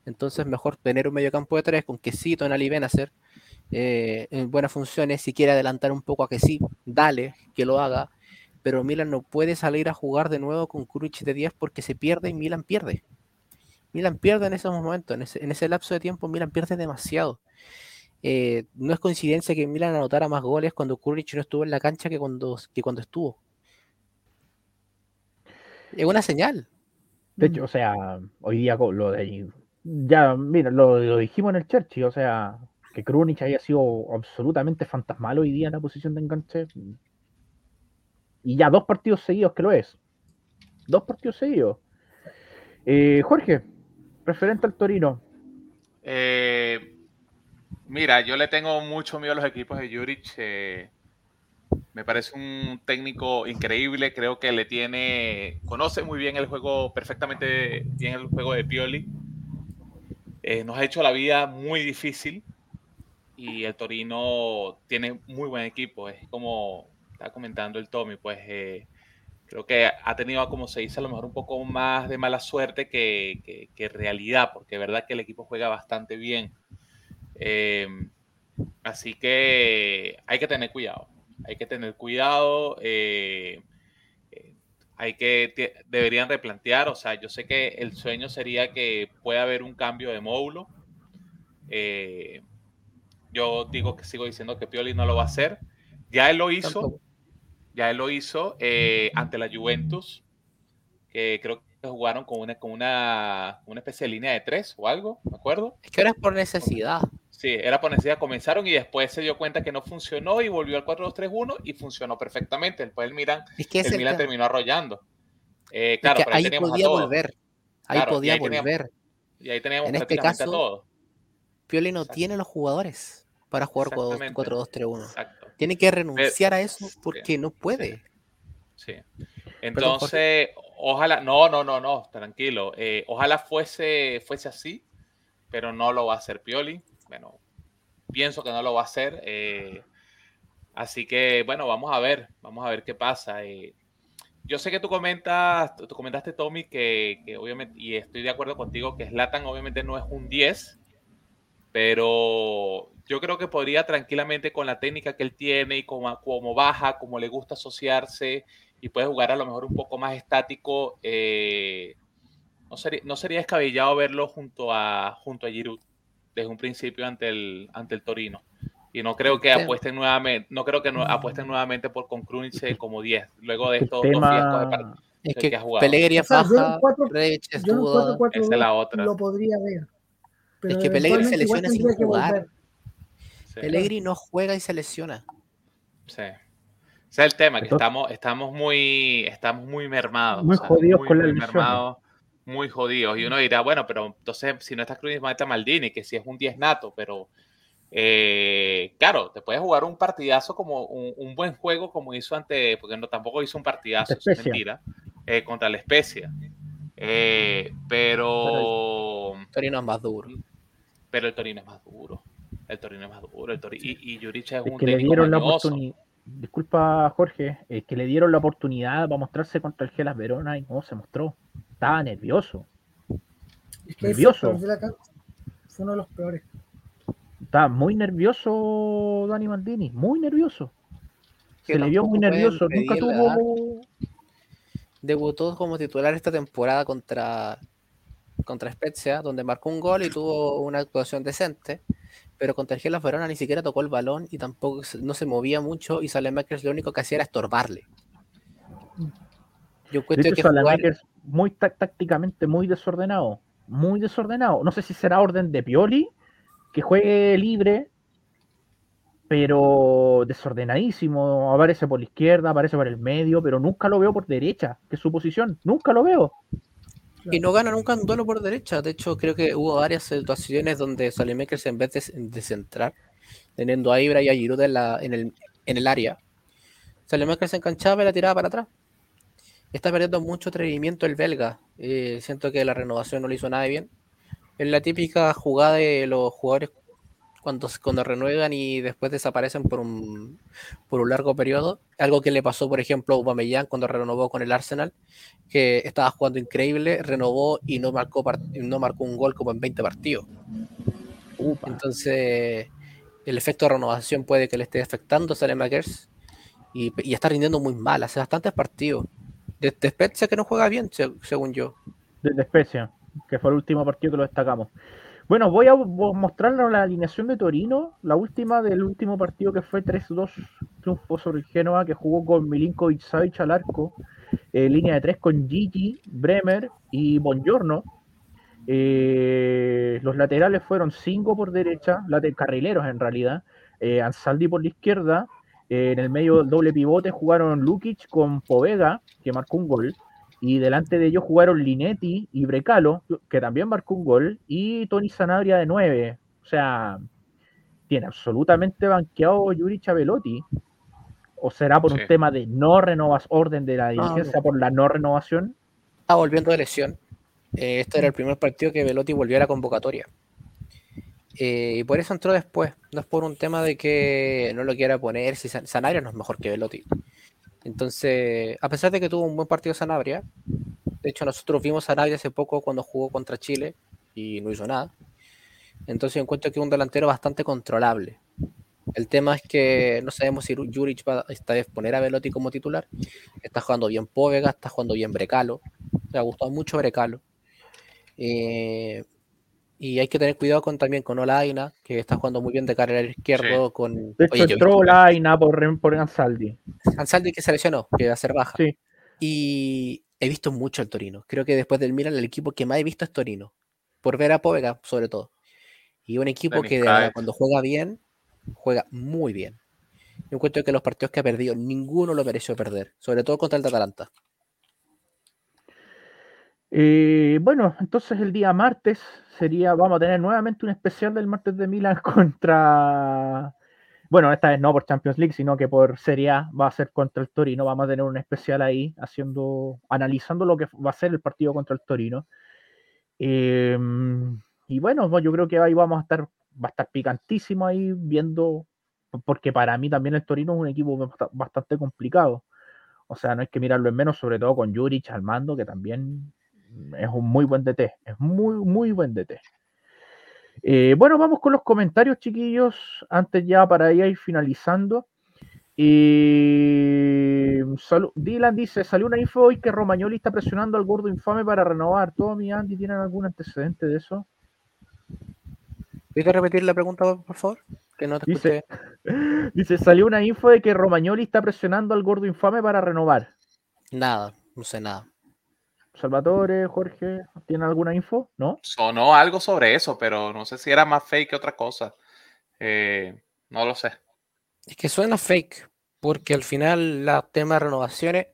Entonces, mejor tener un medio campo de 3 con Quesito en Ali hacer eh, en buenas funciones. Si quiere adelantar un poco a que sí, dale, que lo haga. Pero Milan no puede salir a jugar de nuevo con Krunic de 10 porque se pierde y Milan pierde. Milan pierde en esos momentos, en ese, en ese lapso de tiempo, Milan pierde demasiado. Eh, no es coincidencia que Milan anotara más goles cuando Kurich no estuvo en la cancha que cuando, que cuando estuvo. Es una señal. De hecho, o sea, hoy día lo de ya, mira, lo, dijimos en el Churchill, o sea, que Krunic haya sido absolutamente fantasmal hoy día en la posición de enganche. Y ya dos partidos seguidos que lo es. Dos partidos seguidos. Eh, Jorge, referente al Torino. Eh, Mira, yo le tengo mucho miedo a los equipos de Juric. Eh, me parece un técnico increíble. Creo que le tiene. Conoce muy bien el juego, perfectamente bien el juego de Pioli. eh, nos ha hecho la vida muy difícil y el Torino tiene muy buen equipo. Es como está comentando el Tommy, pues eh, creo que ha tenido, como se dice, a lo mejor un poco más de mala suerte que, que, realidad, porque es verdad que el equipo juega bastante bien. Eh, así que hay que tener cuidado, hay que tener cuidado. Eh, hay que, deberían replantear, o sea, yo sé que el sueño sería que pueda haber un cambio de módulo. yo digo que sigo diciendo que Pioli no lo va a hacer. Ya él lo hizo, ya él lo hizo eh, ante la Juventus, que creo que jugaron con una, con una, una especie de línea de tres o algo, ¿me acuerdo? Es que era por necesidad. Sí, era por necesidad. Comenzaron y después se dio cuenta que no funcionó y volvió al 4-2-3-1 y funcionó perfectamente. Después el Milan, el Milan terminó arrollando. Eh, claro, pero ahí, podía volver. Ahí podía volver. y ahí teníamos en este caso, a todo. Pioli no tiene los jugadores para jugar 4-2-3-1. Exacto. Tiene que renunciar a eso porque no puede. Sí. Entonces, ojalá, no, no, no, no, tranquilo. Eh, ojalá fuese, fuese así, pero no lo va a hacer Pioli. Bueno, pienso que no lo va a hacer. Eh, así que, bueno, vamos a ver, vamos a ver qué pasa. Eh, yo sé que tú comentas, tú comentaste, Tommy, que, obviamente, y estoy de acuerdo contigo, que Slatan obviamente no es un 10, pero yo creo que podría tranquilamente con la técnica que él tiene y como, como baja, como le gusta asociarse y puede jugar a lo mejor un poco más estático, eh, no, sería, no sería descabellado verlo junto a, junto a Giroud desde un principio ante el, ante el Torino. Y no creo que apuesten nuevamente, no creo que apuesten nuevamente por con como 10, luego de estos dos fiestos de es que, que. Pellegrini. Esa es la otra. Lo podría ver. es que Pellegrini se lesiona sin jugar. Pellegrini no juega y se lesiona. Sí. Ese es el tema, que estamos, estamos, muy, estamos muy mermados. Muy jodidos con la lesión. Muy jodidos. Y uno dirá, bueno, pero entonces si no estás Cruz mata Maldini, que si es un 10 nato, pero eh, claro, te puedes jugar un partidazo como un, buen juego como hizo ante, porque no tampoco hizo un partidazo, es mentira, eh, contra la especie. Eh, pero... El Torino es más duro. Pero el Torino es más duro. El Torino es más duro. El Torino, y, y Juric es, un que le dieron la oportunidad. Disculpa, Jorge, es que le dieron la oportunidad para mostrarse contra el Gelas Verona y no se mostró. Estaba nervioso. Es que nervioso. Fue uno de los peores. Estaba muy nervioso Dani Maldini, muy nervioso. Se le vio muy nervioso, nunca tuvo. Debutó como titular esta temporada contra, contra Spezia, donde marcó un gol y tuvo una actuación decente pero contra el Verona ni siquiera tocó el balón y tampoco no se movía mucho y Salemakers lo único que hacía era estorbarle. Yo cuento que jugar... muy tácticamente muy desordenado, muy desordenado. No sé si será orden de Pioli que juegue libre, pero desordenadísimo. Aparece por la izquierda, aparece por el medio, pero nunca lo veo por derecha, que es su posición. Nunca lo veo. Y no gana nunca un duelo por derecha. De hecho, creo que hubo varias situaciones donde Salemakers, en vez de, centrar, teniendo a Ibra y a Giroud en, el, en el área, Salemakers se enganchaba y la tiraba para atrás. Está perdiendo mucho atrevimiento el belga. Eh, siento que la renovación no le hizo nada bien. Es la típica jugada de los jugadores cuando, cuando renuevan y después desaparecen por un, por un largo periodo. Algo que le pasó, por ejemplo, a Aubameyang cuando renovó con el Arsenal, que estaba jugando increíble, renovó y no marcó, no marcó un gol como en 20 partidos. Entonces, el efecto de renovación puede que le esté afectando a Salemakers y, y está rindiendo muy mal, hace bastantes partidos. Desde Spezia que no juega bien, según yo. Desde Spezia, que fue el último partido que lo destacamos. Bueno, voy a mostrarles la alineación de Torino, la última del último partido que fue 3-2 triunfo sobre el Genoa, que jugó con Milinkovic Savic al arco, eh, línea de 3 con Gigi, Bremer y Bongiorno. Eh, los laterales fueron 5 por derecha, carrileros en realidad, eh, Ansaldi por la izquierda, en el medio doble pivote jugaron Lukic con Povega, que marcó un gol, y delante de ellos jugaron Linetti y Brecalo, que también marcó un gol, y Tony Sanabria de 9. O sea, tiene absolutamente banqueado Yuri Chavelotti. ¿O será por un tema de no renovas orden de la dirigencia por la no renovación? Ah, volviendo de lesión. Eh, este era el primer partido que Velotti volvió a la convocatoria. Eh, y por eso entró después. No es por un tema de que no lo quiera poner. Si San- Sanabria no es mejor que Velotti. Entonces, a pesar de que tuvo un buen partido Sanabria, de hecho nosotros vimos a Sanabria hace poco cuando jugó contra Chile y no hizo nada. Entonces encuentro que es un delantero bastante controlable. El tema es que no sabemos si Juric va esta vez poner a Velotti como titular. Está jugando bien Póvega, está jugando bien Brecalo. Me ha gustado mucho Brecalo. Eh, y hay que tener cuidado con, también con Olaina, que está jugando muy bien de carrera izquierdo. Con, De hecho, Oye, entró visto Laina por, por Ansaldi. Ansaldi que se lesionó, que va a ser baja. Sí. Y he visto mucho el Torino. Creo que después del Milan, el equipo que más he visto es Torino. Por ver a Povega, sobre todo. Y un equipo Dennis que verdad, cuando juega bien, juega muy bien. Yo encuentro que los partidos que ha perdido, ninguno lo mereció perder. Sobre todo contra el de Atalanta. Eh, bueno, entonces el día martes sería, vamos a tener nuevamente un especial del martes de Milan contra, bueno, esta vez no por Champions League, sino que por Serie A va a ser contra el Torino. Vamos a tener un especial ahí haciendo, analizando lo que va a ser el partido contra el Torino. Eh, y bueno, yo creo que ahí vamos a estar, va a estar picantísimo ahí viendo, porque para mí también el Torino es un equipo bast- bastante complicado. O sea, no hay que mirarlo en menos, sobre todo con Juric al mando, que también es un muy buen DT. Es muy, muy buen DT. Eh, bueno, vamos con los comentarios, chiquillos. Antes ya para ir finalizando. Eh, Dylan dice: Salió una info hoy que Romagnoli está presionando al gordo infame para renovar. ¿Tommy Andy tienen algún antecedente de eso? ¿Puedes repetir la pregunta, por favor? Que no te Dice- escuché. Dice: Salió una info de que Romagnoli está presionando al gordo infame para renovar. Nada, no sé nada. Salvatore, Jorge, ¿tienen alguna info? ¿No? Sonó algo sobre eso, pero no sé si era más fake que otra cosa. Eh, no lo sé. Es que suena fake, porque al final la tema de renovaciones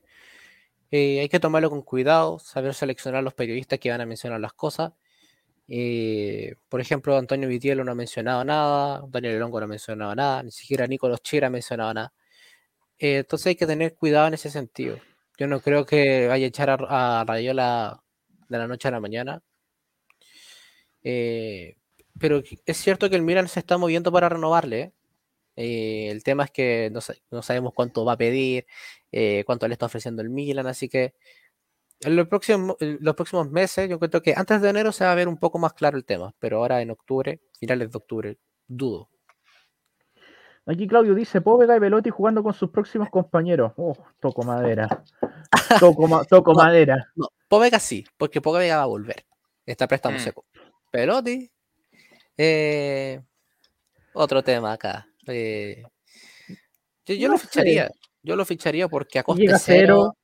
eh, hay que tomarlo con cuidado, saber seleccionar los periodistas que van a mencionar las cosas. Eh, por ejemplo, Antonio Vitiello no ha mencionado nada, Daniel Longo no ha mencionado nada, ni siquiera Nicolás Chira ha mencionado nada. Eh, entonces hay que tener cuidado en ese sentido. Yo no creo que vaya a echar a, a Rayola de la noche a la mañana. Eh, pero es cierto que el Milan se está moviendo para renovarle. ¿eh? El tema es que no, no sabemos cuánto va a pedir, eh, cuánto le está ofreciendo el Milan, así que en los próximos, en los próximos meses yo creo que antes de enero se va a ver un poco más claro el tema, pero ahora en octubre, finales de octubre, dudo. Aquí Claudio dice, Póvega y Velotti jugando con sus próximos compañeros. Oh, toco madera. Toco, ma- toco No. madera. No, Povega sí, porque Povega va a volver, está préstamo Mm. seco. Pelotti, eh, otro tema acá. eh, yo yo No lo sé. ficharía, yo lo ficharía porque a coste Llega cero cero.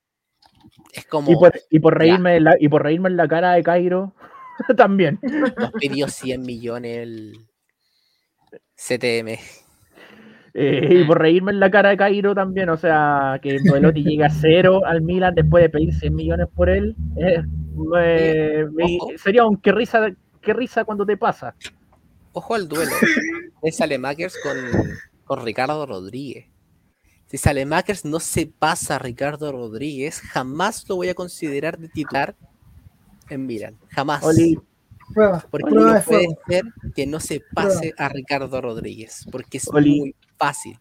es como Y por, y por reírme en la, y por reírme en la cara de Cairo también. nos pidió 100 millones el CTM. Eh, y por reírme en la cara de Cairo también. O sea, que Velotti llega a cero al Milan después de pedir 100 millones por él. eh, me- me- Ojo. sería un qué risa, qué risa cuando te pasa. Ojo al duelo de Salemakers con, con Ricardo Rodríguez. Si Salemakers no se pasa a Ricardo Rodríguez, jamás lo voy a considerar de titular en Milan. Jamás. Oli, Prueba, Porque prueba no de puede fuego. ser que no se pase a Ricardo Rodríguez, porque es Oli. muy fácil.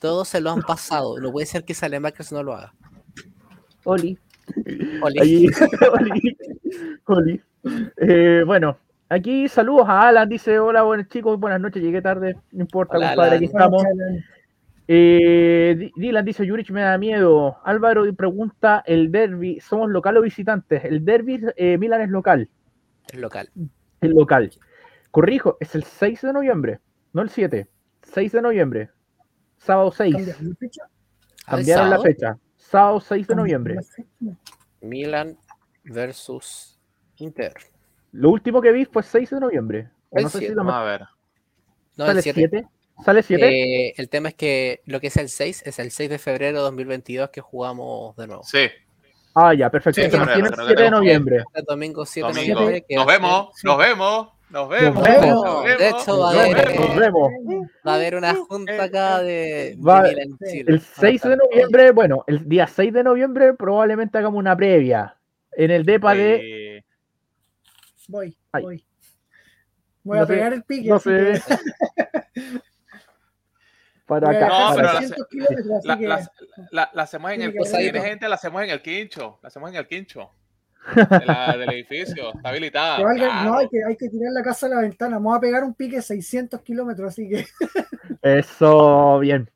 Todos se lo han pasado. No puede ser que Salemakers no lo haga. Oli. Oli. Allí, Oli, Oli. Eh, bueno, aquí saludos a Alan, dice, hola, buenos chicos, buenas noches, llegué tarde, no importa, Hola, compadre, Alan. aquí estamos. Eh, Dylan dice, Jurich me da miedo. Álvaro pregunta, el derby, ¿somos local o visitantes? El derby, eh, Milan es local, Es local. es local. Corrijo, es el 6 de noviembre, no el 7, 6 de noviembre, sábado 6. ¿Cambiaron la fecha? Ah, Cambiaron la sábado, fecha, sábado 6 de ¿Cambiaron noviembre. Milan versus Inter. Lo último que vi fue 6 de noviembre. El no sé si Vamos a ver. No, el ¿Sale 7. 7? ¿Sale 7? Eh, el tema es que lo que es el 6 es el 6 de febrero de 2022 que jugamos de nuevo. Sí, Ah, ya, perfecto. Sí, el creo 7 de noviembre. Domingo 7 de noviembre. Nos a vemos, nos vemos, nos vemos. Nos vemos. nos De vemos, hecho, va a nos haber, vemos. Nos vemos. Va a haber una junta acá de, Va- de. Chile. El Van a 6 de noviembre, bueno, el día 6 de noviembre probablemente hagamos una previa en el DEPA de... Voy, voy. Voy a No sé, pegar el pique. no sé. Para acá. No, pero la- 600 kilómetros, así La, que- la- la- la hacemos en el Tiene gente, la hacemos en el quincho. La hacemos en el quincho. de la- del edificio. Está habilitada. que valga- claro. No, hay que, hay que tirar la casa a la ventana. Vamos a pegar un pique de 600 kilómetros, así que Eso, bien.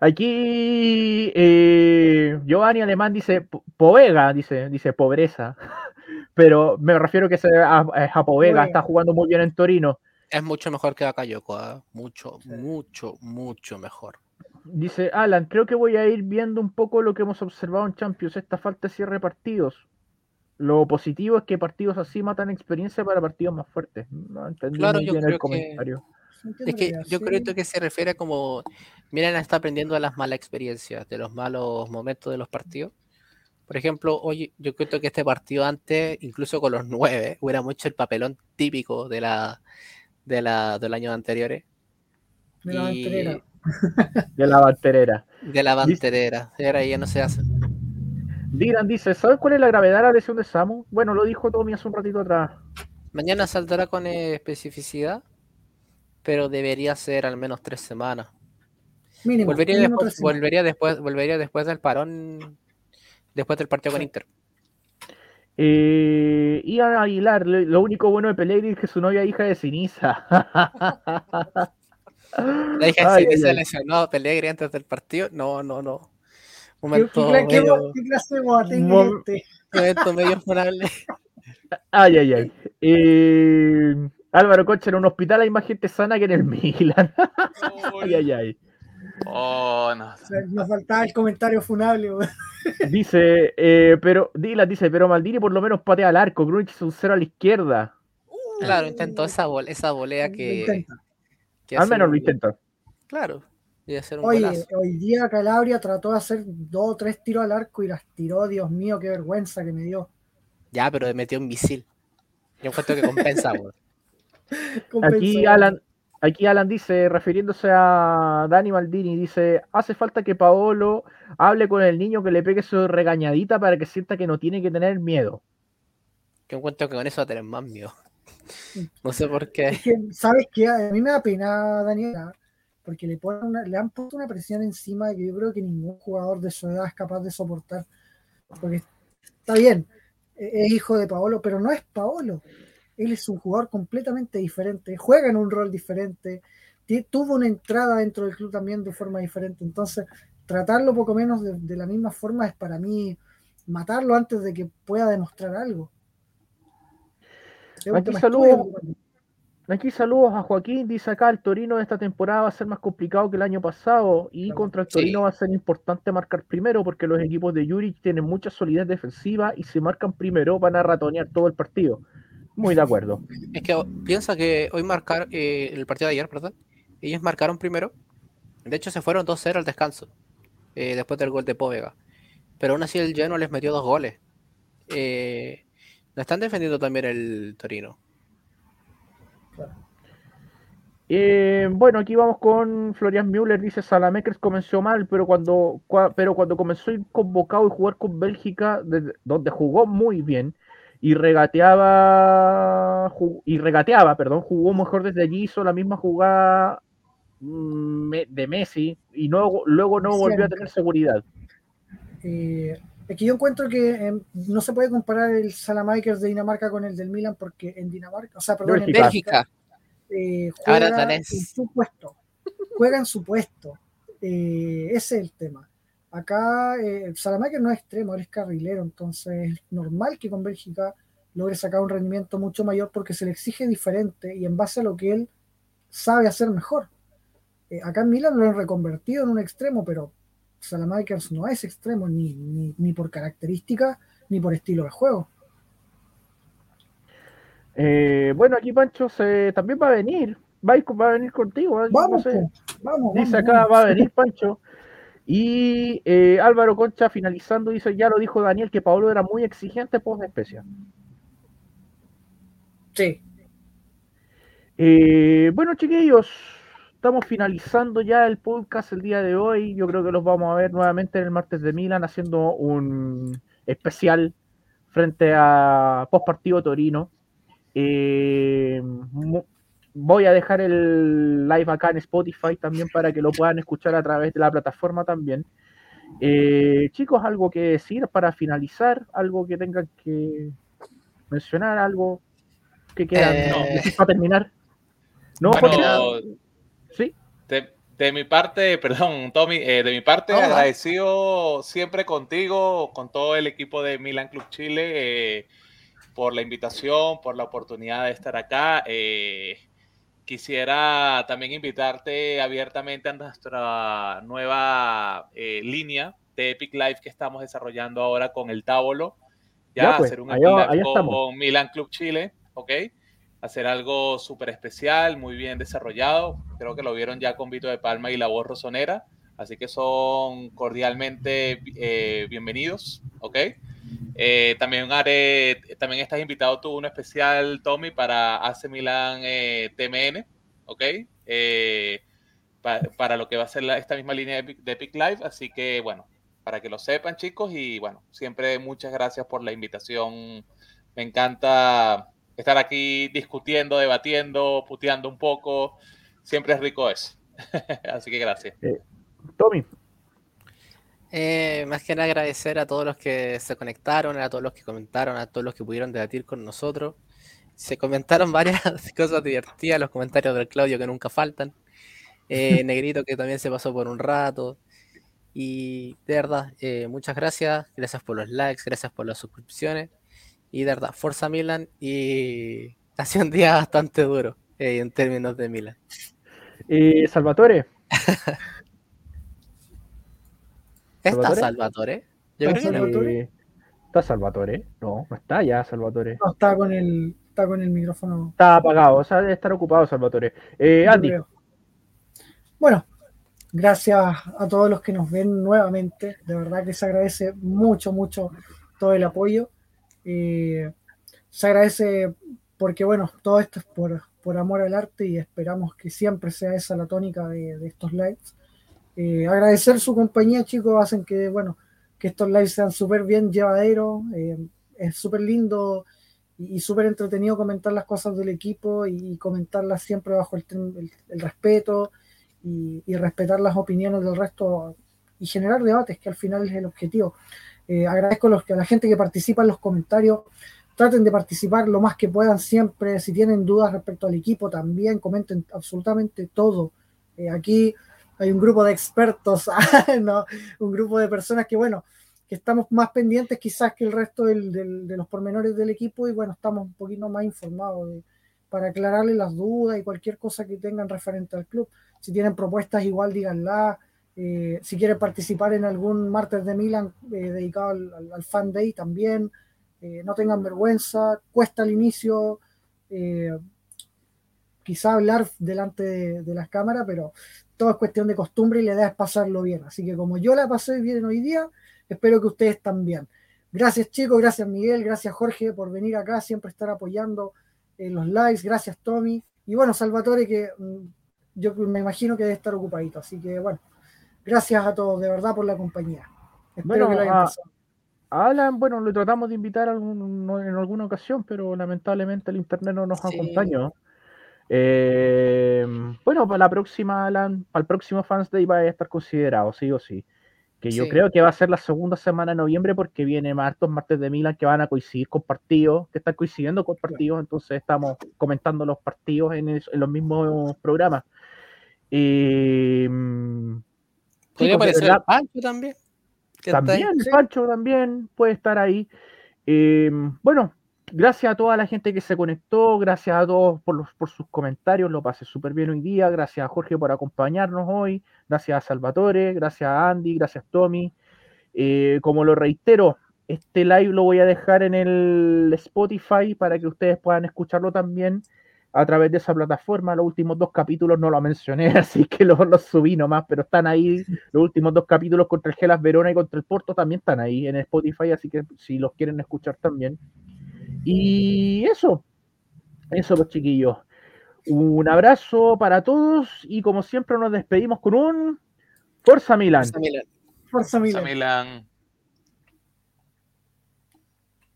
Aquí eh, Giovanni Alemán dice po- povega, dice, dice pobreza. Pero me refiero que se, a, a povega, Povega. está jugando muy bien en Torino. Es mucho mejor que Bakayoko, ¿ah? mucho, mucho, mucho mejor. Dice Alan, creo que voy a ir viendo un poco lo que hemos observado en Champions, esta falta de cierre de partidos. Lo positivo es que partidos así matan experiencia para partidos más fuertes. No entendí Claro, muy yo bien el que- comentario. Es que yo creo que se refiere a como, Milan está aprendiendo de las malas experiencias, de los malos momentos de los partidos. Por ejemplo, hoy yo creo que este partido antes, incluso con los nueve, hubiera mucho el papelón típico de la, de la, del año anteriores. De la y- banterera. De la banterera. De la banterera. Y ahora ya no se hace. Diran dice, ¿sabes cuál es la gravedad de la lesión de Samu? Bueno, lo dijo Tommy hace un ratito atrás. Mañana saldrá con especificidad, pero debería ser al menos tres semanas. Mínimo. Volvería mínimo después, tres semanas. volvería después, volvería después del parón, después del partido con Sí. Inter. Eh, Ian Aguilar, lo, único bueno de Pellegrini es que su novia es hija de Siniza. La hija Ay, de ay. lesionó a Pellegrini antes del partido. No, no, no. ¿Qué, Momento, qué, qué, medio, qué clase Mom- es este? momento medio funable. Ay, ay, ay. Eh, Álvaro Coche, en un hospital hay más gente sana que en el Milan. ay, ay, ay. Oh, no. O sea, nos faltaba el comentario funable. Dice, eh, pero, Dylan dice, pero Maldini por lo menos patea al arco. Grunich es un cero a la izquierda. Claro, intentó esa, esa volea que. Al menos lo intenta. Claro, y hacer un Oye, golazo. hoy día Calabria trató de hacer dos o tres tiros al arco y las tiró. Dios mío, qué vergüenza que me dio. Ya, pero metió un misil. Yo encuentro que compensa. Aquí. Alan, aquí Alan dice, refiriéndose a Dani Maldini, dice, hace falta que Paolo hable con el niño que le pegue su regañadita para que sienta que no tiene que tener miedo. Yo encuentro que con eso va a tener más miedo. No sé por qué. Es que, ¿sabes qué? A mí me da pena, Daniela, porque le, ponen una- le han puesto una presión encima que yo creo que ningún jugador de su edad es capaz de soportar. Porque está bien, e- es hijo de Paolo, pero no es Paolo. Él es un jugador completamente diferente, juega en un rol diferente, tuvo una entrada dentro del club también de forma diferente. Entonces, tratarlo poco menos de, de la misma forma es para matarlo antes de que pueda demostrar algo. Aquí estúpido, Aquí saludos a Joaquín, dice acá, el Torino de esta temporada va a ser más complicado que el año pasado y Claro. contra el Sí. Torino va a ser importante marcar primero porque los equipos de Yuri tienen mucha solidez defensiva y si marcan primero van a ratonear todo el partido. Muy de acuerdo. Es que piensa que hoy marcaron, eh, el partido de ayer, perdón, ellos marcaron primero. De hecho, se fueron 2-0 al descanso, eh, después del gol de Póvega. Pero aún así el Genoa les metió dos goles. Eh, están defendiendo también el Torino. Eh, bueno, aquí vamos con Florian Müller, dice Salamekers comenzó mal, pero cuando, cua- pero cuando comenzó a ir convocado y jugar con Bélgica, desde- donde jugó muy bien y regateaba, y regateaba, perdón, jugó mejor desde allí, hizo la misma jugada mm, de Messi y no, luego no volvió a tener seguridad. Eh, es que yo encuentro que eh, no se puede comparar el Salamakers de Dinamarca con el del Milan porque en Dinamarca, o sea, perdón, en Bélgica. Eh, Ahora juega en su puesto, juega en su puesto. Eh, ese es el tema. Acá eh, no es extremo, él es carrilero, entonces es normal que con Bélgica logre sacar un rendimiento mucho mayor porque se le exige diferente y en base a lo que él sabe hacer mejor. Eh, acá en Milan lo han reconvertido en un extremo, pero Salamakers no es extremo ni, ni, ni por características ni por estilo de juego. Eh, bueno, aquí Pancho se, también va a venir, va va a venir contigo. ¿eh? Vamos, No sé. po, vamos, Dice vamos, acá, vamos. va a venir Pancho. Y eh, Álvaro Concha finalizando dice, ya lo dijo Daniel, que Pablo era muy exigente post especia. Sí, Eh, bueno, chiquillos, estamos finalizando ya el podcast el día de hoy. Yo creo que los vamos a ver nuevamente en el martes de Milan haciendo un especial frente a post partido Torino. Eh, voy a dejar el live acá en Spotify también para que lo puedan escuchar a través de la plataforma también. Eh, chicos, algo que decir para finalizar, algo que tengan que mencionar, algo que quieran Eh, para terminar. No, Bueno, porque- sí, De, de mi parte, perdón, Tommy, eh, de mi parte, No, agradecido siempre contigo, con todo el equipo de Milan Club Chile, eh, por la invitación, por la oportunidad de estar acá. Eh, quisiera también invitarte abiertamente a nuestra nueva eh, línea de Epic Live que estamos desarrollando ahora con el Tábolo. Ya, Ya, pues, hacer un allá- con. Milan Club Chile, ¿ok? hacer algo súper especial, muy bien desarrollado. Creo que lo vieron ya con Vito de Palma y la voz rosonera. Así que son cordialmente eh, bienvenidos, ¿ok? Eh, también haré, también estás invitado tú un especial, Tommy, para AC Milan eh, TMN, ¿ok? Eh, pa- para lo que va a ser esta misma línea de Epic, de Epic Live. Así que, bueno, para que lo sepan, chicos, y bueno, siempre muchas gracias por la invitación. Me encanta estar aquí discutiendo, debatiendo, puteando un poco. Siempre es rico eso. Así que gracias. Tommy, Eh, más que nada agradecer a todos los que se conectaron, a todos los que comentaron, a todos los que pudieron debatir con nosotros. Se comentaron varias cosas divertidas, los comentarios del Claudio que nunca faltan. Eh, Negrito que también se pasó por un rato. Y de verdad, eh, muchas gracias. Gracias por los likes, gracias por las suscripciones. Y de verdad, Forza Milan. Y ha sido un día bastante duro eh, en términos de Milan. eh, Salvatore, ¿Está ¿Salvatore? Salvatore? Yo creo que no. Salvatore? eh, ¿está Salvatore? No, no está ya Salvatore. No, está con el, está con el micrófono. Está apagado, o sea, debe estar ocupado Salvatore. Eh, Andy. Bueno, gracias a todos los que nos ven nuevamente. De verdad que se agradece mucho, mucho todo el apoyo. Eh, se agradece porque, bueno, todo esto es por, por amor al arte y esperamos que siempre sea esa la tónica de, de estos lives. Eh, agradecer su compañía, chicos, hacen que, bueno, que estos lives sean súper bien llevaderos. eh, es súper lindo y, súper entretenido comentar las cosas del equipo y, comentarlas siempre bajo el, el- el respeto y, respetar las opiniones del resto y generar debates, que al final es el objetivo. Eh, agradezco a, los, a la gente que participa en los comentarios. Traten de participar lo más que puedan siempre. Si tienen dudas respecto al equipo, también comenten absolutamente todo. Aquí hay un grupo de expertos, ¿no? un grupo de personas que, bueno, que estamos más pendientes quizás que el resto del- de los pormenores del equipo y, bueno, estamos un poquito más informados para aclararles las dudas y cualquier cosa que tengan referente al club. Si tienen propuestas, igual díganla. Eh, si quieren participar en algún martes de Milan eh, dedicado al, Fan Day también, eh, no tengan vergüenza, cuesta al inicio, quizá hablar delante de, de las cámaras, pero todo es cuestión de costumbre y la idea es pasarlo bien. Así que como yo la pasé bien hoy día, espero que ustedes también. Gracias chicos, gracias Miguel, gracias Jorge por venir acá, siempre estar apoyando en los lives, gracias Tommy. Y bueno, Salvatore, que mm, yo me imagino que debe estar ocupadito. Así que bueno, gracias a todos de verdad por la compañía. Espero Bueno, que lo hayan ah, pasado. Alan, bueno, lo tratamos de invitar algún- no- en alguna ocasión, pero lamentablemente el internet no nos Sí. acompañó. Eh, bueno, para la próxima, Alan, para el próximo Fans Day va a estar considerado, sí o sí. Que yo Sí. creo que va a ser la segunda semana de noviembre porque viene hartos martes de Milan que van a coincidir con partidos, que están coincidiendo con partidos, entonces estamos comentando los partidos en, en los mismos programas. Eh, Podría aparecer el Pancho también. también, sí. Pancho también puede estar ahí. Eh, bueno, gracias a toda la gente que se conectó, gracias a todos por, sus comentarios, lo pasé súper bien hoy día, gracias a Jorge por acompañarnos hoy, gracias a Salvatore, gracias a Andy, gracias Tommy. Eh, como lo reitero, este live lo voy a dejar en el Spotify para que ustedes puedan escucharlo también a través de esa plataforma. Los últimos dos capítulos no lo mencioné, así que los, los subí nomás, pero están ahí. Los últimos dos capítulos contra el Gelas Verona y contra el Porto también están ahí en Spotify, así que si los quieren escuchar también. Y eso, eso pues chiquillos. Un abrazo para todos y como siempre nos despedimos con un Forza Milan. Forza Milan. Forza. Milan.